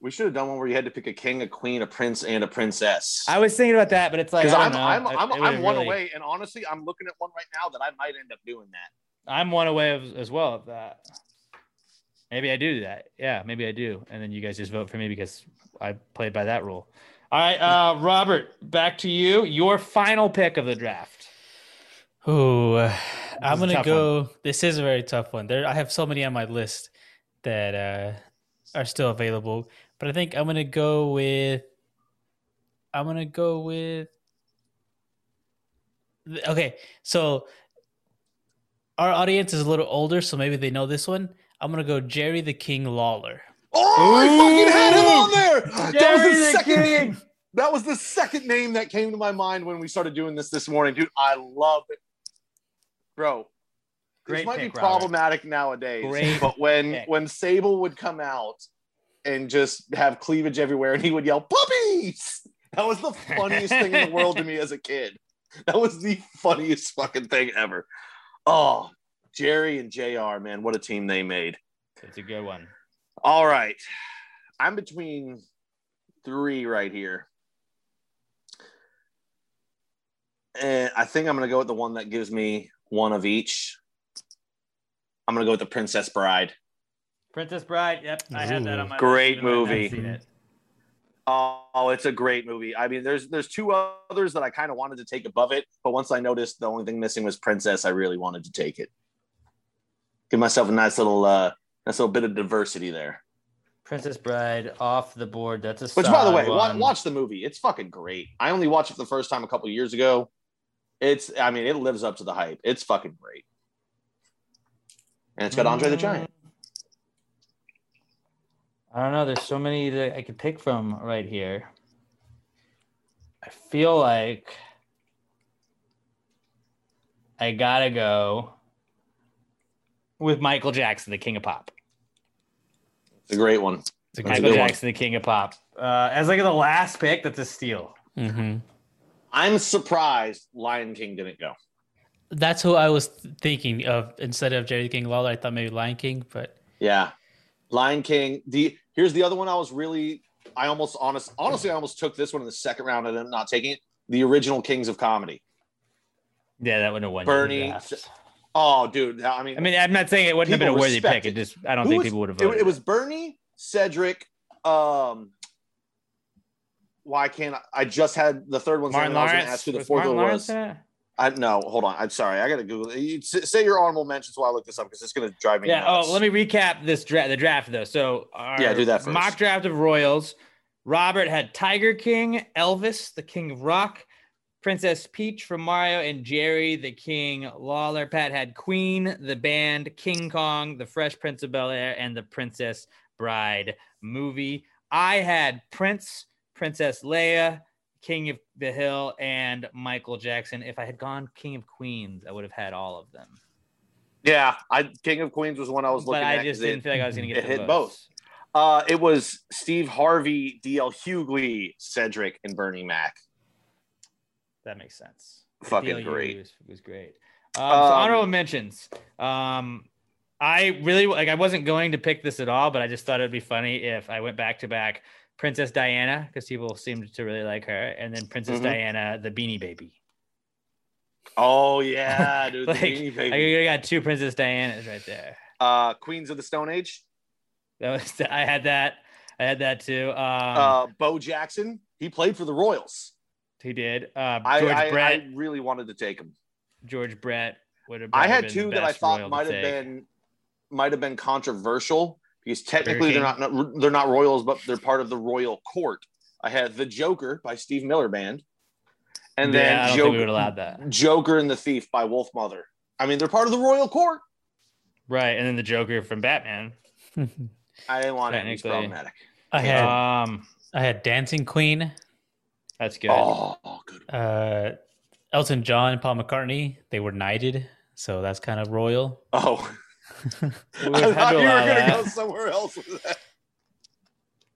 we should have done one where you had to pick a king, a queen, a prince, and a princess. I was thinking about that, but it's like Because I I'm don't. I'm It- I'm, it I'm would've one really- away, and honestly, I'm looking at one right now that I might end up doing that. I'm one away of, as well of that. Maybe I do that. Yeah, maybe I do. And then you guys just vote for me because I played by that rule. All right, uh, Robert, back to you. Your final pick of the draft. Ooh, uh, I'm gonna go. This is a very tough one. There, I have so many on my list that uh, are still available, but I think I'm gonna go with. I'm gonna go with. Okay, so our audience is a little older, so maybe they know this one. I'm gonna go Jerry the King Lawler. Oh, I fucking had him on there. that was the, the second. King. That was the second name that came to my mind when we started doing this this morning, dude. I love it, bro. Great this might pick, be Robert. problematic nowadays, Great but when pick. when Sable would come out and just have cleavage everywhere, and he would yell "puppies," that was the funniest thing in the world to me as a kid. That was the funniest fucking thing ever. Oh, Jerry and Jr. Man, what a team they made. It's a good one. All right. I'm between three right here. And I think I'm going to go with the one that gives me one of each. I'm gonna go with the Princess Bride. Princess Bride. Yep, I had that on my Great list, even I hadn't movie. seen it. Oh, it's a great movie. I mean, there's there's two others that I kind of wanted to take above it, but once I noticed the only thing missing was Princess, I really wanted to take it. Give myself a nice little uh nice little bit of diversity there. Princess Bride off the board. That's a. Which, by the way, wa- one. watch the movie. It's fucking great. I only watched it for the first time a couple years ago. It's, I mean, it lives up to the hype. It's fucking great. And it's got Andre the Giant. Mm. I don't know. There's so many that I could pick from right here. I feel like I gotta go with Michael Jackson, the King of Pop. It's a great one. It's a Michael good one. Jackson, the King of Pop. Uh, as like the last pick, that's a steal. Mm-hmm. I'm surprised Lion King didn't go. That's who I was thinking of instead of Jerry King Lawler. I thought maybe Lion King, but Yeah. Lion King. The here's the other one I was really I almost honest honestly I almost took this one in the second round and I'm not taking it. The original Kings of Comedy. Yeah, that wouldn't have won. Bernie. Oh, dude. I mean, I mean, I'm not saying it wouldn't have been a worthy pick. It it. just, I don't who think was- people would have voted. It, was Bernie, Cedric. Um, why can't I? I just had the third one. Martin I was Lawrence. ask who the Was fourth Martin one Lawrence was. I no, hold on. I'm sorry. I got to Google. You, say your honorable mentions while I look this up because it's going to drive me. Yeah. nuts. Oh, let me recap this draft. The draft though. So our Yeah, do that first. Mock draft of Royals. Robert had Tiger King, Elvis, the King of Rock, Princess Peach from Mario, and Jerry, the King Lawler. Pat had Queen, the band, King Kong, the Fresh Prince of Bel Air, and the Princess Bride movie. I had Prince, Princess Leia, King of the Hill, and Michael Jackson. If I had gone King of Queens, I would have had all of them. Yeah, I King of Queens was one I was looking But I at. just 'cause didn't it, feel like I was going to get it the hit both. Uh, it was Steve Harvey, DL Hughley, Cedric, and Bernie Mac. That makes sense. Fucking great. Was, was great. Um, so Um, honorable mentions. Um, I really like. I wasn't going to pick this at all, but I just thought it'd be funny if I went back to back Princess Diana because people seemed to really like her, and then Princess Mhm. Diana, the Beanie Baby. Oh yeah, dude. the like, Beanie Baby. I got two Princess Dianas right there. Uh, Queens of the Stone Age. That was I had that. I had that too. Um, uh, Bo Jackson. He played for the Royals. He did. Uh, George I, Brett. I really wanted to take him. George Brett would have. I had been two the that I thought might have been might have been controversial because technically they're not they're not Royals, but they're part of the Royal Court. I had The Joker by Steve Miller Band, and Yeah, I then don't think we would Joker, that. Joker and the Thief by Wolfmother. I mean, they're part of the Royal Court. Right, and then the Joker from Batman. I didn't want it. He's Technically. problematic. I had Um, I had Dancing Queen, that's good. Oh, good. uh, Elton John, and Paul McCartney. They were knighted, so that's kind of royal. Oh, We I thought you were going to go somewhere else with that.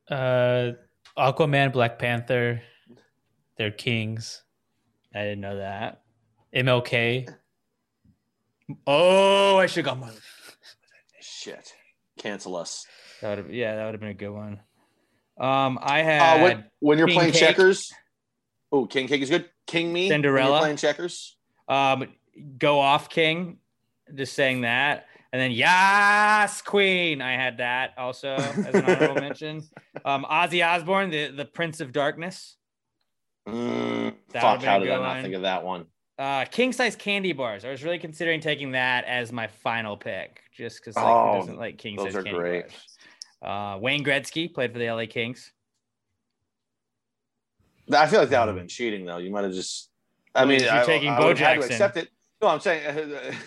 Uh, Aquaman, Black Panther, they're kings. I didn't know that. MLK, Oh, I should have gone. Shit, cancel us. That would yeah, that would have been a good one. Um, I Uh, had when, when you're King playing Cake. checkers, oh, King Cake is good. King Me, Cinderella. playing checkers. um, go off King, just saying that, and then Yas Queen. I had that also as an honorable mention. Um, Ozzy Osbourne, the the Prince of Darkness. Mm, fuck, how did I not think of that one? Uh, king size candy bars. I was really considering taking that as my final pick, just because like, Oh, doesn't like king those size are candy great. bars? Uh, Wayne Gretzky played for the LA Kings. I feel like that would have been cheating, though. You might have just. I mean, you're I, taking I Bo would have to Jackson. accept it. No, I'm saying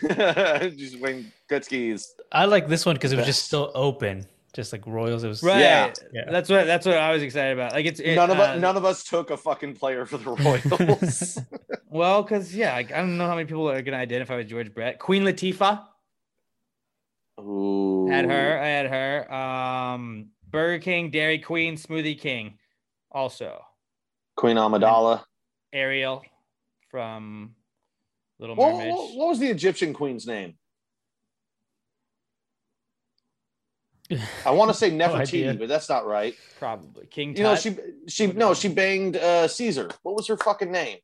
just Wayne Gretzky is. I like this one because it was just Best. still open, just like Royals. It was Right. Yeah. Yeah. That's what that's what I was excited about. Like it's it, none of uh, us, none of us took a fucking player for the Royals. Well, because yeah, like, I don't know how many people are gonna identify with George Brett. Queen Latifah Ooh. had her. I had her. Um, Burger King, Dairy Queen, Smoothie King, also Queen Amidala. Ariel from Little Mermaid. what, what was the Egyptian queen's name? I want to say No. Nefertiti, but that's not right. Probably King. You know, Tut, she she no, she banged uh, Caesar. What was her fucking name?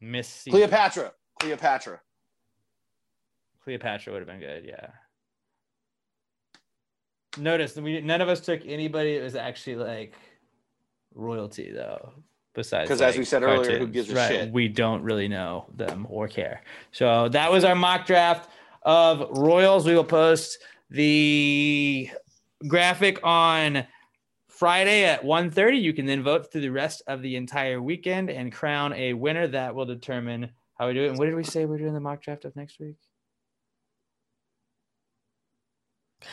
Miss Caesar. Cleopatra. Cleopatra. Cleopatra would have been good. Yeah. Notice that we none of us took anybody that was actually like royalty though. Besides, 'Cause as like, we said earlier, who gives a Right, shit? We don't really know them or care. So that was our mock draft of Royals. We will post the graphic on Friday at 1:30. You can then vote through the rest of the entire weekend and crown a winner that will determine how we do it. And what did we say we're doing the mock draft of next week?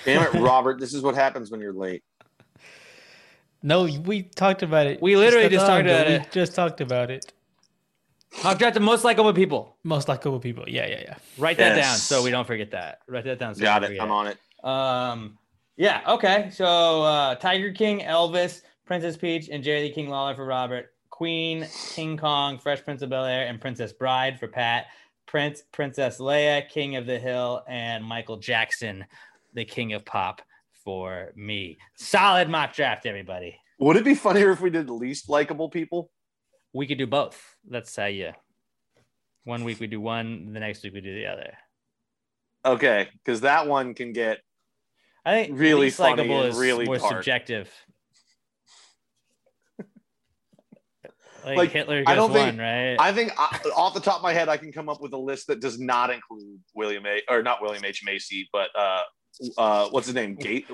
Damn it, Robert. This is what happens when you're late. No, we talked about it. We literally not just talked ago. about We it. just talked about it. Mock draft the most likable people. Most likable people. Yeah, yeah, yeah. Write that down so we don't forget that. Write that down. So Got it. I'm on it. Um, yeah, okay. So uh, Tiger King, Elvis, Princess Peach, and Jerry the King Lawler for Robert. Queen, King Kong, Fresh Prince of Bel Air, and Princess Bride for Pat. Prince, Princess Leia, King of the Hill, and Michael Jackson, the King of Pop for me. Solid mock draft, everybody. Would it be funnier if we did the least likable people? We could do both. Let's say yeah. One week we do one, the next week we do the other. Okay, because that one can get I think Really least likable is really more dark. subjective. like, Like, Hitler I don't one, think- right? I think I, off the top of my head, I can come up with a list that does not include William A. or not William H Macy, but uh, uh, what's his name? Gate,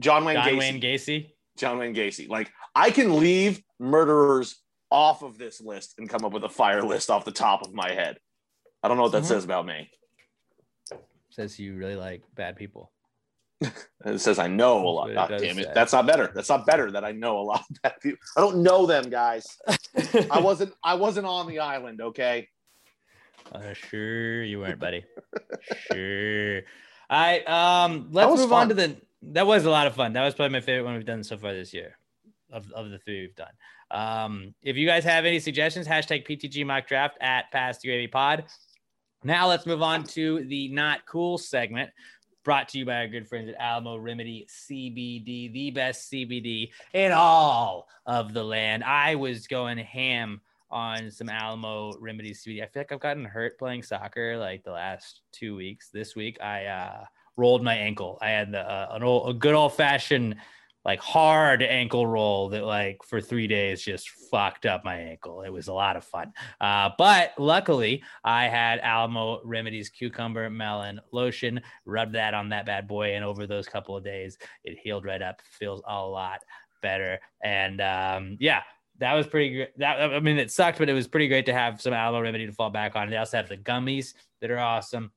John Wayne John Gacy. Wayne Gacy. John Wayne Gacy. Like I can leave murderers off of this list and come up with a fire list off the top of my head. I don't know what that Mhm. says about me. Says you really like bad people. It says I know a lot. It God damn it. say. That's not better. That's not better that I know a lot of bad people. I don't know them guys. I wasn't I wasn't on the island, okay? Uh, sure you weren't, buddy. sure. All right. Um, let's move on to the. That was a lot of fun. That was probably my favorite one we've done so far this year, of, of the three we've done. Um, if you guys have any suggestions, hashtag PTG mock draft at PassGravyPod. Now let's move on to the not cool segment, brought to you by our good friends at Alamo Remedy CBD, the best CBD in all of the land. I was going ham on some Alamo Remedy CBD. I feel like I've gotten hurt playing soccer like the last two weeks. This week I uh, rolled my ankle. I had the, uh, an old, a good old fashioned like hard ankle roll that like for three days just fucked up my ankle. It was a lot of fun. Uh, but luckily I had Alamo Remedies cucumber melon lotion, rubbed that on that bad boy. And over those couple of days, it healed right up, feels a lot better. And um, yeah, that was pretty great. That I mean, it sucked, but it was pretty great to have some Alamo Remedy to fall back on. They also have the gummies that are awesome.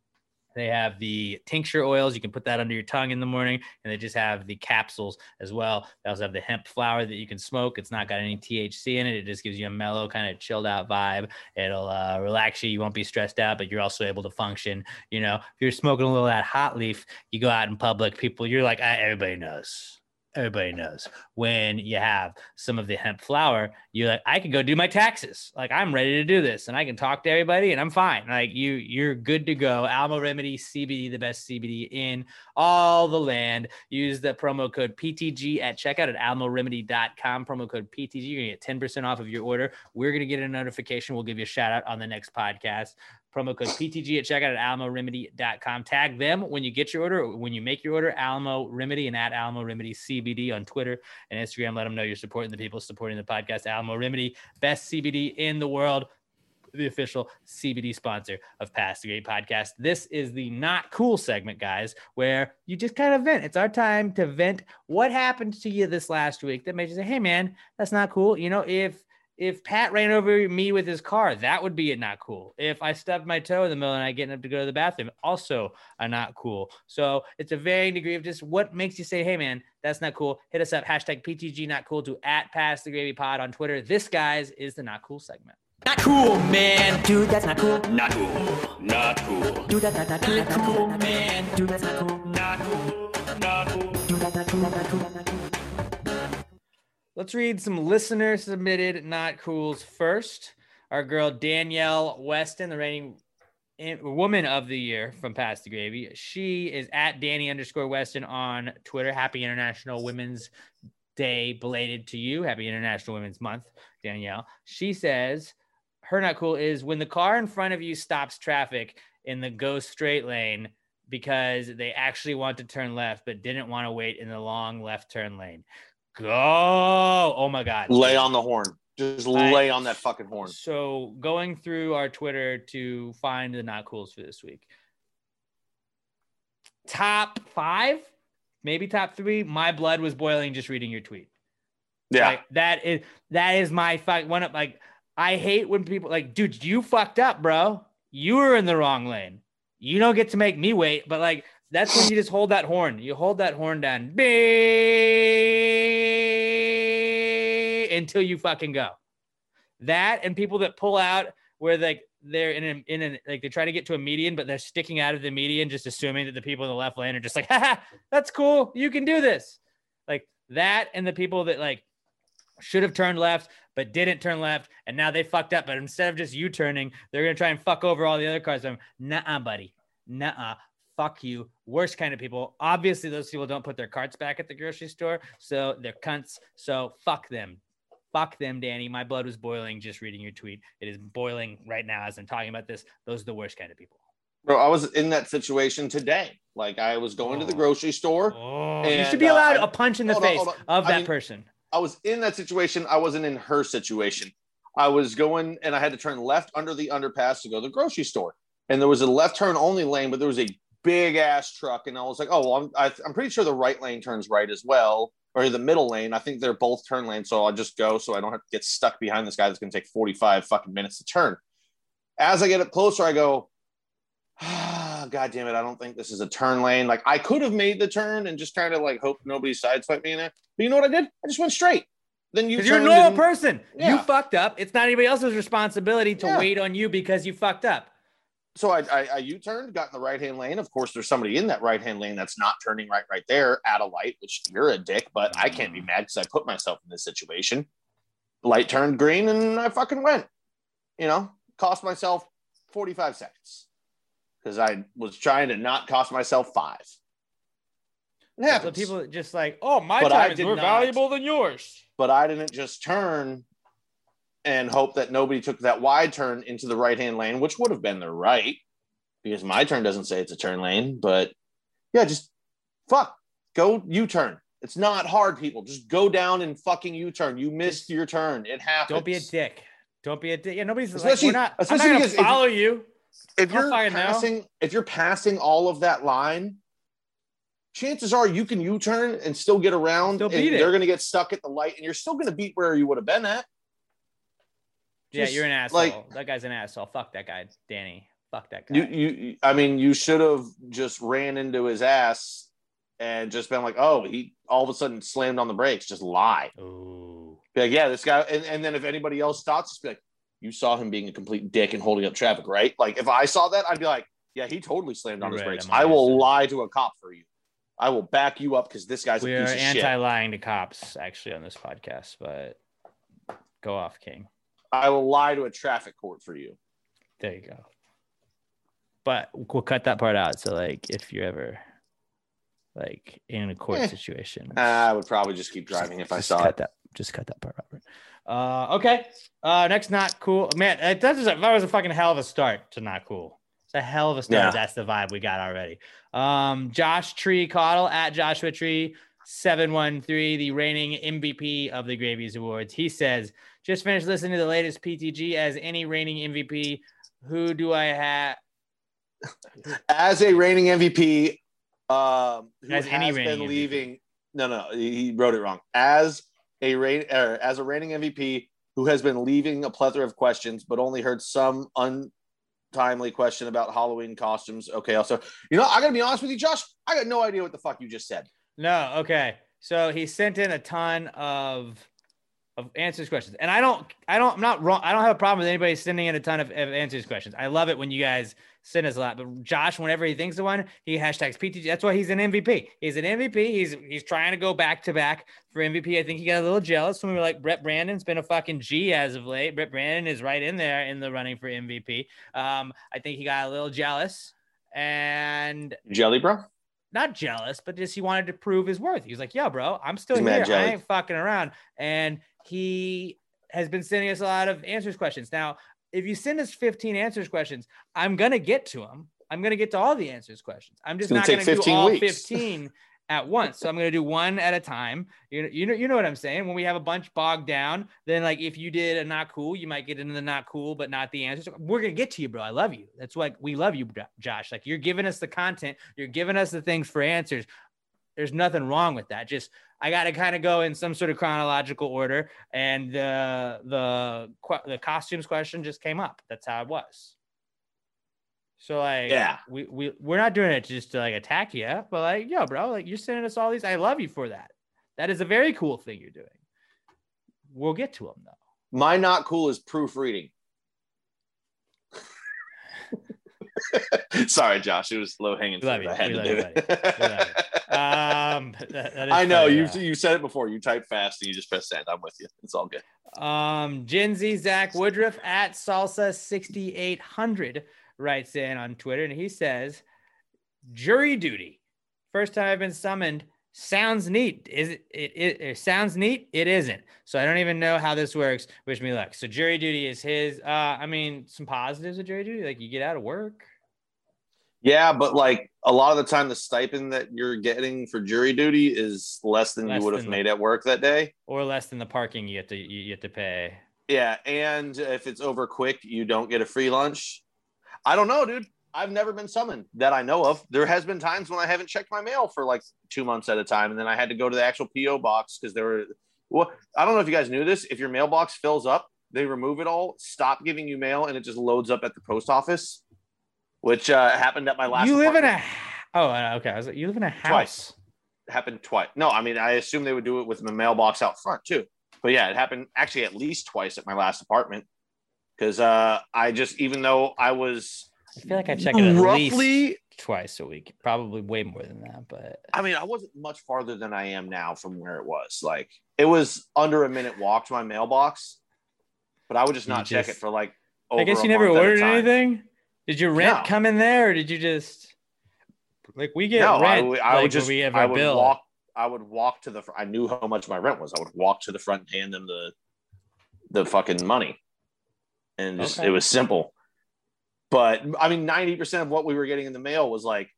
They have the tincture oils. You can put that under your tongue in the morning, and they just have the capsules as well. They also have the hemp flower that you can smoke. It's not got any THC in it. It just gives you a mellow, kind of chilled out vibe. It'll uh, relax you. You won't be stressed out, but you're also able to function. You know, if you're smoking a little of that hot leaf, you go out in public, people, you're like, everybody knows. Everybody knows when you have some of the hemp flower, you're like, I can go do my taxes. Like I'm ready to do this and I can talk to everybody and I'm fine. Like you, you're good to go. Alamo Remedy CBD, the best CBD in all the land. Use the promo code PTG at checkout at alamoremedy.com. Promo code PTG. You're gonna get 10% off of your order. We're gonna get a notification. We'll give you a shout out on the next podcast. Promo code PTG at checkout at alamoremedy.com. Tag them when you get your order, when you make your order, Alamo Remedy and at Alamo Remedy CBD on Twitter and Instagram. Let them know you're supporting the people supporting the podcast. Alamo Remedy, best CBD in the world, the official CBD sponsor of Pass the Gravy Podcast. This is the not cool segment, guys, where you just kind of vent. It's our time to vent what happened to you this last week that made you say, hey, man, that's not cool. You know, if if Pat ran over me with his car, that would be a not cool. If I stubbed my toe in the middle and I get up to go to the bathroom, also a not cool. So it's a varying degree of just what makes you say, hey man, that's not cool. Hit us up, hashtag PTG not cool to at pass the gravy pod on Twitter. This guys is the not cool segment. Not cool, man. Dude, that's not cool. Not cool. Not cool. Dude, that's not, not, not, not cool, man. Dude, that's not cool. Not cool. Not cool. Dude, that's not cool. Not cool. Not cool. Let's read some listener submitted not cools first. Our girl Danielle Weston, the reigning woman of the year from Pass the Gravy. She is at Danny underscore Weston on Twitter. Happy International Women's Day belated to you. Happy International Women's Month, Danielle. She says her not cool is when the car in front of you stops traffic in the go straight lane because they actually want to turn left but didn't want to wait in the long left turn lane. Go! Oh my God. Lay on the horn. Just lay on that fucking horn. So going through our Twitter to find the not cools for this week. Top five, maybe top three. My blood was boiling just reading your tweet. Yeah. Like, that is that is my fuck one of like I hate when people like, dude, you fucked up, bro. You were in the wrong lane. You don't get to make me wait, but like that's when you just hold that horn. You hold that horn down Beep, until you fucking go. That and people that pull out where like they're in a, in like they try to get to a median, but they're sticking out of the median, just assuming that the people in the left lane are just like, Haha, that's cool. You can do this. Like that, and the people that like should have turned left but didn't turn left, and now they fucked up. But instead of just you turning, they're gonna try and fuck over all the other cars. I'm nah, buddy, nah, fuck you. Worst kind of people. Obviously, those people don't put their carts back at the grocery store, so they're cunts. So fuck them. Fuck them, Danny. My blood was boiling just reading your tweet. It is boiling right now as I'm talking about this. Those are the worst kind of people. Bro, I was in that situation today. Like I was going to the grocery store. Oh, you should be uh, allowed I- a punch in the hold on, face on. of I that mean, person. I was in that situation. I wasn't in her situation. I was going and I had to turn left under the underpass to go to the grocery store. And there was a left turn only lane, but there was a big ass truck. And I was like, oh, well, I'm, I, I'm pretty sure the right lane turns right as well, or the middle lane. I think they're both turn lanes. So I'll just go so I don't have to get stuck behind this guy that's going to take 45 fucking minutes to turn. As I get up closer, I go, ah, God damn it. I don't think this is a turn lane. Like I could have made the turn and just kind of like hope nobody sideswiped me in there. But you know what I did? I just went straight. Then you you're a normal and- person. You fucked up. It's not anybody else's responsibility to Yeah. wait on you because you fucked up. So I, I, I U-turned, got in the right-hand lane. Of course, there's somebody in that right-hand lane that's not turning right right there at a light, which you're a dick, but I can't be mm. mad because I put myself in this situation. Light turned green and I fucking went. You know, cost myself 45 seconds because I was trying to not cost myself five. It So happens. people just like, oh, my But time is more not. valuable than yours. but I didn't just turn and hope that nobody took that wide turn into the right hand lane, which would have been the right because my turn doesn't say it's a turn lane. But yeah, just fuck, go U turn. It's not hard, people. Just go down and fucking U turn. You missed your turn. It happens. Don't be a dick. Don't be a dick. Yeah, nobody's Especially- like, we're not, I'm not especially going because to if- follow you. If you're passing, if you're passing all of that line, chances are you can U turn and still get around. Still. They're going to get stuck at the light, and you're still going to beat where you would have been at. Yeah, you're an asshole. like- that guy's an asshole. Fuck that guy, Danny. Fuck that guy. You, you, I mean, you should have just ran into his ass and just been like, oh, he all of a sudden slammed on the brakes. Just lie. Ooh. Be like, yeah, this guy. And, and then if anybody else stops, just be like, you saw him being a complete dick and holding up traffic, right? Like if I saw that, I'd be like, yeah, he totally slammed on You're his right, brakes. I will lie to a cop for you. I will back you up because this guy's a We are of shit. anti-lying to cops, actually, on this podcast. But go off, King. I will lie to a traffic court for you. There you go. But we'll cut that part out. So, like, if you're ever like in a court Eh. situation, I would probably just keep driving if I just saw cut it. that. Just cut that part out. Uh, okay. Uh, next, not cool. Man, that was a, that was a fucking hell of a start to not cool. It's a hell of a start. Yeah. That's the vibe we got already. Um, Josh Tree Caudle at Joshua Tree. 713, the reigning MVP of the Gravies Awards. He says, just finished listening to the latest PTG as any reigning MVP. Who do I have? As a reigning MVP, um, who As has been reigning MVP. leaving. No, no, he he wrote it wrong. As a reign, er, as a reigning MVP who has been leaving a plethora of questions, but only heard some untimely question about Halloween costumes. Okay, also, you know, I gotta be honest with you, Josh. I got no idea what the fuck you just said. No, okay. So he sent in a ton of of answers questions, and I don't, I don't, I'm not wrong. I don't have a problem with anybody sending in a ton of, of answers questions. I love it when you guys send us a lot. But Josh, whenever he thinks of one, he hashtags PTG. That's why he's an MVP. He's an MVP. He's he's trying to go back to back for MVP. I think he got a little jealous when we were like Brett Brandon's been a fucking G as of late. Brett Brandon is right in there in the running for MVP. Um, I think he got a little jealous and Jelly, bro. not jealous, but just he wanted to prove his worth. He was like, "Yo, bro, I'm still He's here. I ain't fucking around." And he has been sending us a lot of answers questions. Now, if you send us 15 answers questions, I'm gonna get to them. I'm gonna get to all the answers questions. I'm just gonna not take gonna do 15 all weeks. 15 at once. So I'm gonna do one at a time. You know, you know, you know what I'm saying. When we have a bunch bogged down, then like if you did a not cool, you might get into the not cool, but not the answers. We're gonna get to you, bro. I love you. That's like we love you, Josh. Like you're giving us the content, you're giving us the things for answers. There's nothing wrong with that. Just I got to kind of go in some sort of chronological order, and the the the costumes question just came up. That's how it was. So like, Yeah. we we we're not doing it just to like attack you, but like, yo, bro, like you're sending us all these. I love you for that. That is a very cool thing you're doing. We'll get to them though. My not cool is proofreading. Sorry, Josh. It was low hanging fruit. you. I had We to do it. You. Um, that- that is I know you you said it before. You type fast and you just press send. I'm with you. It's all good. Um, Gen Z Zach Woodruff at Salsa 6800 writes in on Twitter and he says, Jury duty. First time I've been summoned. Sounds neat. Is it, it, it, it sounds neat? It isn't. So I don't even know how this works. Wish me luck. So jury duty is his. Uh, I mean, some positives of jury duty, like you get out of work. Yeah, but like a lot of the time, the stipend that you're getting for jury duty is less than Less you would have made at work that day. Or less than the parking you have to you, you have to pay. Yeah, and if it's over quick, you don't get a free lunch. I don't know, dude. I've never been summoned that I know of. There has been times when I haven't checked my mail for like two months at a time, and then I had to go to the actual PO box because there were. Well, I don't know if you guys knew this. If your mailbox fills up, they remove it all, stop giving you mail, and it just loads up at the post office, which uh, happened at my last. you live in apartment. a. Oh, uh, okay. I was like, you live in a house. Twice. happened twice. No, I mean, I assume they would do it with the mailbox out front too. But yeah, it happened actually at least twice at my last apartment because uh, I just, even though I was, I feel like I check it at Roughly- least twice a week. Probably way more than that, but I mean, I wasn't much farther than I am now from where it was. Like, it was under a minute walk to my mailbox, but I would just not check it for like. I guess you never month at a ordered anything. Did your rent No. come in there, or did you just like we get no, I rent? would, I like, would just, we have I would bill. walk, I would walk to the, I knew how much my rent was. I would walk to the front and hand them the, the fucking money. And just, Okay. it was simple. But I mean, 90% of what we were getting in the mail was like,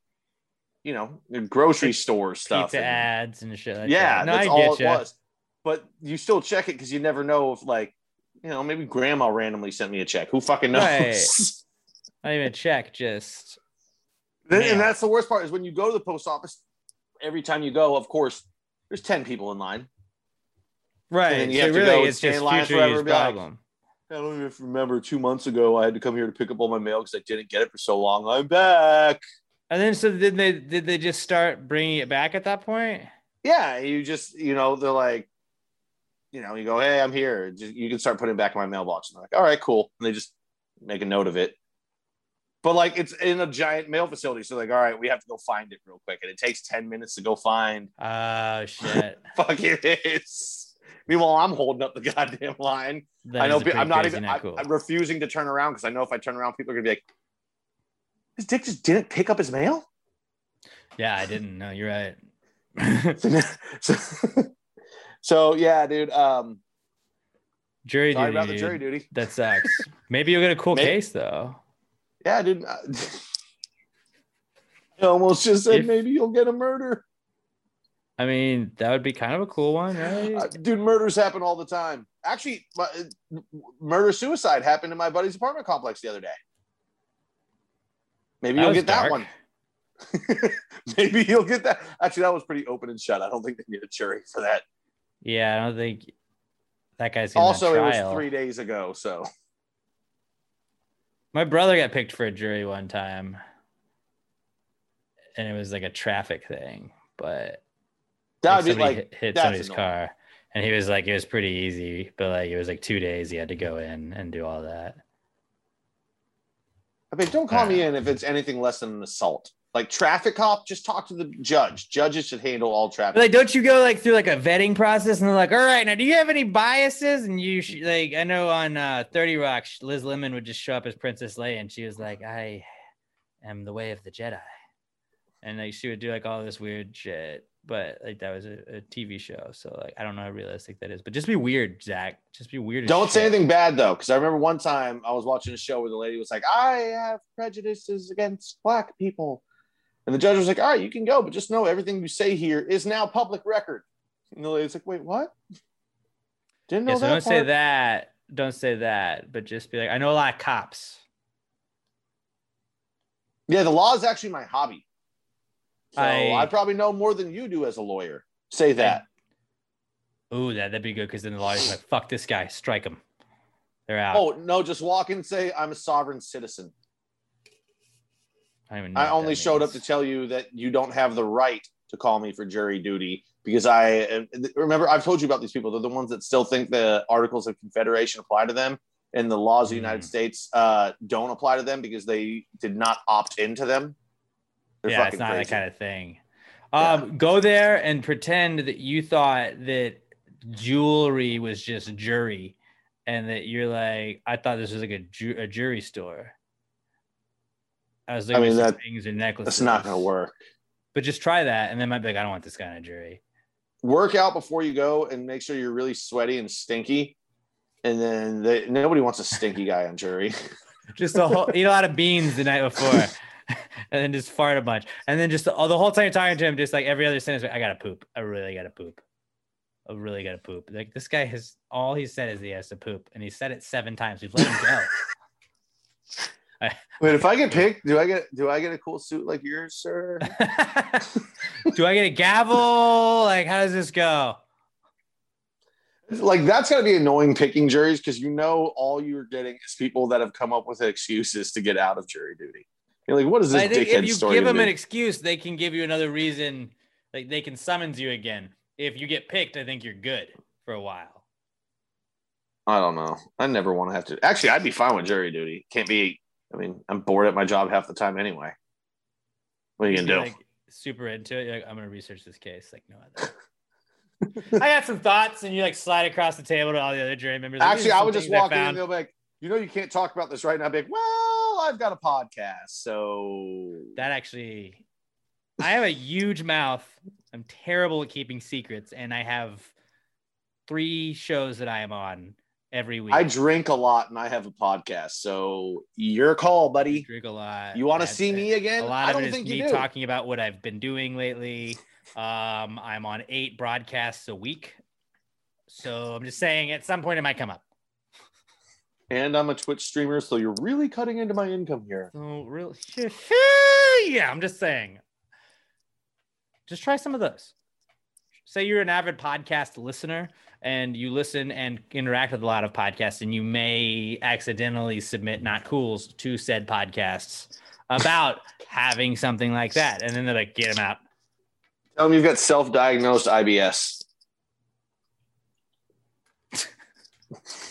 you know, grocery store stuff. pizza and- ads and shit like yeah, that. No, that's I all it ya. was. But you still check it because you never know if like, you know, maybe grandma randomly sent me a check. Who fucking knows? Right. Not even check, just Then- and that's the worst part is when you go to the post office, every time you go, of course, there's 10 people in line. right. then you so have to really, go and in just line forever and like, problem. I don't even remember two months ago I had to come here to pick up all my mail because I didn't get it for so long. I'm back. and then, so did they did they just start bringing it back at that point? Yeah, you just, you know, they're like, you know, you go, hey, I'm here. Just, you can start putting it back in my mailbox. And they're like, all right, cool. And they just make a note of it. But like it's in a giant mail facility. So like, all right, we have to go find it real quick. And it takes 10 minutes to go find. Oh shit! Fuck it is. Meanwhile, I'm holding up the goddamn line. That I know I'm not even I, cool. I'm refusing to turn around because I know if I turn around, people are gonna be like, "This dick just didn't pick up his mail." Yeah, I didn't know. You're right. so, so yeah, dude. Um, Jury sorry duty. about the dude. jury duty. That sucks. Maybe you'll get a cool Maybe- case though. Yeah, dude. I almost just said If- maybe you'll get a murder. I mean, that would be kind of a cool one, right? Uh, dude, murders happen all the time. Actually, my, uh, murder suicide happened in my buddy's apartment complex the other day. Maybe That you'll get that one. Maybe you'll get that. Actually, that was pretty open and shut. I don't think they need a jury for that. Yeah, I don't think that guy's Also, it was three days ago. So My brother got picked for a jury one time, and it was like a traffic thing, but that would be somebody like hit, hit somebody's annoying. car, and he was like, it was pretty easy, but like it was like two days he had to go in and do all that. I mean, don't call me in if it's anything less than an assault. Like traffic cop, just talk to the judge. Judges should handle all traffic. Like, don't you go like through like a vetting process, and they're like, all right, now do you have any biases? And you sh- like, I know on uh, Thirty Rock, Liz Lemon would just show up as Princess Leia, and she was like, I am the way of the Jedi, and like she would do like all this weird shit. But like that was a, a TV show. So like I don't know how realistic that is. But just be weird, Zach. Just be weird. Don't say shit. anything bad though, because I remember one time I was watching a show where the lady was like, "I have prejudices against black people," and the judge was like, "All right, you can go, but just know everything you say here is now public record." And the lady's like, "Wait, what?" Didn't know Yeah, so that. don't say that. Don't say that. But just be like, I know a lot of cops. Yeah, the law is actually my hobby. So I, I- probably know more than you do as a lawyer. Say that. Ooh, that that'd be good because then the lawyer's like, "Fuck this guy, strike him." They're out. oh no, just walk and say I'm a sovereign citizen. I, don't even know I only showed up to tell you that you don't have the right to call me for jury duty because I remember I've told you about these people. They're the ones that still think the Articles of Confederation apply to them, and the laws of the United Mm. States uh, don't apply to them because they did not opt into them. They're yeah, it's not crazy. that kind of thing. Um, Go there and pretend that you thought that jewelry was just jury, and that you're like, I thought this was like a, ju- a jury store. I was I looking mean, that- rings or necklaces. That's not going to work. But just try that, and then might be like, I don't want this guy on a jury. Work out before you go and make sure you're really sweaty and stinky. And then they, nobody wants a stinky guy on jury. Just a whole, eat a lot of beans the night before, and then just fart a bunch, and then just the, oh, the whole time you're talking to him, just like every other sentence, like, I gotta poop. I really gotta poop. I really gotta poop. Like this guy has all he said is he has to poop, and he said it seven times. We've let him go. Wait, if I get picked, do I get do I get a cool suit like yours, sir? Do I get a gavel? Like, how does this go? like that's got to be annoying picking juries because you know all you're getting is people that have come up with excuses to get out of jury duty. You're like, what is this I think if you give them an excuse, they can give you another reason. Like they can summons you again. If you get picked, I think you're good for a while. I don't know. I never want to have to. Actually, I'd be fine with jury duty. Can't be. I mean, I'm bored at my job half the time anyway. What are you Just gonna do? Like, super into it. You're like, I'm gonna research this case. Like, no other. I got some thoughts, and you like slide across the table to all the other jury members. like, Actually, I would just walk in and found." they'll be like, you know, you can't talk about this right now. I'd be like, well, I've got a podcast, so That actually, I have a huge mouth. I'm terrible at keeping secrets, and I have three shows that I am on every week. I drink a lot and I have a podcast. So your call, buddy. drink a lot. You want to see it. me again? A lot I of don't it is me talking about what I've been doing lately. Um, I'm on eight broadcasts a week, so I'm just saying at some point it might come up. And I'm a Twitch streamer, so you're really cutting into my income here. So really, yeah, I'm just saying. Just try some of those. Say you're an avid podcast listener and you listen and interact with a lot of podcasts, and you may accidentally submit not cools to said podcasts about having something like that, and then they're like, "Get them out." Tell them you've got self-diagnosed IBS.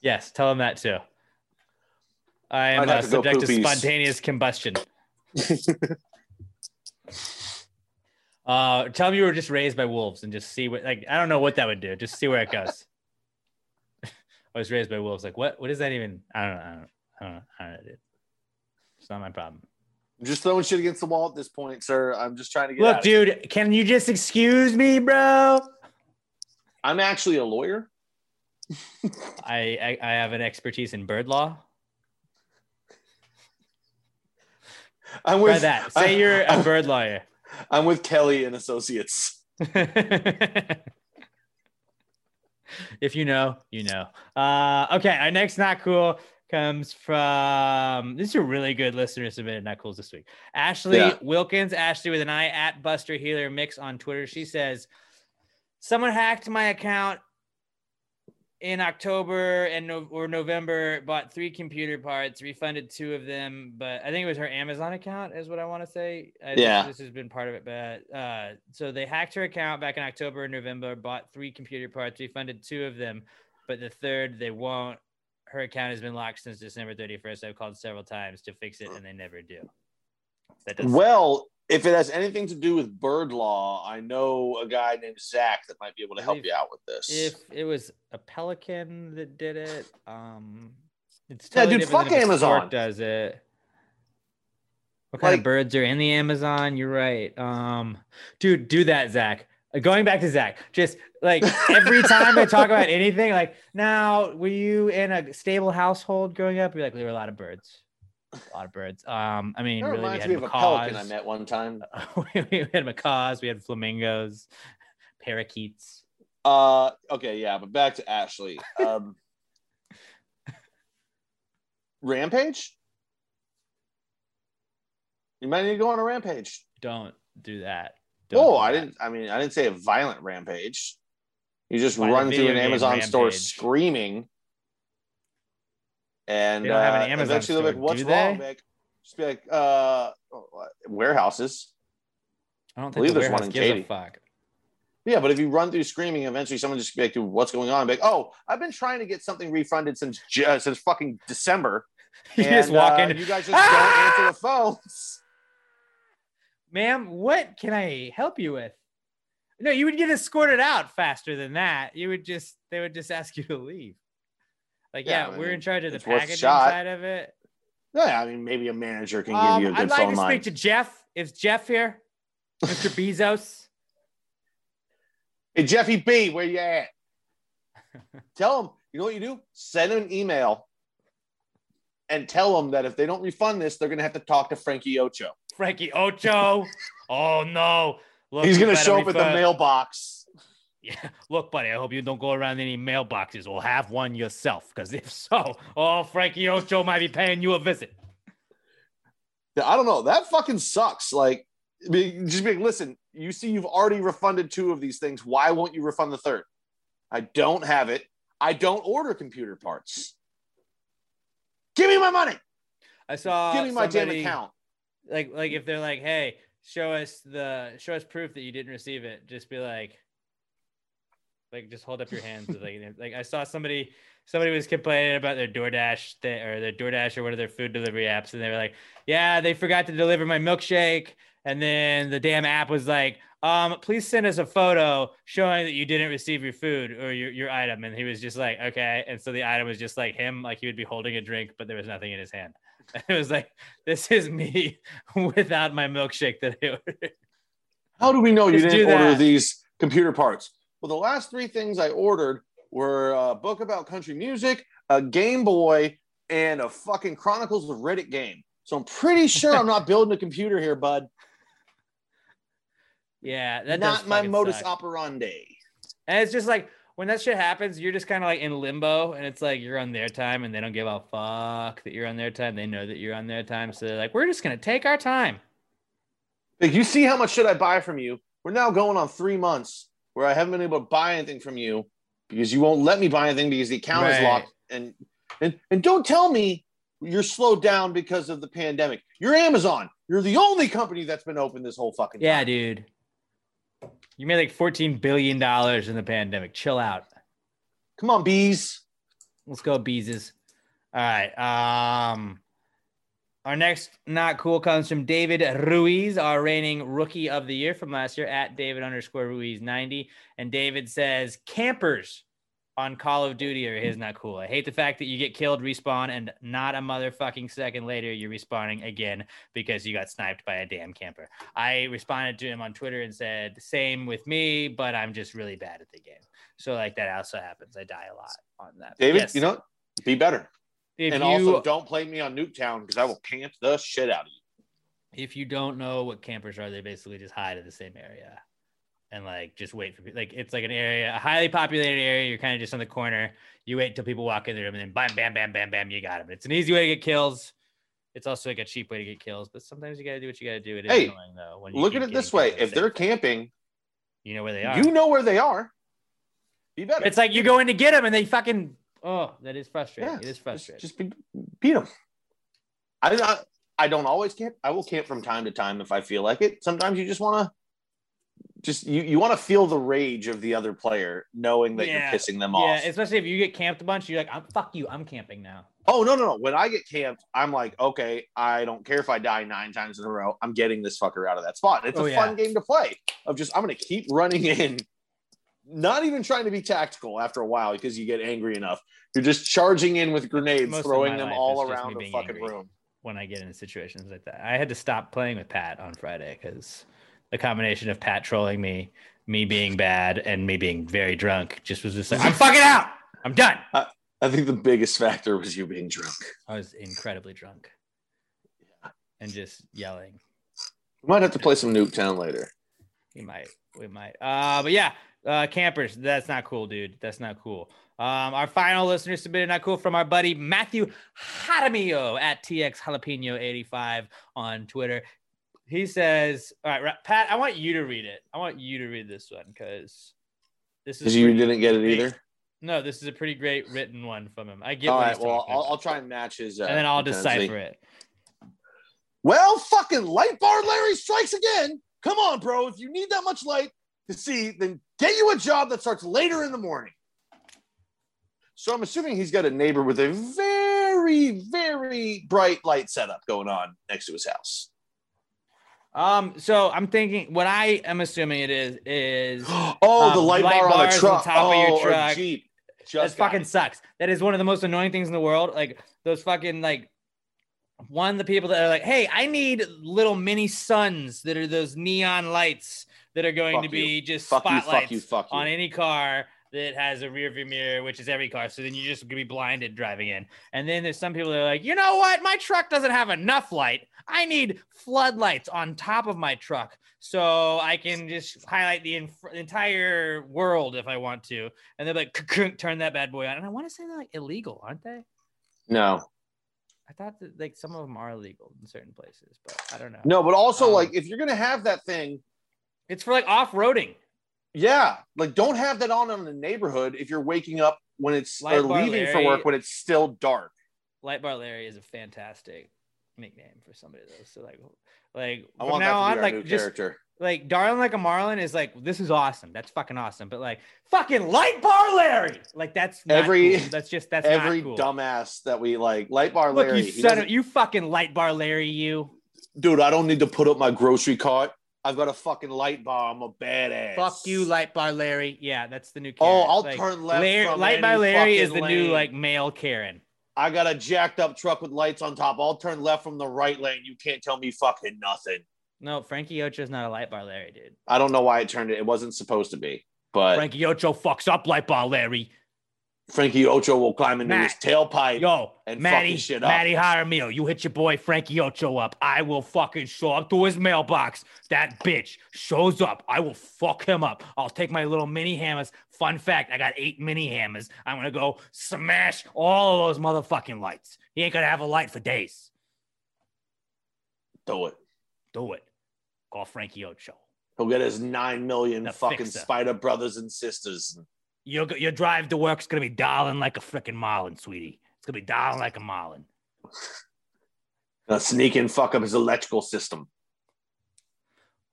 Yes, tell them that too. I am I'd uh, have to go subject to poopies. spontaneous combustion. uh, tell them you were just raised by wolves and just see what, like, I don't know what that would do. Just see where it goes. I was raised by wolves. Like, what? What is that even? I don't know. I don't. I don't know. I don't know, dude. It's not my problem. I'm just throwing shit against the wall at this point, sir. I'm just trying to get Look, out of here. dude, can you just excuse me, bro? I'm actually a lawyer. I, I I have an expertise in bird law. I'm Try with that. Say I'm- you're a bird lawyer. I'm with Kelly and Associates. if you know, you know. Uh, okay, our next not cool comes from this is a really good listener submitted not cools this week. Ashley Yeah. Wilkins, Ashley with an I at Buster Healer Mix on Twitter. She says, Someone hacked my account in October and no- or November, bought three computer parts, refunded two of them, but I think it was her Amazon account, is what I want to say. I think Yeah. this has been part of it, but uh, so they hacked her account back in October and November, bought three computer parts, refunded two of them, but the third they won't. Her account has been locked since December 31st. I've called several times to fix it, and they never do. Well, if it has anything to do with bird law, I know a guy named Zach that might be able to help you out with this. if it was a pelican that did it, um, it's Yeah, dude, fuck than if a stork Amazon. Does it? What kind Like- of birds are in the Amazon? You're right. Um, dude, do that, in the Amazon. You're right. Um, dude, do that, Zach. Uh, Going back to Zach, just like every time I talk about anything, like now, were you in a stable household growing up? You're like, there were a lot of birds, a lot of birds. Um, I mean, That really, we reminds had me of a pelican I met one time. we had macaws, we had flamingos, parakeets. Uh, okay, yeah, but back to Ashley. Um, rampage. You might need to go on a rampage. Don't do that. Don't Oh, do I that. didn't. I mean, I didn't say a violent rampage. You just run through an Amazon store screaming, and They don't have an uh, Amazon eventually they'll be store, like, "What's wrong?" like, just be like, "Uh, warehouses." I don't believe think the there's one in Katy. fuck. Yeah, but if you run through screaming, eventually someone just be like, "Dude, what's going on?" Be like, "Oh, I've been trying to get something refunded since uh, since fucking December." You just walk uh, in. You guys just don't answer the phones. ma'am, what can I help you with? No, you would get escorted out faster than that. You would just, they would just ask you to leave. Like, Yeah, yeah, I we're mean, in charge of the it's worth a packaging side of it. Yeah, I mean, maybe a manager can give Um, you a good I'd like phone to line. speak to Jeff. Is Jeff here? Mr. Bezos? Hey, Jeffy B, where you at? tell him, you know what you do? Send him an email and tell them that if they don't refund this, they're going to have to talk to Frankie Ocho. Frankie Ocho. Oh, no. Look, He's going to show up at the mailbox. Yeah. Look, buddy, I hope you don't go around any mailboxes or have one yourself. Because if so, oh, Frankie Ocho might be paying you a visit. I don't know. That fucking sucks. Like, just be like, listen, you see, you've already refunded two of these things. Why won't you refund the third? I don't have it. I don't order computer parts. Give me my money. I saw Give me my damn account. like like if they're like hey show us the show us proof that you didn't receive it just be like like just hold up your hands like like i saw somebody somebody was complaining about their doordash th- or their doordash or one of their food delivery apps and they were like yeah they forgot to deliver my milkshake. And then the damn app was like um please send us a photo showing that you didn't receive your food or your, your item. And he was just like okay. And so the item was just like him like he would be holding a drink but there was nothing in his hand. It was like this is me without my milkshake that I ordered. How do we know you Just didn't order these computer parts? Well, the last three things I ordered were a book about country music, a Game Boy, and a fucking Chronicles of Riddick game. So I'm pretty sure I'm not building a computer here, bud. Yeah, that does not my modus suck. operandi. And it's just like when that shit happens, you're just kind of like in limbo, and it's like you're on their time, and they don't give a fuck that you're on their time. They know that you're on their time, so they're like, "We're just gonna take our time." Like, you see how much shit I buy from you? We're now going on three months where I haven't been able to buy anything from you because you won't let me buy anything because the account is locked. And and and don't tell me you're slowed down because of the pandemic. You're Amazon. You're the only company that's been open this whole fucking Yeah, time. dude. You made like 14 billion dollars in the pandemic. Chill out. Come on, bees. Let's go, Beeses. All right. Um, our next not cool comes from David Ruiz, our reigning rookie of the year from last year at David underscore Ruiz 90. And David says, campers on Call of Duty are his not cool. I hate the fact that you get killed, respawn, and not a motherfucking second later you're respawning again because you got sniped by a damn camper. I responded to him on Twitter and said, same with me, but I'm just really bad at the game. So like that also happens. I die a lot on that. David, yes, you know, be better. If and you also don't play me on Nuketown because I will camp the shit out of you. if you don't know what campers are, they basically just hide in the same area and like just wait for people. Like it's like an area, a highly populated area. You're kind of just on the corner. You wait until people walk in the room, and then bam, bam, bam, bam, bam, you got them. It's an easy way to get kills. It's also like a cheap way to get kills, but sometimes you got to do what you got to do. It is Hey, annoying though. When you Look at it this way: if they're camping, you know where they are. you know where they are. Be better. it's like you go in to get them, and they fucking. Oh, that is frustrating. Yeah, it is frustrating. just be, beat them. I, I I don't always camp. I will camp from time to time if I feel like it. Sometimes you just want to just you you want to feel the rage of the other player, knowing that Yeah, you're pissing them off. yeah, especially if you get camped a bunch, you're like, I'm fuck you, I'm camping now. Oh no no no! When I get camped, I'm like, okay, I don't care if I die nine times in a row. I'm getting this fucker out of that spot. It's Oh, a yeah. fun game to play. Of just I'm gonna keep running in, not even trying to be tactical. After a while, because you get angry enough, you're just charging in with grenades, Most throwing them all around the fucking room. when I get into situations like that. I had to stop playing with Pat on Friday because the combination of Pat trolling me, me being bad, and me being very drunk just was just like, I'm fucking out. I'm done. I, I think the biggest factor was you being drunk. I was incredibly drunk and just yelling. We might have to play some Nuketown later. We might. We might. Uh, but yeah, uh, campers. That's not cool, dude. That's not cool. Um, our final listener submitted not cool from our buddy Matthew Jaramillo at TX Jalapeno 85 on Twitter. He says, All right, Pat, I want you to read it. I want you to read this one because this is you didn't get it great. either. No, this is a pretty great written one from him. I get All right. Well, I'll. I'll try and match his. Uh, and then I'll decipher it. Well, fucking light bar Larry strikes again. Come on, bro. If you need that much light to see, then get you a job that starts later in the morning. So I'm assuming he's got a neighbor with a very, very bright light setup going on next to his house. Um, so I'm thinking what I am assuming it is is Oh, the um, light bar on the truck. top oh, of your truck. Jeep. That Just got fucking it. sucks. That is one of the most annoying things in the world. Like those fucking like one the people that are like, hey, I need little mini suns that are those neon lights that are going Fuck to you. be just Fuck you, fuck spotlights you, fuck you. on any car that has a rear view mirror, which is every car. So then you're just gonna be blinded driving in. And then there's some people that are like, you know what? My truck doesn't have enough light. I need floodlights on top of my truck so I can just highlight the inf- entire world if I want to. And they're like, turn that bad boy on. And I want to say they're like illegal, aren't they? No, I thought that like some of them are illegal in certain places, but I don't know. no, but also Um, like if you're gonna have that thing, It's for like off roading. yeah, like don't have that on in the neighborhood if you're waking up when it's Light or bar leaving for work when it's still dark. Light Bar Larry is a fantastic nickname for somebody though. So like, like I from want now on, like new just character. like darling like a marlin is like this is awesome. That's fucking awesome. But like fucking Light Bar Larry, like that's Every- cool. that's just that's Every not cool. dumbass that we like, light bar Look, Larry. you son of you fucking Light Bar Larry, you. dude, I don't need to put up my grocery cart. I've got a fucking light bar. I'm a badass. Fuck you, Light Bar Larry. Yeah, that's the new. Oh, I'll Like, turn left Larry- Light Bar Larry is the fucking new like male Karen. I got a jacked up truck with lights on top. I'll turn left from the right lane. You can't tell me fucking nothing. No, Frankie Ocho's not a Light Bar Larry, dude. I don't know why it turned it. It wasn't supposed to be, but Frankie Ocho fucks up Light Bar Larry. Frankie Ocho will climb into Matt. his tailpipe. Yo, and Matty, fucking shit up. Matty Jaramillo, you hit your boy Frankie Ocho up. I will fucking show up to his mailbox. That bitch shows up. I will fuck him up. I'll take my little mini hammers. Fun fact, I got eight mini hammers. I'm gonna go smash all of those motherfucking lights. He ain't gonna have a light for days. Do it. Do it. Call Frankie Ocho. He'll get his nine million The fucking fixer. spider brothers and sisters. Your, your drive to work's gonna be darling like a freaking marlin, sweetie. It's gonna be darling like a marlin. Gonna sneak and fuck up his electrical system.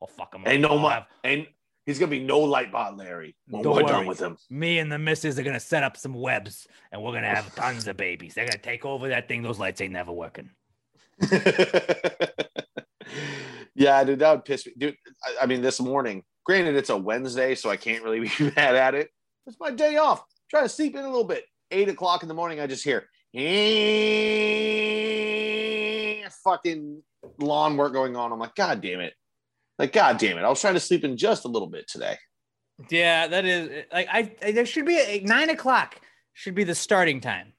I'll fuck him Ain't no more. Ain't he's gonna be no light bar Larry when Don't we're worry. done with him. Me and the missus are gonna set up some webs, and we're gonna have tons of babies. They're gonna take over that thing. Those lights ain't never working. yeah, dude, that would piss me. Dude, I, I mean, this morning, granted, it's a Wednesday, so I can't really be mad at it. It's my day off. Try to sleep in a little bit. Eight o'clock in the morning, I just hear fucking lawn work going on. I'm like, God damn it. Like, God damn it. I was trying to sleep in just a little bit today. Yeah, that is like I. I- There should be a, nine o'clock. Should be the starting time.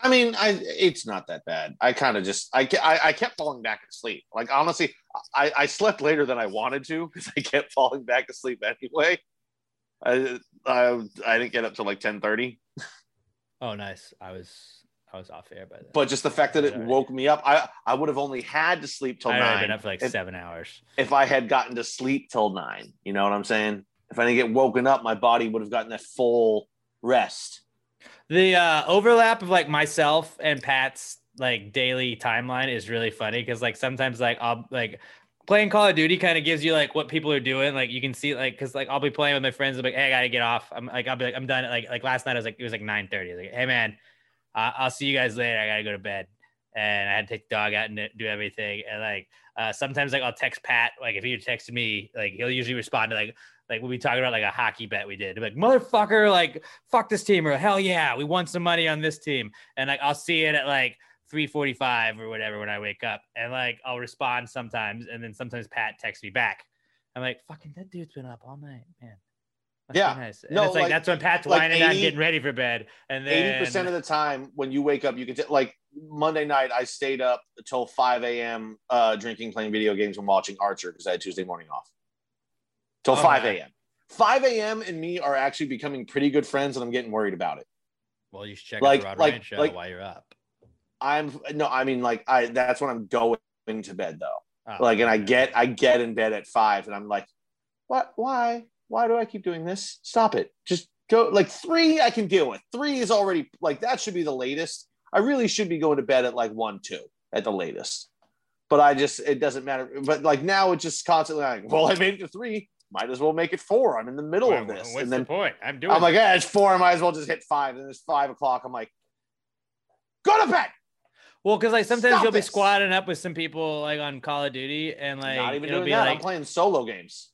I mean, I it's not that bad. I kind of just I, I I kept falling back asleep. Like honestly, I I slept later than I wanted to because I kept falling back asleep anyway. I I, I didn't get up till like ten thirty. Oh, nice. I was I was off air by then. but just the fact that it woke me up, I I would have only had to sleep till I nine been up for like if, seven hours. if I had gotten to sleep till nine. You know what I'm saying? If I didn't get woken up, my body would have gotten that full rest. The uh, overlap of like myself and Pat's like daily timeline is really funny because like sometimes like I'll like playing Call of Duty kind of gives you like what people are doing. Like you can see like because like I'll be playing with my friends. I'm like, hey, I gotta get off. I'm like, I'll be like, I'm done. Like like last night I was like, it was like 9 30. Like, hey man, uh, I'll see you guys later. I gotta go to bed. And I had to take the dog out and do everything. And like uh, sometimes like I'll text Pat. Like if he texted me, like he'll usually respond to like like we'll be talking about like a hockey bet we did. Like motherfucker, like fuck this team or hell yeah, we won some money on this team. And like I'll see it at like 3:45 or whatever when I wake up, and like I'll respond sometimes, and then sometimes Pat texts me back. I'm like, fucking that dude's been up all night, man. Must Yeah. nice. And No, it's like, like- that's when Pat's like whining out 80 getting ready for bed, and then Eighty percent of the time, when you wake up, you can t- like Monday night. I stayed up until five a.m. Uh, drinking, playing video games, and watching Archer because I had Tuesday morning off. Till Oh, five a.m. Five a.m. and me are actually becoming pretty good friends, and I'm getting worried about it. well, you should check like- out the Rod like- Ryan show like- while you're up. I'm no, I mean like I. That's when I'm going to bed though. Oh, like, and I get I get in bed at five, and I'm like, what? Why? Why do I keep doing this? Stop it. Just go. Like three, I can deal with. Three is already like that should be the latest. I really should be going to bed at like one, two at the latest. But I just it doesn't matter. But like now, it's just constantly like, well, I made it to three. Might as well make it four. I'm in the middle Well, of this, What's and the point? I'm doing. I'm like, yeah, it's four. I might as well just hit five. And it's five o'clock. I'm like, go to bed. Well, because like sometimes Stop you'll be squatting up with some people like on Call of Duty, and like Not even doing that. like, I'm playing solo games.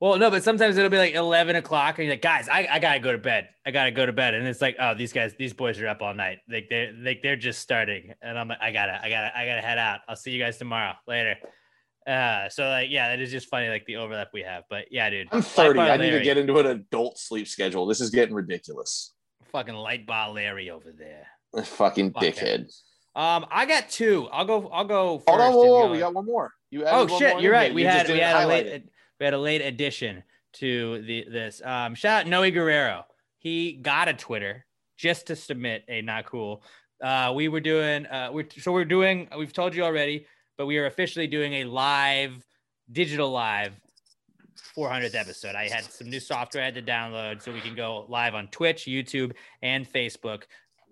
well, no, but sometimes it'll be like eleven o'clock, and you're like, guys, I, I gotta go to bed. I gotta go to bed, and it's like, oh, these guys, these boys are up all night. Like they're like they're just starting, and I'm like, I gotta, I gotta, I gotta head out. I'll see you guys tomorrow later. Uh, so like, yeah, that is just funny, like the overlap we have. But yeah, dude, I'm 30. I need to get into an adult sleep schedule. This is getting ridiculous. fucking light bar Larry over there. Fucking Fuck dickhead. Um, I got two. I'll go. I'll go first. Hold on, whoa, whoa, we got one more. You Oh shit, you're right. We You had we had a late it. we had a late addition to the this. Um, shout out Noe Guerrero. He got a Twitter just to submit a not cool. Uh, we were doing uh, we're so we're doing. We've told you already, but we are officially doing a live digital live 400th episode. I had some new software I had to download so we can go live on Twitch, YouTube, and Facebook.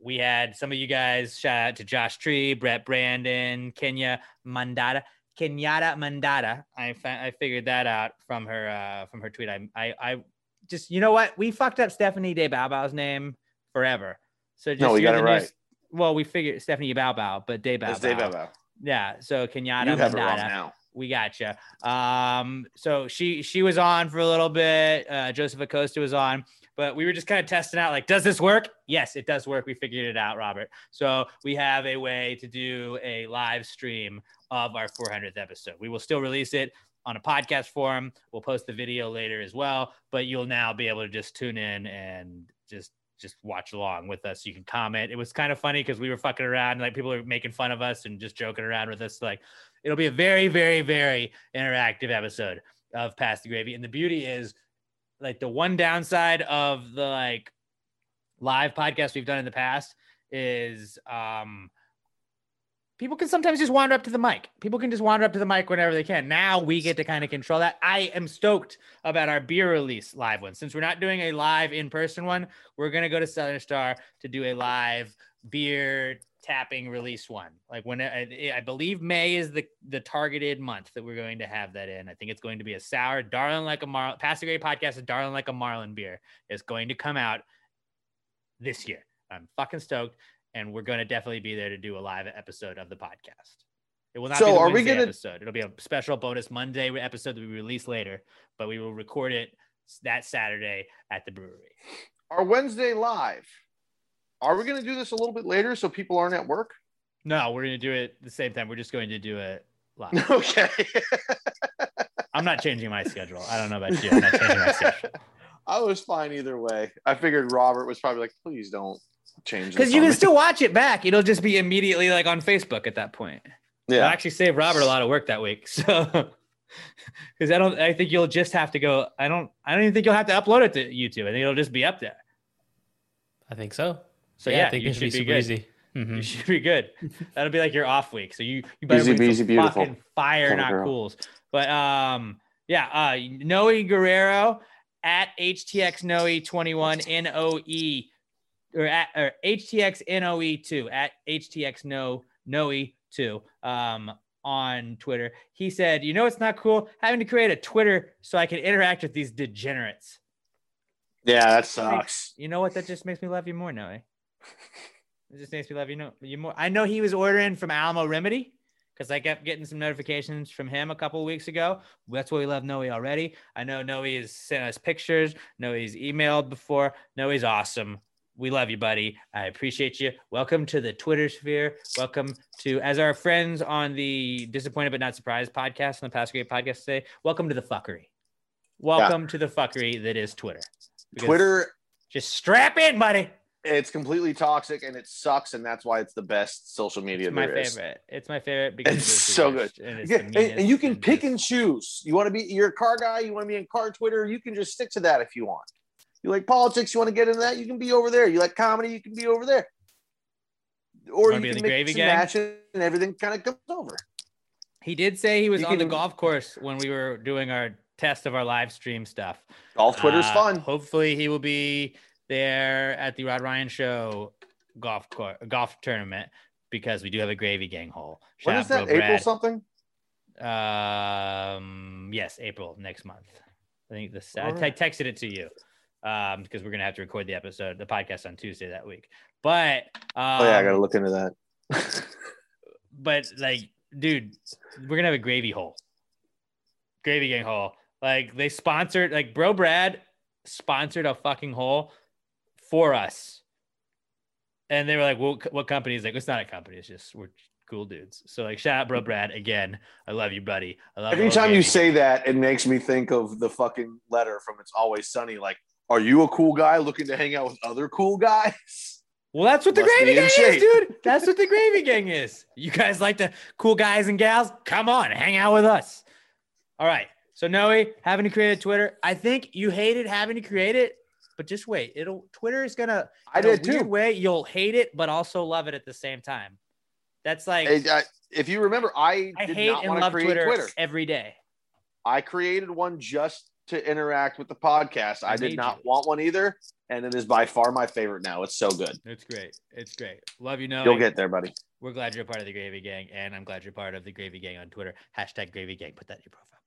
We had some of you guys shout out to Josh Tree, Brett Brandon, Kenya Mandata, Kenyatta Mandata. I fa- I figured that out from her uh, from her tweet. I, I I just you know what we fucked up Stephanie De Bao's name forever. So just No, we got it right. well, we figured Stephanie Bao Bao, but De Bao. It's Dave Ebo. Yeah. So Kenyatta You have it wrong Mandata. now. We gotcha. Um, so she she was on for a little bit. Uh, Joseph Acosta was on, but we were just kind of testing out like, does this work? Yes, it does work. We figured it out, Robert. So we have a way to do a live stream of our 400th episode. We will still release it on a podcast form. We'll post the video later as well, but you'll now be able to just tune in and just just watch along with us. You can comment. It was kind of funny because we were fucking around, like people are making fun of us and just joking around with us. Like it'll be a very, very, very interactive episode of Pass the Gravy. And the beauty is like the one downside of the like live podcast we've done in the past is um people can sometimes just wander up to the mic. People can just wander up to the mic whenever they can. Now we get to kind of control that. I am stoked about our beer release live one. Since we're not doing a live in person one, we're going to go to Southern Star to do a live beer tapping release one. Like when I, I believe May is the the targeted month that we're going to have that in. I think it's going to be a sour, darling like a Marlin. Pass the Gravy podcast, a darling like a Marlin beer is going to come out this year. I'm fucking stoked, and we're going to definitely be there to do a live episode of the podcast. It will not So be the are we gonna- episode. It'll be a special bonus Monday episode that we release later, but we will record it that Saturday at the brewery. Our Wednesday live. Are we going to do this a little bit later so people aren't at work? No, we're going to do it the same time. We're just going to do it live. Okay. I'm not changing my schedule. I don't know about you. I'm not changing my schedule. I was fine either way. I figured Robert was probably like, please don't change Because you can still watch it back. It'll just be immediately like on Facebook at that point. Yeah. It'll actually save Robert a lot of work that week. So because I don't I think you'll just have to go. I don't I don't even think you'll have to upload it to YouTube. I think it'll just be up there. I think so. So Yeah, yeah, I think you it should be should be super good. easy. Mhm. You should be good. That'll be like your off week. So you you better Easy bring peasy, some beautiful. fucking fire, Clever not girl. cools. But um, yeah, uh, Noe Guerrero at HTX Noe twenty one N O E or at or HTX NOE two at HTX No Noe two um on Twitter. He said, "You know it's not cool having to create a Twitter so I can interact with these degenerates." Yeah, that sucks. You know what? That just makes me love you more, Noe. It just makes me love you know you more. I know he was ordering from Alamo Remedy because I kept getting some notifications from him a couple of weeks ago. That's why we love Noe already. I know Noe has sent us pictures. Noe's emailed before. Noe's awesome. we love you, buddy. I appreciate you. Welcome to the Twitter sphere. Welcome to, as our friends on the Disappointed but Not Surprised podcast on the Pass Gravy podcast say, welcome to the fuckery. Welcome to the fuckery that is Twitter. Twitter, just strap in, buddy. It's completely toxic and it sucks, and that's why it's the best social media It's my there is. favorite. It's my favorite because It's it's so good. And, it's Yeah, and, and you can and pick and choose. You want to be you're a car guy, you want to be in car Twitter, you can just stick to that if you want. You like politics, you want to get into that, you can be over there. You like comedy, you can be over there. Or you be can gravy and match it and everything kind of comes over. He did say he was You on the golf course when we were doing our test of our live stream stuff. Golf Twitter's Uh, fun. Hopefully, he will be there at the Rod Ryan Show golf cour- golf tournament because we do have a gravy gang hole. When Shout is out, that? April Brad. something? Um, yes, April next month. I think this. I te- texted it to you um, because we're gonna have to record the episode, the podcast on Tuesday that week. But um, oh yeah, I gotta look into that. but like, dude, we're gonna have a gravy hole, gravy gang hole. Like they sponsored, like Bro Brad sponsored a fucking hole for us, and they were like, "Well, what company?" Is like, "It's not a company. It's just we're cool dudes." So like, shout out Bro mm-hmm. Brad again. I love you, buddy. I love Every time you say that, it makes me think of the fucking letter from It's Always Sunny. Like, are you a cool guy looking to hang out with other cool guys? Well, that's what the Must gravy gang is, dude. That's what the gravy gang is. You guys like the cool guys and gals? Come on, hang out with us. All right. So Noe, having to create a Twitter. I think you hated having to create it, but just wait. It'll Twitter is gonna I did too. way. You'll hate it, but also love it at the same time. That's like I- if you remember, I, I did hate not and love Twitter, Twitter. every day. I created one just to interact with the podcast. I, I did not you. want one either, and it is by far my favorite now. It's so good. It's great. It's great. Love you, Noe. You'll get there, buddy. We're glad you're part of the Gravy Gang, and I'm glad you're part of the Gravy Gang on Twitter. Hashtag Gravy Gang. Put that in your profile.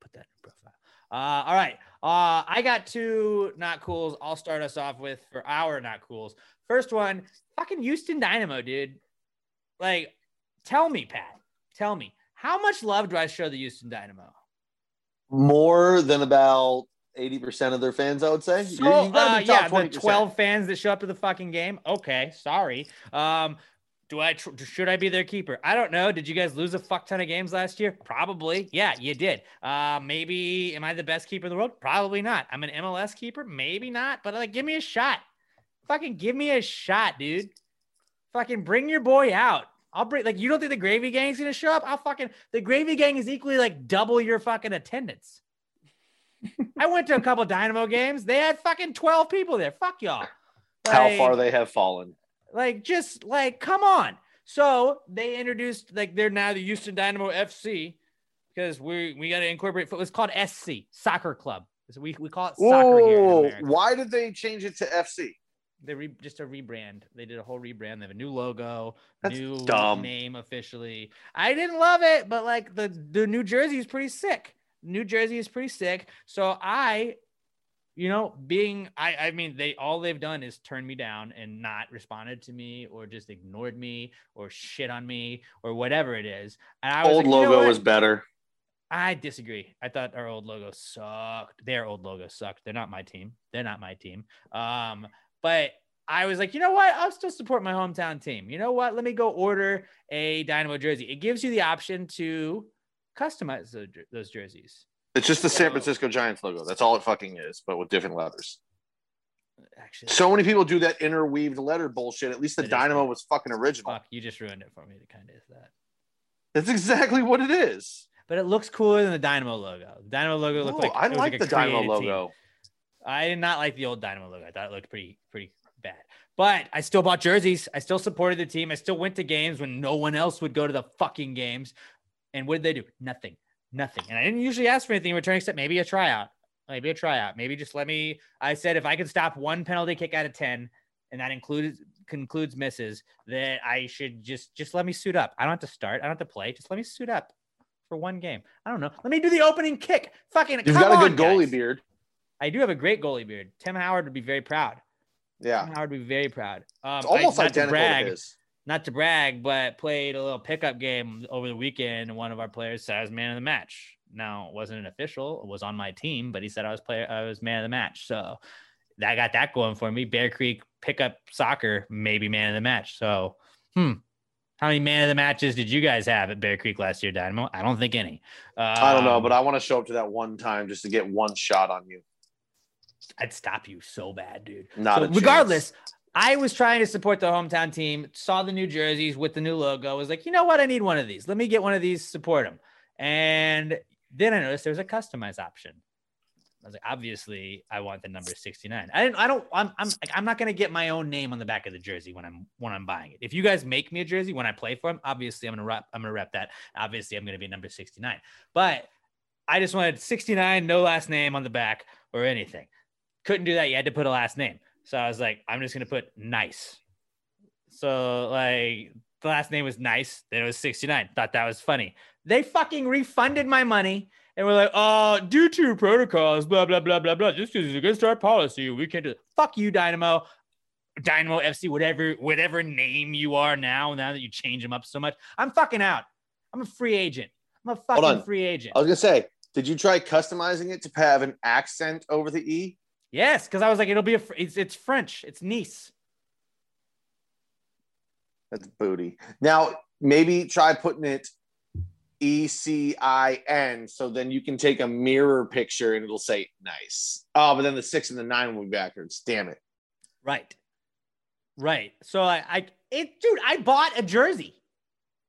Put that in your profile. Uh, all right. Uh, I got two not cools. I'll start us off with for our not cools. First one, fucking Houston Dynamo, dude. Like, tell me, Pat. Tell me, how much love do I show the Houston Dynamo? More than about eighty percent of their fans, I would say. So, You- you gotta uh, yeah, the 20%. 12 fans that show up to the fucking game. Okay, sorry. Um, do I tr- should I be their keeper? I don't know. Did you guys lose a fuck ton of games last year? Probably. Yeah, you did. Uh, maybe am I the best keeper in the world? Probably not. I'm an MLS keeper. Maybe not. But like, give me a shot. Fucking give me a shot, dude. Fucking bring your boy out. I'll bring like you don't think the gravy gang's gonna show up? I'll fucking the gravy gang is equally like double your fucking attendance. I went to a couple Dynamo games. They had fucking 12 people there. Fuck y'all. How far they have fallen. Like just like come on so they introduced like they're now the houston dynamo fc because we we got to incorporate it's called sc soccer club So we, we call it soccer here in Whoa! America. Why did they change it to FC? they re- just a rebrand they did a whole rebrand they have a new logo That's new dumb. name officially i didn't love it but like the the new jersey is pretty sick new jersey is pretty sick so i you know, being I I mean they all they've done is turn me down and not responded to me or just ignored me or shit on me or whatever it is. And I was Old like, you know logo was better. I disagree. I thought our old logo sucked. Their old logo sucked. They're not my team. They're not my team. Um, but I was like, you know what? I'll still support my hometown team. You know what? Let me go order a Dynamo jersey. It gives you the option to customize those jerseys. It's just the San Francisco Giants logo. That's all it fucking is, but with different letters. Actually, So many people do that interweaved letter bullshit. At least the Dynamo was fucking original. fuck, you just ruined it for me. It kind of is that. That's exactly what it is. But it looks cooler than the Dynamo logo. The Dynamo logo looked No, like I like a the Dynamo created team. logo. I did not like the old Dynamo logo. I thought it looked pretty pretty bad. But I still bought jerseys. I still supported the team. I still went to games when no one else would go to the fucking games. And what did they do? Nothing. Nothing. And I didn't usually ask for anything in return except maybe a tryout. Maybe a tryout. Maybe just let me. I said if I could stop one penalty kick out of 10, and that includes concludes misses, that I should just just let me suit up. I don't have to start. I don't have to play. Just let me suit up for one game. I don't know. Let me do the opening kick. Fucking You've got a on, good goalie guys. beard. I do have a great goalie beard. Tim Howard would be very proud. Yeah. Tim Howard would be very proud. Um, It's almost I, identical brag, to his. Not to brag, but played a little pickup game over the weekend, and one of our players said I was man of the match. Now it wasn't an official; it was on my team, but he said I was player, I was man of the match. So that got that going for me. Bear Creek pickup soccer, maybe man of the match. So, hmm. How many man of the matches did you guys have at Bear Creek last year, Dynamo? I don't think any. I don't know, Um, but I want to show up to that one time just to get one shot on you. I'd stop you so bad, dude. Not So a chance. I was trying to support the hometown team, saw the new jerseys with the new logo, was like, you know what? I need one of these. Let me get one of these, support them. And then I noticed there was a customized option. I was like, obviously, I want the number 69. I didn't, I don't, I'm, I'm, like, I'm not going to get my own name on the back of the jersey when I'm, when I'm buying it. If you guys make me a jersey when I play for them, obviously I'm going to rep, I'm going to rep that. Obviously, I'm going to be number 69. But I just wanted 69, no last name on the back or anything. Couldn't do that. You had to put a last name. So I was like, I'm just going to put nice. So like the last name was nice. Then it was 69. Thought that was funny. They fucking refunded my money and we're like, oh, due to protocols, blah, blah, blah, blah, blah. This is against our policy, we can't do it. Fuck you, Dynamo. Dynamo FC, whatever, whatever name you are now, now that you change them up so much. I'm fucking out. I'm a free agent. I'm a fucking free agent. I was gonna say, did you try customizing it to have an accent over the e? Yes, because I was like, it'll be a, fr- it's, it's French. It's Nice. That's booty. Now maybe try putting it E C I N, so then you can take a mirror picture and it'll say nice. Oh, but then the six and the nine will be backwards. Damn it. Right. Right. So I, I, it, dude, I bought a jersey.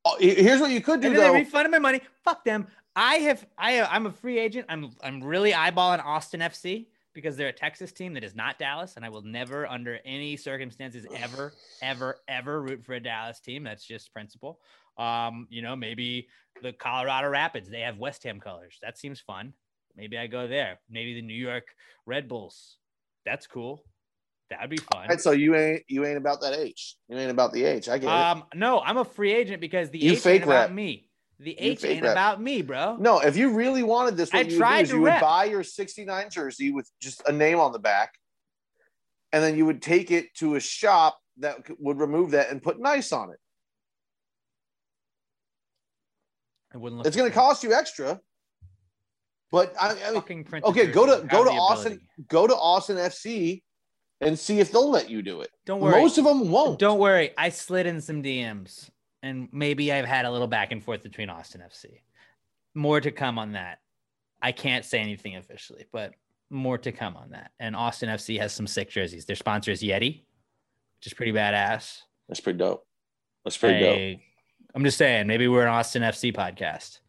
Oh, here's what you could do and then though. they refunded my money. Fuck them. I have I I'm a free agent. I'm, I'm really eyeballing Austin FC because they're a Texas team that is not Dallas, and I will never, under any circumstances, ever, ever, ever root for a Dallas team. That's just principle. Um, you know, maybe the Colorado Rapids. They have West Ham colors. That seems fun. Maybe I go there. Maybe the New York Red Bulls. That's cool. That'd be fun. All right, so you ain't you ain't about that H. You ain't about the H. I get it. Um, no, I'm a free agent because the You H fake ain't about me. The H ain't rep. about me, bro. No, if you really wanted this, what I you would do is to you would buy your 69 jersey with just a name on the back, and then you would take it to a shop that would remove that and put nice on it. It wouldn't look. It's going to cost you extra. But I, I mean, Fucking print the okay, go to go to Austin, ability. go to Austin FC, and see if they'll let you do it. Don't worry. Most of them won't. Don't worry. I slid in some DMs, and maybe I've had a little back and forth between Austin FC. More to come on that. I can't say anything officially, but more to come on that. And Austin FC has some sick jerseys. Their sponsor is Yeti, which is pretty badass. That's pretty dope. That's pretty dope. I'm just saying, maybe we're an Austin FC podcast.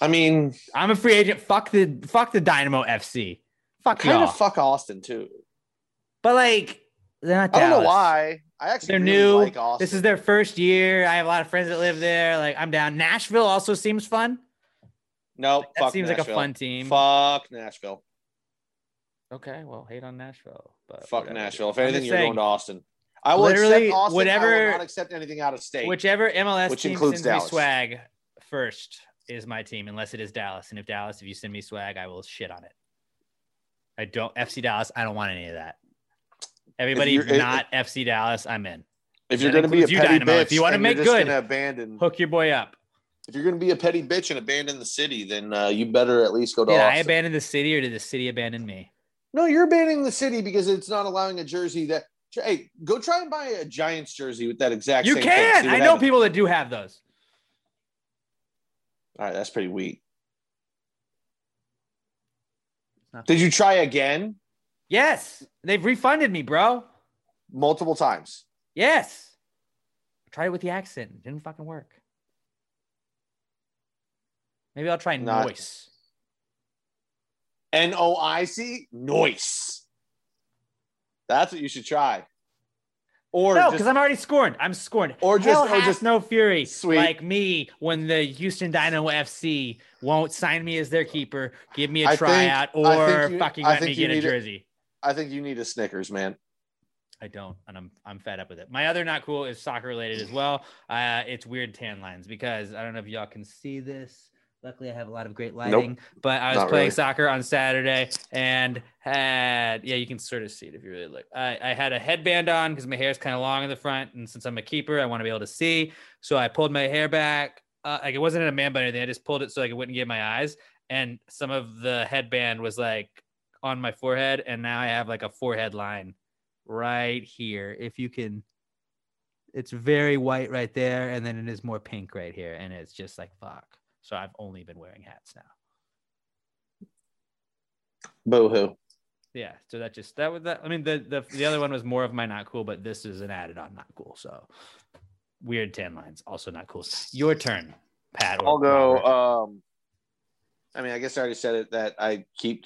I mean, I'm a free agent. Fuck the fuck the Dynamo FC. Fuck kind y'all. of fuck Austin too. But like, they're not. I don't know why. I actually They're really new. like Austin. This is their first year. I have a lot of friends that live there. Like, I'm down. Nashville also seems fun. no. That fuck seems like a fun team. Fuck Nashville. Okay, well, hate on Nashville. But Fuck whatever. Nashville. If anything, you're saying, going to Austin. I will Literally, accept Austin. I whatever- will not accept anything out of state. Whichever MLS Which team includes sends Dallas. me swag first is my team, unless it is Dallas. And if Dallas, if you send me swag, I will shit on it. I don't FC Dallas. I don't want any of that. Everybody not FC Dallas, I'm in. if you're going to be a petty Dynamo. bitch, If you and you're make good, abandon. Hook your boy up. If you're going to be a petty bitch and abandon the city, then uh, you better at least go to Did I Austin. abandon the city or did the city abandon me? no, you're abandoning the city because it's not allowing a jersey that. Hey, go try and buy a Giants jersey with that exact. You can. I know happens. people that do have those. All right, that's pretty weak. Did you try again? Yes, they've refunded me, bro. Multiple times. Yes. Tried it with the accent. It Didn't fucking work. Maybe I'll try Not- noise. N O I C. Noise. That's what you should try. Or no, because I'm already scorned. I'm scorned. Or just- Hell or just- no fury Sweet. like me when the Houston Dynamo FC won't sign me as their keeper, give me a I tryout, I or you- fucking I let me get a jersey. I think you need a Snickers, man. I don't, and I'm I'm fed up with it. My other not cool is soccer related as well. Uh, it's weird tan lines because I don't know if y'all can see this. Luckily, I have a lot of great lighting. But I was playing really. soccer on Saturday and had yeah, you can sort of see it if you really look. I, I had a headband on because my hair is kind of long in the front, and since I'm a keeper, I want to be able to see. So I pulled my hair back. Uh, like it wasn't in a man bun or anything. I just pulled it so like it wouldn't get my eyes. And some of the headband was like on my forehead, and now I have like a forehead line right here. If you can, it's very white right there, and then it is more pink right here, and it's just like fuck. So I've only been wearing hats now. Boo hoo. Yeah, so that just that was that. I mean, the the the other one was more of my not cool, but this is an added on not cool. So weird tan lines, also not cool. Your turn, Pat. I'll go. Um, I mean, I guess I already said it that I keep.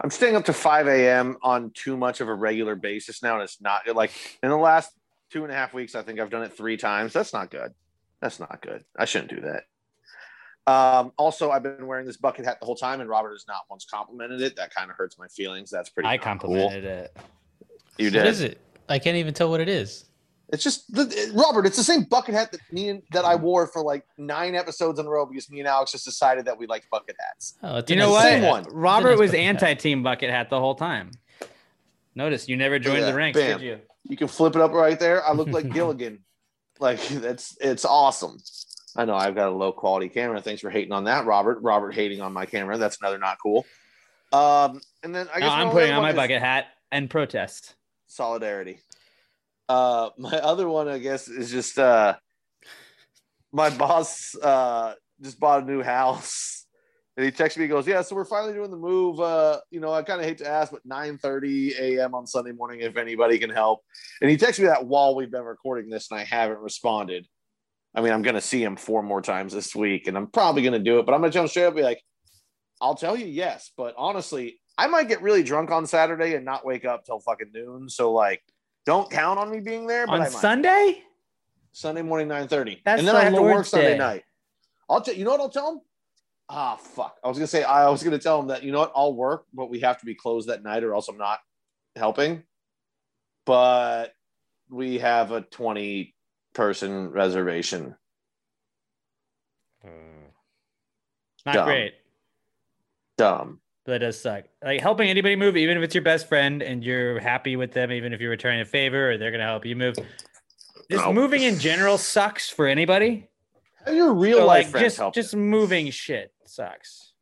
I'm staying up to 5 a.m. on too much of a regular basis now, and it's not like in the last two and a half weeks. I think I've done it three times. That's not good. That's not good. I shouldn't do that. Um, also, I've been wearing this bucket hat the whole time, and Robert has not once complimented it. That kind of hurts my feelings. That's pretty. I complimented cool. it. You did. is it? I can't even tell what it is. It's just the, it- Robert. It's the same bucket hat that me and that I wore for like nine episodes in a row because me and Alex just decided that we liked bucket hats. Oh, You a know nice what? Same hat. one. Robert nice was anti-team bucket hat the whole time. Notice you never joined Yeah, the ranks, bam. did you? You can flip it up right there. I look like Gilligan. Like that's it's awesome. I know I've got a low quality camera. Thanks for hating on that, Robert. Robert hating on my camera. That's another not cool. Um, and then I No, guess I'm putting on my is bucket hat and protest. solidarity. Uh, my other one, I guess, is just uh, my boss uh just bought a new house, and he texts me. He goes, "Yeah, so we're finally doing the move. Uh, you know, I kind of hate to ask, but 9:30 a.m. on Sunday morning, if anybody can help." And he texts me that while we've been recording this, and I haven't responded. I mean, I'm gonna see him four more times this week, and I'm probably gonna do it. But I'm gonna tell him straight up, be like, "I'll tell you yes," but honestly, I might get really drunk on Saturday and not wake up till fucking noon. So like, don't count on me being there. But On I might. Sunday? Sunday morning, nine thirty, and then I have to work Sunday Day. night. I'll tell you know what I'll tell him. Ah, fuck! I was gonna say I was gonna tell him that you know what I'll work, but we have to be closed that night, or else I'm not helping. But we have a twenty person reservation. Not Dumb. great. Dumb. But that does suck. Like helping anybody move, even if it's your best friend and you're happy with them, even if you're returning a favor or they're gonna help you move. Just No. moving in general sucks for anybody. Your real So, life like friends just help. just moving shit sucks.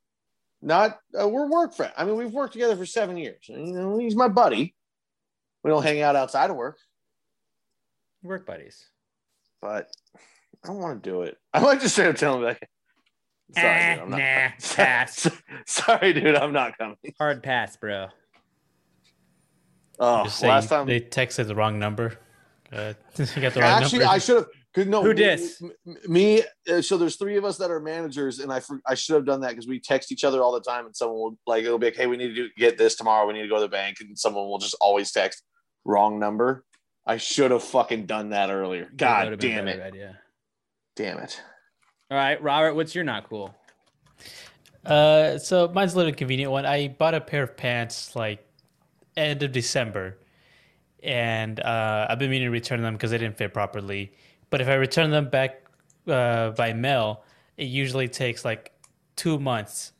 not uh, we're work friends. I mean, we've worked together for seven years. You know, he's my buddy. We don't hang out outside of work, Work buddies. but I don't want to do it. I might just straight up tell him like, sorry, Eh, dude, I'm not. nah, pass. sorry, dude, I'm not coming. Hard pass, bro. Oh, Just say last time. they texted the wrong number. Uh, you got the wrong Actually, number. I should have. Cause no, Who me- dis? m- m- Me. uh, So there's three of us that are managers, and I I should have done that because we text each other all the time, and someone will like it'll be like, hey, we need to do, get this tomorrow. We need to go to the bank, and someone will just always text wrong number. I should have fucking done that earlier. God would've been a damn it! idea. Damn it! All right, Robert, what's your not cool? Uh, so mine's a little convenient one. I bought a pair of pants like end of December, and uh, I've been meaning to return them because they didn't fit properly. But if I return them back uh, by mail, it usually takes like two months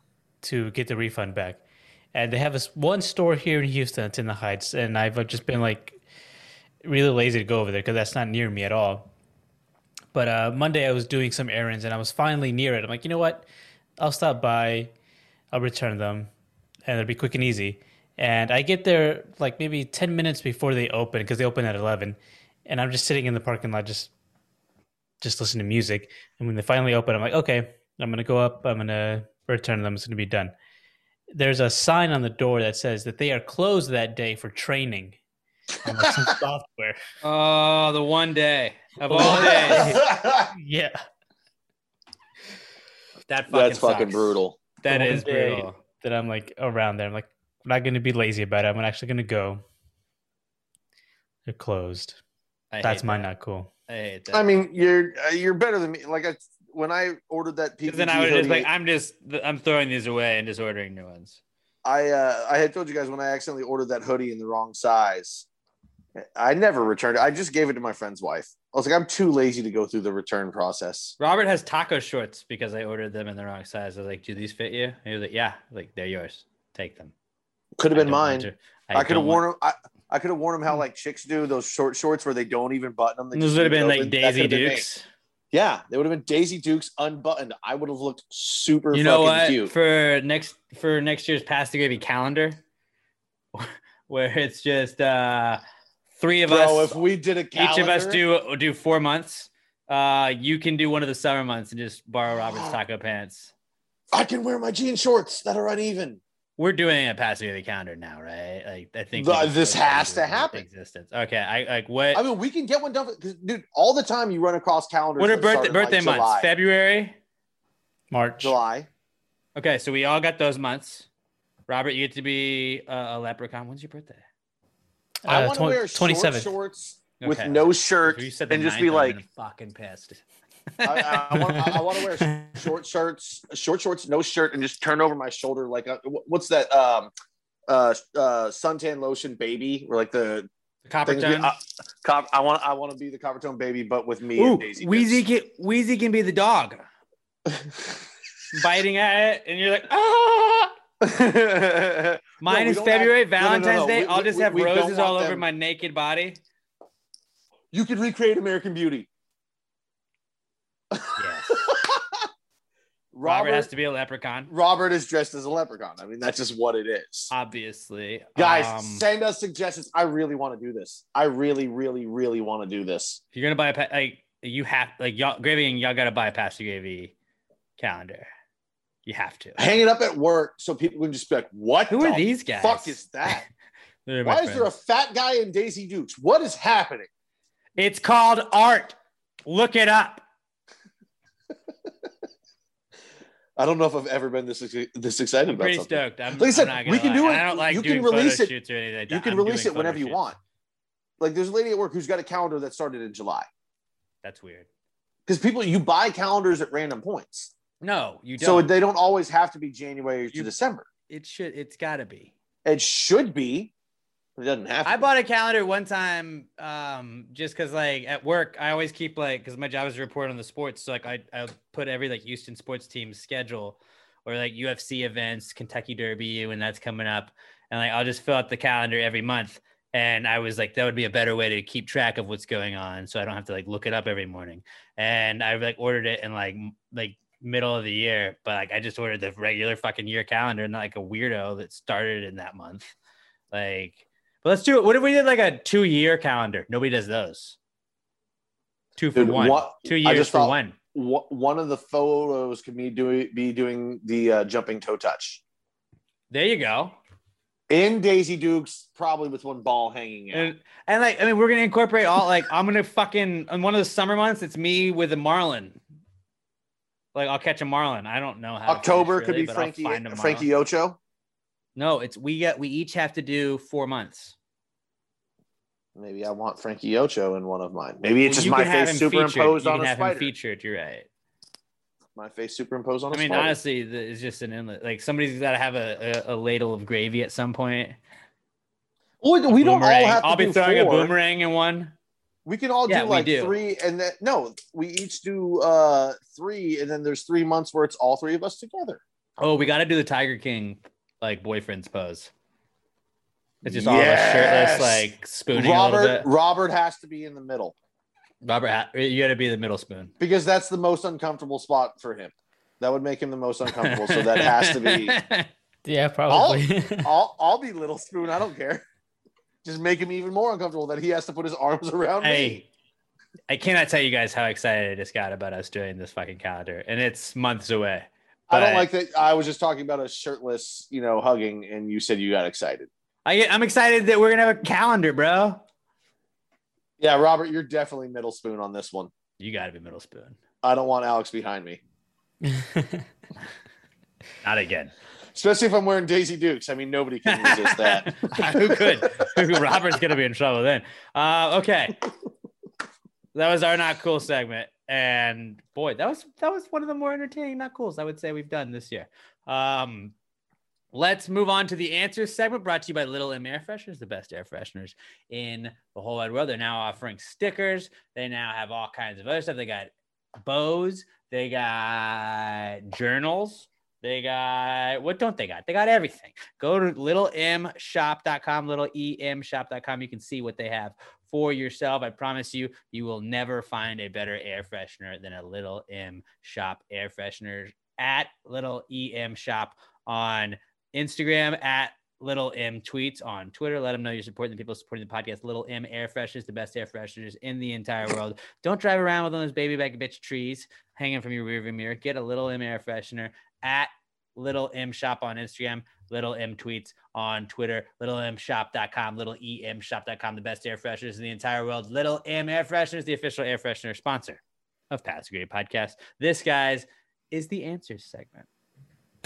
to get the refund back. And they have this one store here in Houston. It's in the Heights, and I've just been like really lazy to go over there because that's not near me at all. But uh, Monday I was doing some errands and I was finally near it. I'm like, you know what? I'll stop by, I'll return them, and it'll be quick and easy. And I get there like maybe 10 minutes before they open because they open at 11. And I'm just sitting in the parking lot just just listening to music. And when they finally open, I'm like, okay, I'm going to go up, I'm going to return them, it's going to be done. There's a sign on the door that says that they are closed that day for training on like some software. Oh, the one day of all days. Yeah. That fucking That's fucking sucks. brutal. That The is brutal. That I'm like around there. I'm like, I'm not going to be lazy about it. I'm actually going to go. They're closed. I That's hate mine that. not cool. I hate that. I mean, you're uh, you're better than me. Like I, when I ordered that PPG 'Cause then I would just like. I'm just, I'm throwing these away and just ordering new ones. I uh, I had told you guys when I accidentally ordered that hoodie in the wrong size. I never returned it. I just gave it to my friend's wife. I was like, I'm too lazy to go through the return process. Robert has taco shorts because I ordered them in the wrong size. I was like, "Do these fit you?" And he was like, "Yeah." I like, they're yours. Take them. Could have been mine. to- I, could have worn them. I, I could have worn them how like chicks do those short shorts where they don't even button them. Those would have been it like Daisy been. Dukes. Yeah, they would have been Daisy Dukes unbuttoned. I would have looked super You know fucking what? cute. For next for next year's Pass the Gravy calendar, where it's just uh three of Bro, us if we did a each of us do do four months. Uh, you can do one of the summer months and just borrow Robert's taco pants. I can wear my jean shorts that are uneven. We're doing a pass of the calendar now, right? Like I think The- we- this has to happen. Existence. Okay, I like what? I mean, we can get one done. 'cause, Dude, all the time you run across calendars. what are that birthday like, months? July. February. March. July. Okay, so we all got those months. Robert, you get to be uh, a leprechaun. When's your birthday? I Uh, want to twen- wear short 27th. shorts with Okay. no shirt you said and just be like, fucking pissed. I, I, I, want, I, I want to wear short shirts, short shorts, no shirt, and just turn over my shoulder like a, what's that? Um, uh, uh, suntan lotion baby, or like the Coppertone. uh, cop, I want, I want to be the Coppertone baby, but with me Ooh, and Daisy. Wheezy can Wheezy can be the dog, biting at it, and you're like, ah. Mine we is February, have- no, no, no, Valentine's no. Day. We- I'll we- just have roses all over them- my naked body. You could recreate American Beauty. Yes. Robert, Robert has to be a leprechaun, Robert is dressed as a leprechaun. I mean, that's just what it is. obviously. Guys, Um, send us suggestions. I really want to do this. I really, really, really want to do this. if you're gonna buy a pa- like you have like y'all gravy and y'all gotta buy a Pass the Gravy calendar. You have to. Hang it up at work so people can just be like, "What? Who are these guys? Fuck is that? Why is there a fat guy in Daisy Dukes? What is happening?" It's called art. Look it up. I don't know if I've ever been this this excited I'm about pretty something. stoked. I'm, Like I said, we can do it. I don't like You can release it. or anything like You can I'm release it whenever you shoots. want. Like, there's a lady at work who's got a calendar that started in July That's weird. because people you buy calendars at random points, No, you don't. so they don't always have to be January to You- December. it should. It's got to be. It should be, it doesn't have. To I be. bought a calendar one time, um, just because like at work I always keep like because my job is to report on the sports, so like I I put every like Houston sports team schedule or like UFC events, Kentucky Derby when that's coming up, and like I'll just fill out the calendar every month. And I was like, that would be a better way to keep track of what's going on, so I don't have to like look it up every morning. And I like ordered it in like like middle of the year, but like I just ordered the regular fucking year calendar, not like a weirdo that started in that month. Like, but let's do it. What if we did like a two year calendar? Nobody does those. Two for Dude, one. what- Two I years just for one. One of the photos could be doing be doing the uh, jumping toe touch There you go. in Daisy Dukes, probably with one ball hanging out. And, and like, I mean, we're gonna incorporate all like I'm gonna fucking in one of the summer months. It's me with a marlin. Like I'll catch a marlin. I don't know how. to fish, October could really, be but I'll Frankie find a. Frankie Ocho. No, it's we get we each have to do four months. Maybe I want Frankie Ocho in one of mine. Maybe it's Well, just you my face superimposed You on can a have him spider. featured. You're right. My face superimposed on a I mean, spider. honestly, the, it's just an inlet. Like somebody's got to have a, a, a ladle of gravy at some point. Well, we don't all have to I'll be do throwing four. a boomerang in one. We can all Yeah, do like do. three, and then no, we each do uh three, and then there's three months where it's all three of us together. Oh, we got to do the Tiger King like boyfriend's pose. It's just all of us shirtless, like spooning a little Robert bit. Robert has to be in the middle Robert, you got to be the middle spoon. because that's the most uncomfortable spot for him. That would make him the most uncomfortable. so that has to be. Yeah, I'll, probably. I'll I'll be little spoon. I don't care. Just make him even more uncomfortable that he has to put his arms around me. I cannot tell you guys how excited I just got about us doing this fucking calendar, and it's months away. I don't like that. I was just talking about a shirtless, you know, hugging, and you said you got excited. I get, I'm excited that we're gonna have a calendar, bro. Yeah, Robert, you're definitely middle spoon on this one. You got to be middle spoon. I don't want Alex behind me, Not again. Especially if I'm wearing Daisy Dukes. I mean, nobody can resist that. Who could? Robert's gonna be in trouble then. Uh, okay, that was our not cool segment, and boy, that was that was one of the more entertaining not cools I would say we've done this year. Um, let's move on to the answers segment brought to you by Little M Air Fresheners, the best air fresheners in the whole wide world. They're now offering stickers. They now have all kinds of other stuff. They got bows. They got journals. They got what don't they got? They got everything. Go to littlemshop.com, little emshop.com. You can see what they have for yourself. I promise you, you will never find a better air freshener than a little M shop air freshener at little em shop on Instagram at Little M tweets on Twitter. Let them know you're supporting the people supporting the podcast. Little M air fresheners, the best air fresheners in the entire world. Don't drive around with those baby back bitch trees hanging from your rearview mirror. Get a Little M air freshener at Little M Shop on Instagram, Little M Tweets on Twitter, littlemshop.com, little emshop.com, the best air fresheners in the entire world. Little M Air Fresheners, the official air freshener sponsor of Pass Gravy Podcast. This, guys, is the answers segment.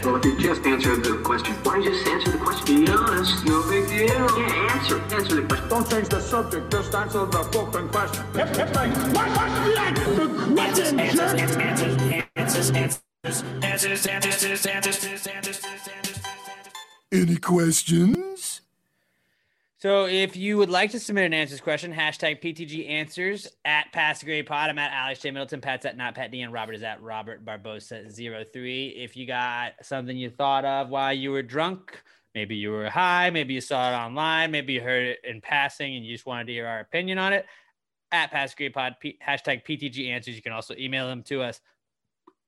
Well, if you just answered the question, why don't you just answer the question? Be honest, no big deal. Yeah, answer, answer the question. Don't change the subject, just answer the fucking question. It's, it's like, what, what's the answer? The question, answers, answers, answers, answers, answers, Any questions? So if you would like to submit an answers question, hashtag PTG answers at Pass the Gravy Pod. I'm at Alex J. Middleton. Pat's at not Pat D. And Robert is at Robert Barbosa 03. If you got something you thought of while you were drunk, maybe you were high, maybe you saw it online, maybe you heard it in passing and you just wanted to hear our opinion on it, at Pass the Gravy Pod, P- hashtag PTG answers. You can also email them to us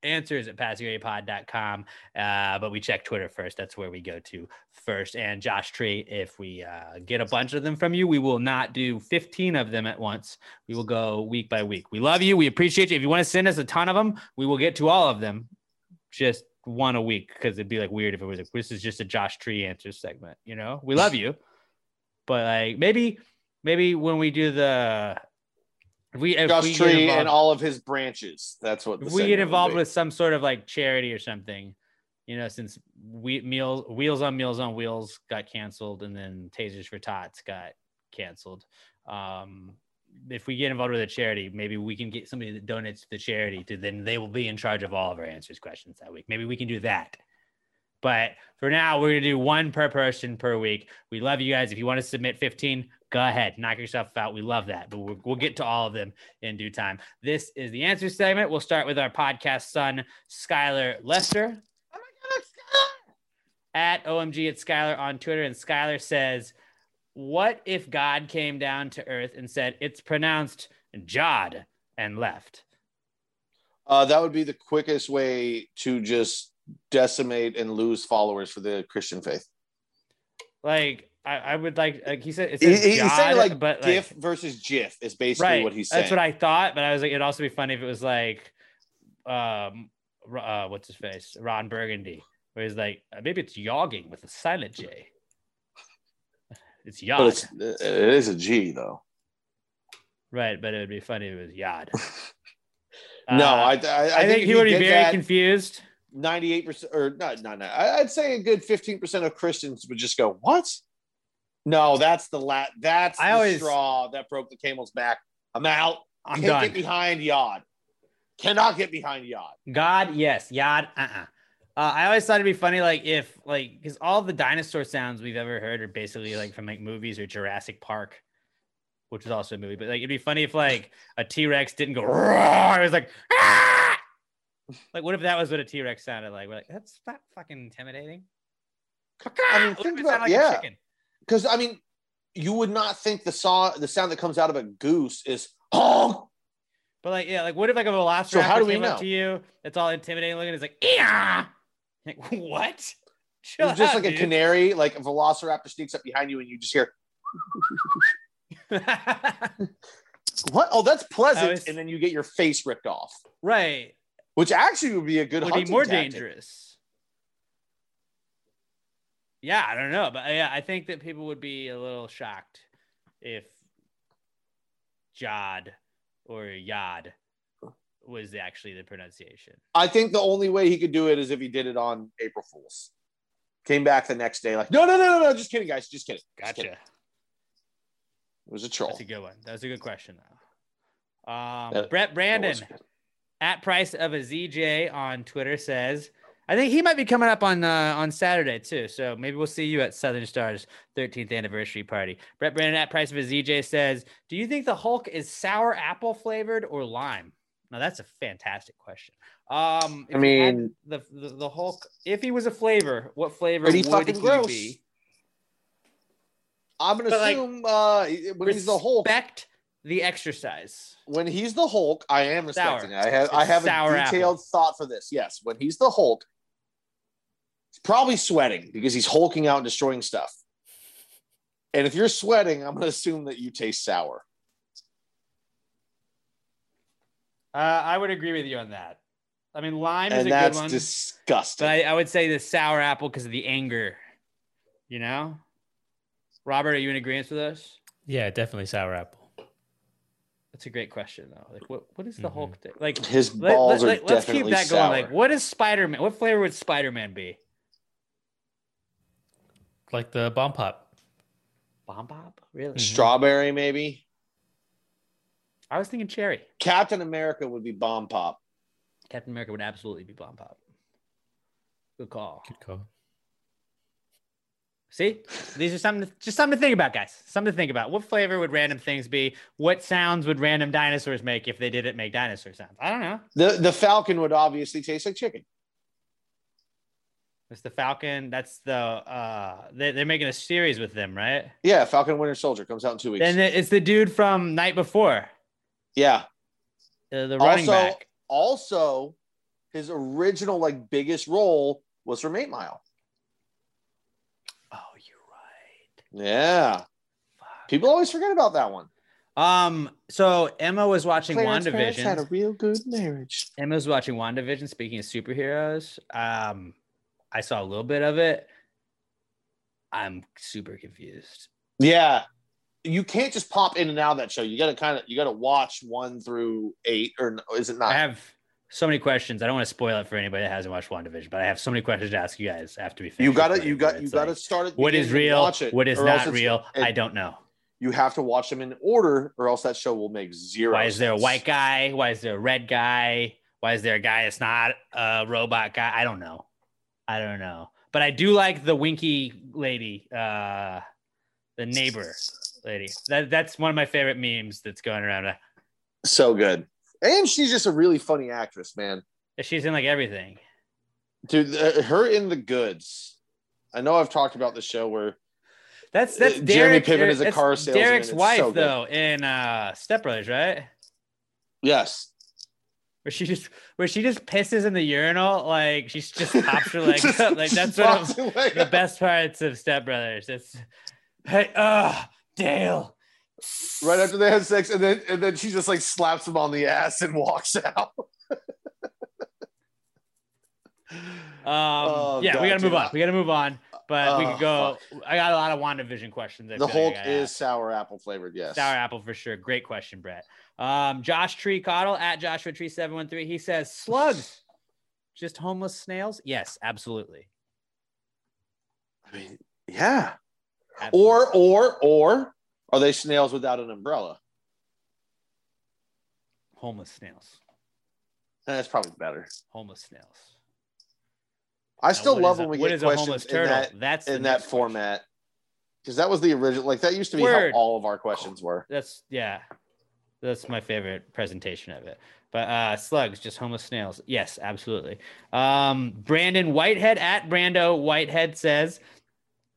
answers at passagradepod.com. Uh, but we check Twitter first. That's where we go to first. And Josh Tree, if we uh, get a bunch of them from you, we will not do 15 of them at once. We will go week by week. We love you. We appreciate you. If you want to send us a ton of them, we will get to all of them. Just one a week because it'd be like weird if it was like this is just a Josh Tree answers segment. You know, we love you, but like maybe maybe when we do the if we if Josh we Tree involved- and all of his branches. That's what. we get involved with some sort of like charity or something, you know, since we meals wheels on meals on wheels got canceled and then tasers for tots got canceled. Um, if we get involved with a charity, maybe we can get somebody that donates to the charity to then they will be in charge of all of our answers questions that week. Maybe we can do that. But for now, we're gonna do one per person per week. We love you guys. If you want to submit 15, go ahead, knock yourself out. We love that, but we'll, we'll get to all of them in due time. This is the answer segment. We'll start with our podcast son, Skylar Lester. Oh my God, at OMG at Skylar on Twitter, and Skylar says, "What if God came down to Earth and said it's pronounced Jod and left?" Uh, that would be the quickest way to just decimate and lose followers for the Christian faith. Like I, I would like, like he said, it He- says he- he's saying like but GIF like, versus GIF is basically right. what he's saying. That's what I thought, but I was like, it'd also be funny if it was like, um, uh, what's his face, Ron Burgundy, where he's like, uh, maybe it's yogging with a silent J. It's but it's, it is a G though. right? But it would be funny if it was yod. no, Uh, I, I, I, think, if he would be very that, confused. Ninety-eight percent, or not, not, not. I'd say a good fifteen percent of Christians would just go, "What? No, that's the lat. That's I the always- straw that broke the camel's back. I'm out. I'm Can't done. get behind Yod. Cannot get behind Yod. God, yes, yod. Uh-uh. Uh, I always thought it'd be funny, like if like because all the dinosaur sounds we've ever heard are basically like from like movies or Jurassic Park, which is also a movie. But like it'd be funny if like a T Rex didn't go roar. It was like "Ah!" Like what if that was what a T Rex sounded like? We're like that's not fucking intimidating. I mean, think about like yeah, because I mean, you would not think the saw the sound that comes out of a goose is honk. But like yeah, like what if like a velociraptor So how do we came up to you? It's all intimidating looking. It's like yeah. Like what? Chill just out, like a canary, like a velociraptor sneaks up behind you, and you just hear what? Oh, that's pleasant, was- and then you get your face ripped off, right. Which actually would be a good would be more tactic. dangerous. Yeah, I don't know, but uh, yeah, I think that people would be a little shocked if Jod or Yod was actually the pronunciation. I think the only way he could do it is if he did it on April Fools. Came back the next day, like, no, no, no, no, no, just kidding, guys, just kidding. Just Gotcha. kidding. It was a troll. That's a good one. That was a good question, though. Um, That- Brett Brandon. At price of a ZJ on Twitter says, I think he might be coming up on uh, on Saturday too. So maybe we'll see you at Southern Stars 13th anniversary party. Brett Brandon at price of a ZJ says, Do you think the Hulk is sour apple flavored or lime? Now that's a fantastic question. Um, I mean- the, the the Hulk, if he was a flavor, what flavor would he gross. be? I'm gonna But, like, assume uh, when he's the Hulk. Respect the exercise. When he's the Hulk, I am Sour. respecting it. I have I have sour a detailed apple. thought for this. Yes, when he's the Hulk, He's probably sweating because he's hulking out and destroying stuff. And if you're sweating, I'm going to assume that you taste sour. Uh, I would agree with you on that. I mean, lime is a good one, That's disgusting. but I, I would say the sour apple because of the anger. You know, Robert, are you in agreement with us? Yeah, definitely sour apple. That's a great question, though. Like, what what is the Hulk mm-hmm. thing? Like, His let- balls let, are let, us keep definitely that going. Like, what is Spider Man? What flavor would Spider Man be? Like the bomb pop. Bomb pop? Really? Mm-hmm. Strawberry, maybe. I was thinking cherry. Captain America would be bomb pop. Captain America would absolutely be Bomb Pop. Good call. Good call. See, these are something just something to think about, guys. Something to think about. What flavor would random things be? What sounds would random dinosaurs make if they didn't make dinosaur sounds? I don't know. The the Falcon would obviously taste like chicken. It's the Falcon. That's the uh they, they're making a series with them, right? Yeah, Falcon Winter Soldier comes out in two weeks. And it's the dude from Night Before, yeah. uh, the running also, back. also, his original like biggest role was from Eight Mile. Oh, you're right. Yeah. People always forget about that one. Um, so Emma was watching Clarence parents had a real good marriage. Emma was watching WandaVision. Speaking of superheroes, um, I saw a little bit of it. I'm super confused. Yeah. You can't just pop in and out of that show. You got to kind of you got to watch one through eight, or is it not? I have so many questions. I don't want to spoil it for anybody that hasn't watched WandaVision, but I have so many questions to ask you guys after we finish. you got to recording, you got you it's got to like, start at What is real? watch it, What is not real? I don't know. You have to watch them in order, or else that show will make zero. Why is there a white guy? Why is there a red guy? Why is there a guy that's not a robot guy? I don't know. I don't know. But I do like the winky lady, uh, the neighbor lady. That that's one of my favorite memes that's going around. So good, and she's just a really funny actress, man. She's in like everything. Dude, uh, her in the goods. I know I've talked about the show where That's that's Uh, Jeremy Derek, Piven is a car salesman. Derek's wife so though in uh Step Brothers, right? yes, Where she just where she just pisses in the urinal, like she's just pops her legs Just- up. Like that's one of the up. best parts of Step Brothers. It's hey, uh, Dale. Right after they had sex, and then and then she just like slaps him on the ass and walks out. Um, Oh, yeah, we gotta move on. We gotta move on. But we Oh, could go. I got a lot of WandaVision questions. I the like Hulk is sour apple flavored. Yes, Sour apple for sure. Great question, Brett. Um, Josh Tree Coddle at Joshua Tree 713. He says slugs. Just homeless snails? Yes, absolutely. I mean, yeah. Absolutely. Or or or are they snails without an umbrella? homeless snails. That's probably better. Homeless snails. I Now, still love a- when we get questions in turtle? that That's in that format because that was the original. Like that used to be Word. how all of our questions were. That's yeah. That's my favorite presentation of it. But uh slugs, just homeless snails. Yes, absolutely. Um Brandon Whitehead at Brando Whitehead says,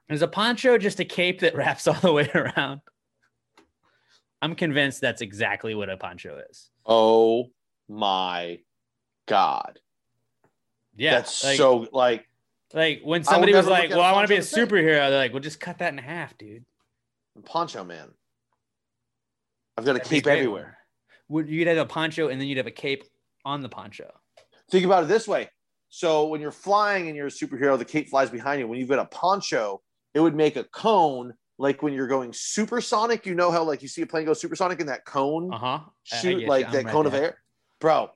is a poncho just a cape that wraps all the way around? I'm convinced that's exactly what a poncho is. Oh my god, Yeah. that's like, so like like when somebody was like, Well, I want to be a poncho the same." superhero, they're like, Well, just cut that in half, dude. Poncho Man. I've got a That'd cape everywhere. Would you'd have a poncho and then you'd have a cape on the poncho. Think about it this way. So when you're flying and you're a superhero, the cape flies behind you. When you've got a poncho, it would make a cone. Like when you're going supersonic, you know how like you see a plane go supersonic and that cone Uh-huh. shoot like that cone of air, bro.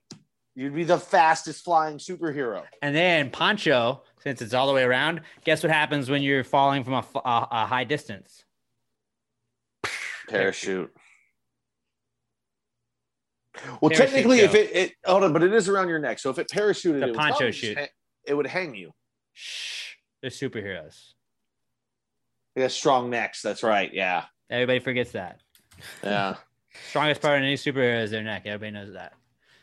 You'd be the fastest flying superhero. And then poncho, since it's all the way around, guess what happens when you're falling from a high distance? Parachute. Well, Parachute technically, if it, it hold on, but it is around your neck. So if it parachuted, The it would poncho probably just chute. hang- it would hang you. Shh, they're superheroes. Yeah, strong necks. That's right. Yeah, Everybody forgets that. yeah. Strongest part of any superhero is their neck. Everybody knows that.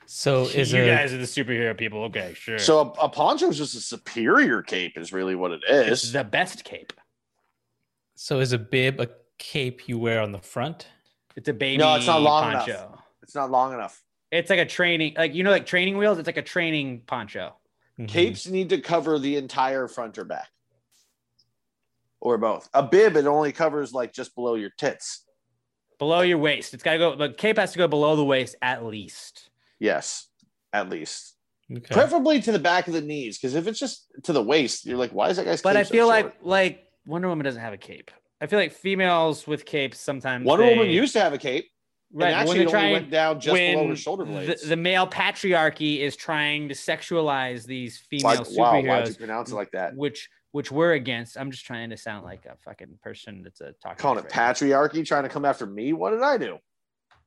So is you a guys are the superhero people. Okay, sure. So a, a poncho is just a superior cape, is really what it it's the best cape. so is a bib a cape you wear on the front? It's a baby No, it's not long poncho. enough. It's not long enough. It's like a training, like you know, like training wheels. It's like a training poncho. Mm-hmm. Capes need to cover the entire front or back, or both. A bib it only covers like just below your tits. Below your waist. It's got to go. The cape has to go below the waist at least. Yes, at least. Okay. Preferably to the back of the knees, because if it's just to the waist, you're like, why is that guy's? But I cape so feel short? like like Wonder Woman doesn't have a cape. I feel like females with capes sometimes Wonder they- Woman used to have a cape. Right, and but when actually they're it only trying- went down just below her shoulder the, blades. the male patriarchy is trying to sexualize these female Like, wow, why'd you pronounce it like that? Which which we're against. I'm just trying to sound like a fucking person that's a talking. Calling it patriarchy, trying to come after me. What did I do?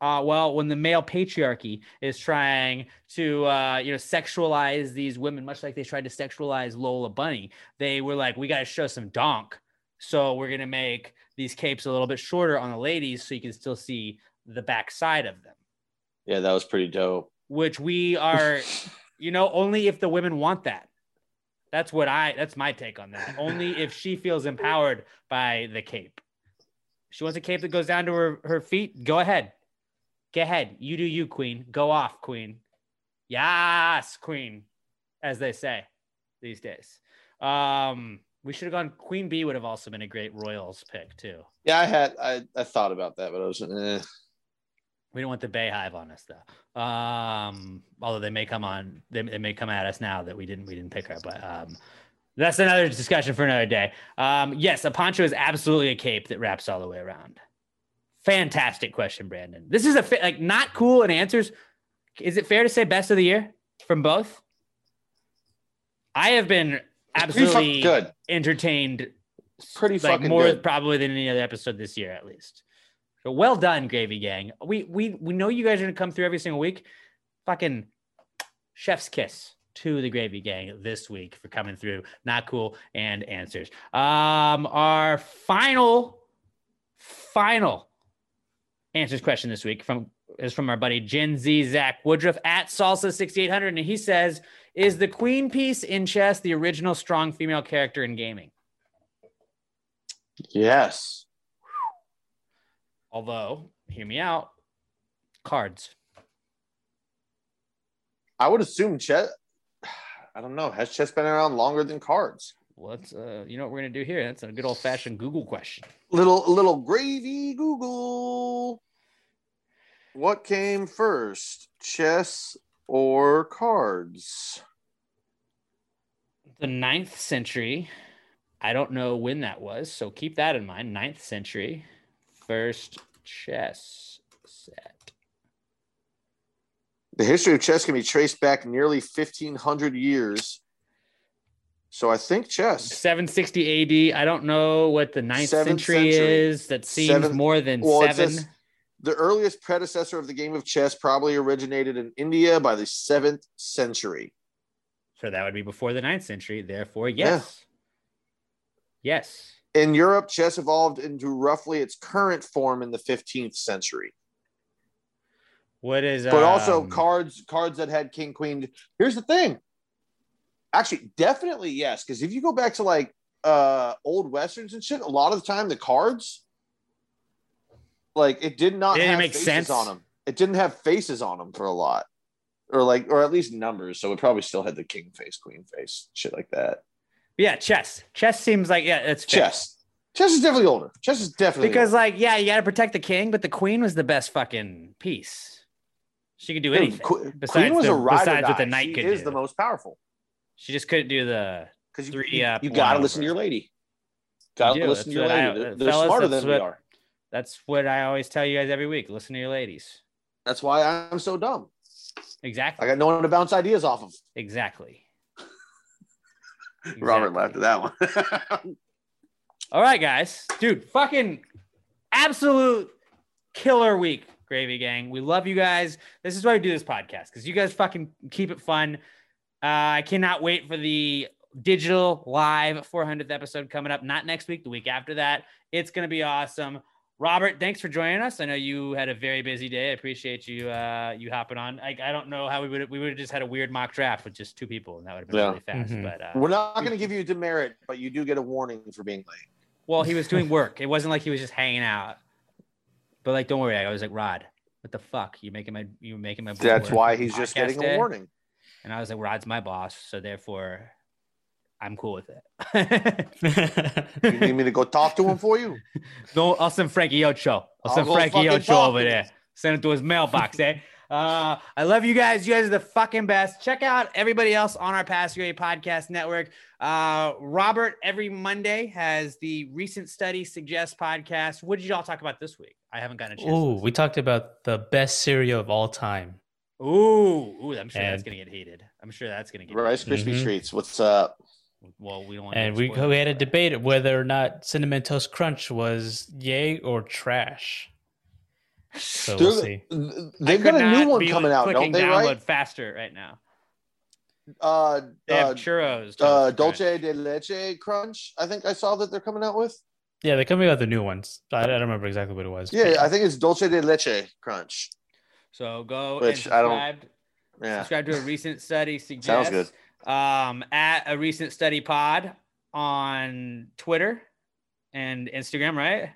Uh, well, when the male patriarchy is trying to, uh, you know, sexualize these women, much like they tried to sexualize Lola Bunny, they were like, we got to show some donk. So we're going to make these capes a little bit shorter on the ladies so you can still see the back side of them, Yeah, that was pretty dope. which we are, you know, only if the women want that. That's what I, that's my take on that. Only if she feels empowered by the cape. She wants a cape that goes down to her, her feet. Go ahead. Go ahead. You do you, queen. Go off, queen. Yes, queen, as they say these days. Um, we should have gone. Queen Bee would have also been a great Royals pick too. Yeah, I had I, I thought about that, but I was eh. We don't want the BeyHive on us though. Um, although they may come on, they, they may come at us now that we didn't we didn't pick her. But um, that's another discussion for another day. Um, yes, a poncho is absolutely a cape that wraps all the way around. Fantastic question, Brandon. This is a fa- like not cool in answers. Is it fair to say best of the year from both? I have been absolutely good. entertained. Pretty like fucking more good. probably than any other episode this year, at least. Well done, Gravy Gang. We we we know you guys are gonna come through every single week. Fucking chef's kiss to the Gravy Gang this week for coming through. Not cool and answers. Um, our final final answers question this week from is from our buddy Gen Z Zach Woodruff at Salsa 6800, and he says, "Is the Queen piece in chess the original strong female character in gaming?" yes. Although, hear me out, cards. I would assume chess. I don't know. Has chess been around longer than cards? Let's, uh, you know what we're gonna do here? That's a good old fashioned Google question. Little little gravy Google. What came first, chess or cards? The ninth century. I don't know when that was, so keep that in mind. Ninth century, first chess set. The history of chess can be traced back nearly 1500 years. So I think chess. 760 AD. I don't know what the ninth century, century. is. That seems Seventh- more than Well, seven. says the earliest predecessor of the game of chess probably originated in India by the seventh century. So that would be before the ninth century. Therefore, yes. Yes. In Europe, chess evolved into roughly its current form in the 15th century. What is But also um, cards, cards that had king queen. Here's the thing. Actually, definitely yes, because if you go back to like uh old westerns and shit, a lot of the time the cards, like it did not It have make faces sense. on them. It didn't have faces on them for a lot, or like, or at least numbers. So it probably still had the king face, queen face, shit like that. Yeah, chess. Chess seems like yeah, it's fair. Chess, chess is definitely older. Chess is definitely because older. like yeah, you got to protect the king, but the queen was the best fucking piece. She could do anything. Besides queen was the, a ride besides what the knight She could is do. the most powerful She just couldn't do the because you, three. you, uh, you got to listen to your lady. Got to do. listen to your lady. what I- they're fellas, smarter than we are. That's what I always tell you guys every week. Listen to your ladies. That's why I'm so dumb. Exactly. I got no one to bounce ideas off of. Exactly. Robert laughed at that one. All right, guys. Dude, fucking absolute killer week, Gravy Gang. We love you guys. This is why we do this podcast because you guys fucking keep it fun. Uh, I cannot wait for the digital live 400th episode coming up. Not next week, the week after that. It's going to be awesome. Robert, thanks for joining us. I know you had a very busy day. I appreciate you uh, you hopping on. I, I don't know how we would we would have just had a weird mock draft with just two people, and that would have been Yeah. really fast. Mhm. But uh, We're not going to give you a demerit, but you do get a warning for being late. Well, he was doing work. It wasn't like he was just hanging out. But like, don't worry. I was like, Rod, what the fuck? You making my you making my. That's why he's just podcast getting day?" a warning. And I was like, Rod's my boss, so therefore, I'm cool with it. You need me to go talk to him for you? no, I'll send Frankie Ocho. I'll I'll send Frankie fucking Ocho over there. him. Send it to his mailbox, eh? Uh, I love you guys. You guys are the fucking best. Check out everybody else on our Pass Gravy Podcast Network. Uh, Robert every Monday has the recent study suggest podcast. What did y'all talk about this week? I haven't gotten a chance. Ooh, we talked about the best cereal of all time. Ooh, ooh, I'm sure that's gonna get heated. I'm sure that's gonna get Rice Krispie Mhm. treats. What's up? Heated. Well, we don't And we we had a debate whether or not cinnamon toast crunch was yay or trash. So we'll see. They've got a new one coming out, don't they? download Right? faster right now. Uh, They have uh, churros. uh, toast Dulce de Leche Crunch. I think I saw that they're coming out with. Yeah, they're coming out with the new ones. I, I don't remember exactly what it was. Yeah, I think it's Dulce de Leche Crunch. So go Which and I don't- subscribe. Yeah. Subscribe to a recent study suggest. Um, at a recent study pod on Twitter and Instagram, right?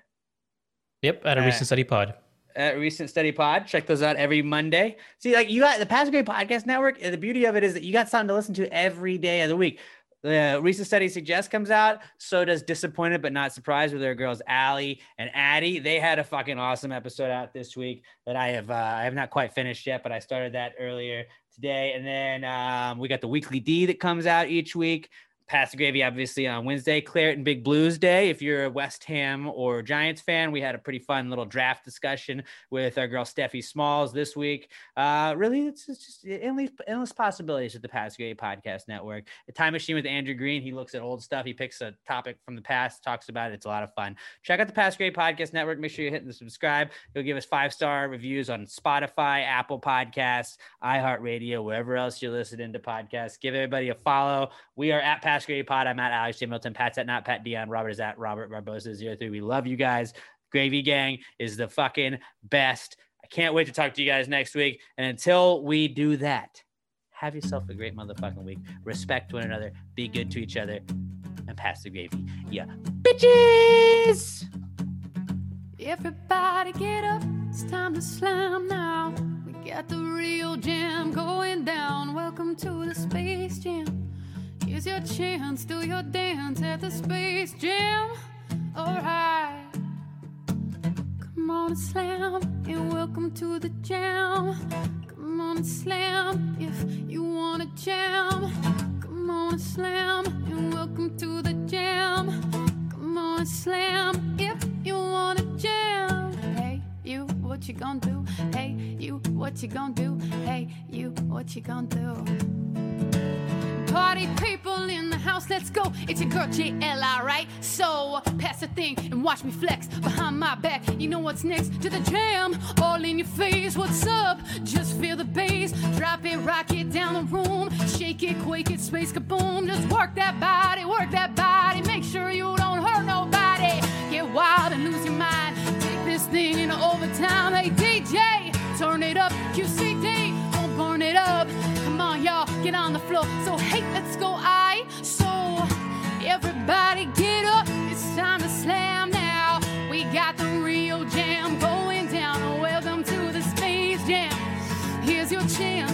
Yep, at a Uh, recent study pod. At recent study pod. Check those out every Monday. See, like you got the Pass Gravy Podcast Network. and The beauty of it is that you got something to listen to every day of the week. The recent study suggest comes out. So does disappointed but not surprised with their girls Allie and Addie. They had a fucking awesome episode out this week that I have uh, I have not quite finished yet, but I started that earlier today. And then um, we got the weekly D that comes out each week. Pass the gravy, obviously, on Wednesday. Claret and Big Blues Day. If you're a West Ham or Giants fan, we had a pretty fun little draft discussion with our girl Steffi Smalls this week. Uh, really, it's, it's just endless, endless possibilities with the Pass Gravy Podcast Network. The Time Machine with Andrew Green. He looks at old stuff. He picks a topic from the past, talks about it. It's a lot of fun. Check out the Pass Gravy Podcast Network. Make sure you're hitting the subscribe. You'll give us five star reviews on Spotify, Apple Podcasts, iHeartRadio, wherever else you're listening to podcasts. Give everybody a follow. We are at Pass Gravy Pod. I'm at Alex J. Milton. Pat's at not Pat Dion. Robert is at Robert Barbosa 03. We love you guys. Gravy Gang is the fucking best. I can't wait to talk to you guys next week. And until we do that, have yourself a great motherfucking week. Respect one another. Be good to each other. And pass the gravy. Yeah. Bitches! Everybody get up, it's time to slam now. We got the real jam going down. Welcome to the Space Jam. Here's your chance, do your dance at the Space Jam. Alright. Come on and slam, and welcome to the jam. Come on and slam if you wanna jam. Come on and slam, and welcome to the jam. Come on and slam if you wanna jam. Hey, you, what you gonna do? Hey, you, what you gonna do? Hey, you, what you gonna do? Party people in the house, let's go. It's your girl JL, alright? So pass the thing and watch me flex behind my back. You know what's next to the jam? All in your face, what's up? Just feel the bass. Drop it, rock it down the room. Shake it, quake it, space kaboom. Just work that body, work that body. Make sure you don't hurt nobody. Get wild and lose your mind. Take this thing into overtime. Hey, DJ, turn it up. QCD, up. Come on, y'all, get on the floor. So, hey, let's go. I so everybody get up. It's time to slam now. We got the real jam going down. Welcome to the Space Jam. Here's your chance,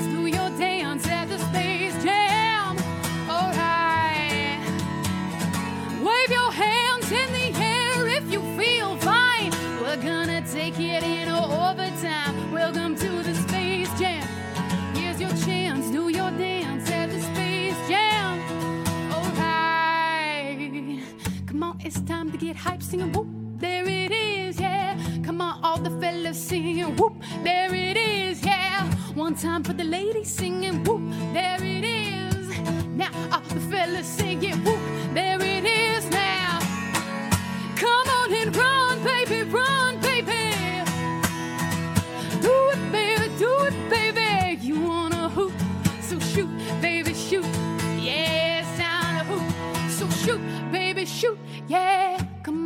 singing whoop. There it is, yeah. Come on, all the fellas singing whoop. There it is, yeah. One time for the ladies singing whoop. There it is. Now, all the fellas singing whoop. There it is now. Come on and run, baby, run, baby. Do it, baby, do it, baby. You wanna hoop, so shoot, baby, shoot. Yeah, time to hoop, so shoot, baby, shoot. Yeah,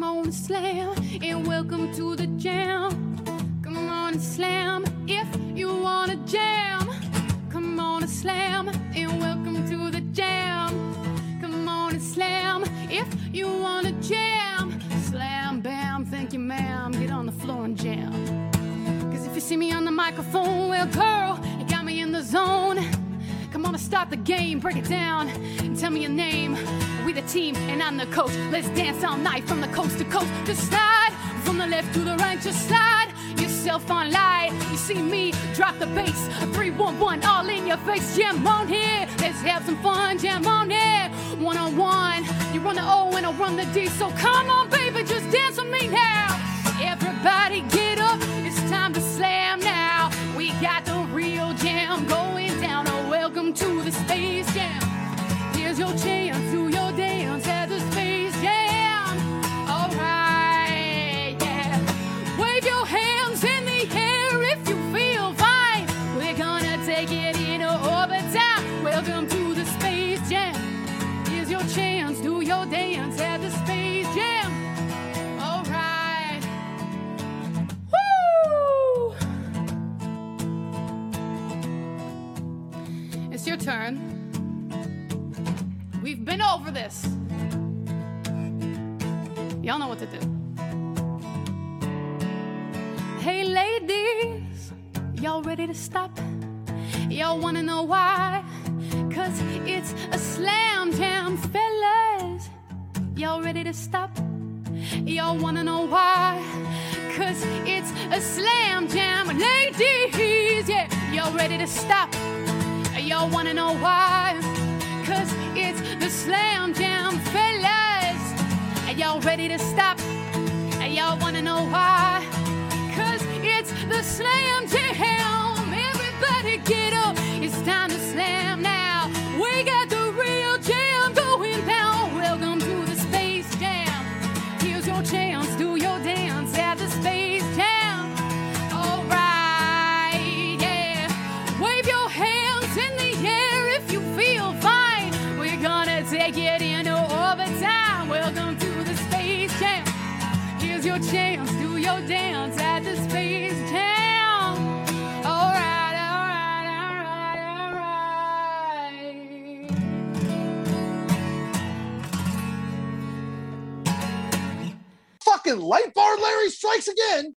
on and slam, and welcome to the jam. Come on and slam if you wanna jam. Come on and slam, and welcome to the jam. Come on and slam if you wanna jam. Slam, bam, thank you, ma'am. Get on the floor and jam. Cause if you see me on the microphone, well, girl, you got me in the zone. Come on and start the game, break it down. And tell me your name. We the team, and I'm the coach. Let's dance all night from the coast to coast. Just slide from the left to the right, just slide yourself on light. You see me drop the bass, 311 all in your face. Jam on here, let's have some fun. Jam on here, one on one. You run the O and I'll run the D. So come on, baby, just dance with me now. Everybody get up, it's time to slam now. We got the real jam going welcome to the Space Jam. Here's your chance, do your dance at the Space Jam. Alright, yeah. Wave your hands in the air if you feel fine. We're gonna take it in orbit time. Welcome to the Space Jam. Here's your chance, do your dance Turn. We've been over this. Y'all know what to do. Hey, ladies, y'all ready to stop? Y'all wanna know why? Cause it's a slam jam, fellas. Y'all ready to stop? Y'all wanna know why? Cause it's a slam jam, ladies. Yeah, y'all ready to stop? Y'all wanna know why? Cause it's the slam jam, fellas. Are Y'all ready to stop? And y'all wanna know why? Cause it's the slam jam. Everybody get up. It's time Fucking light bar Larry strikes again.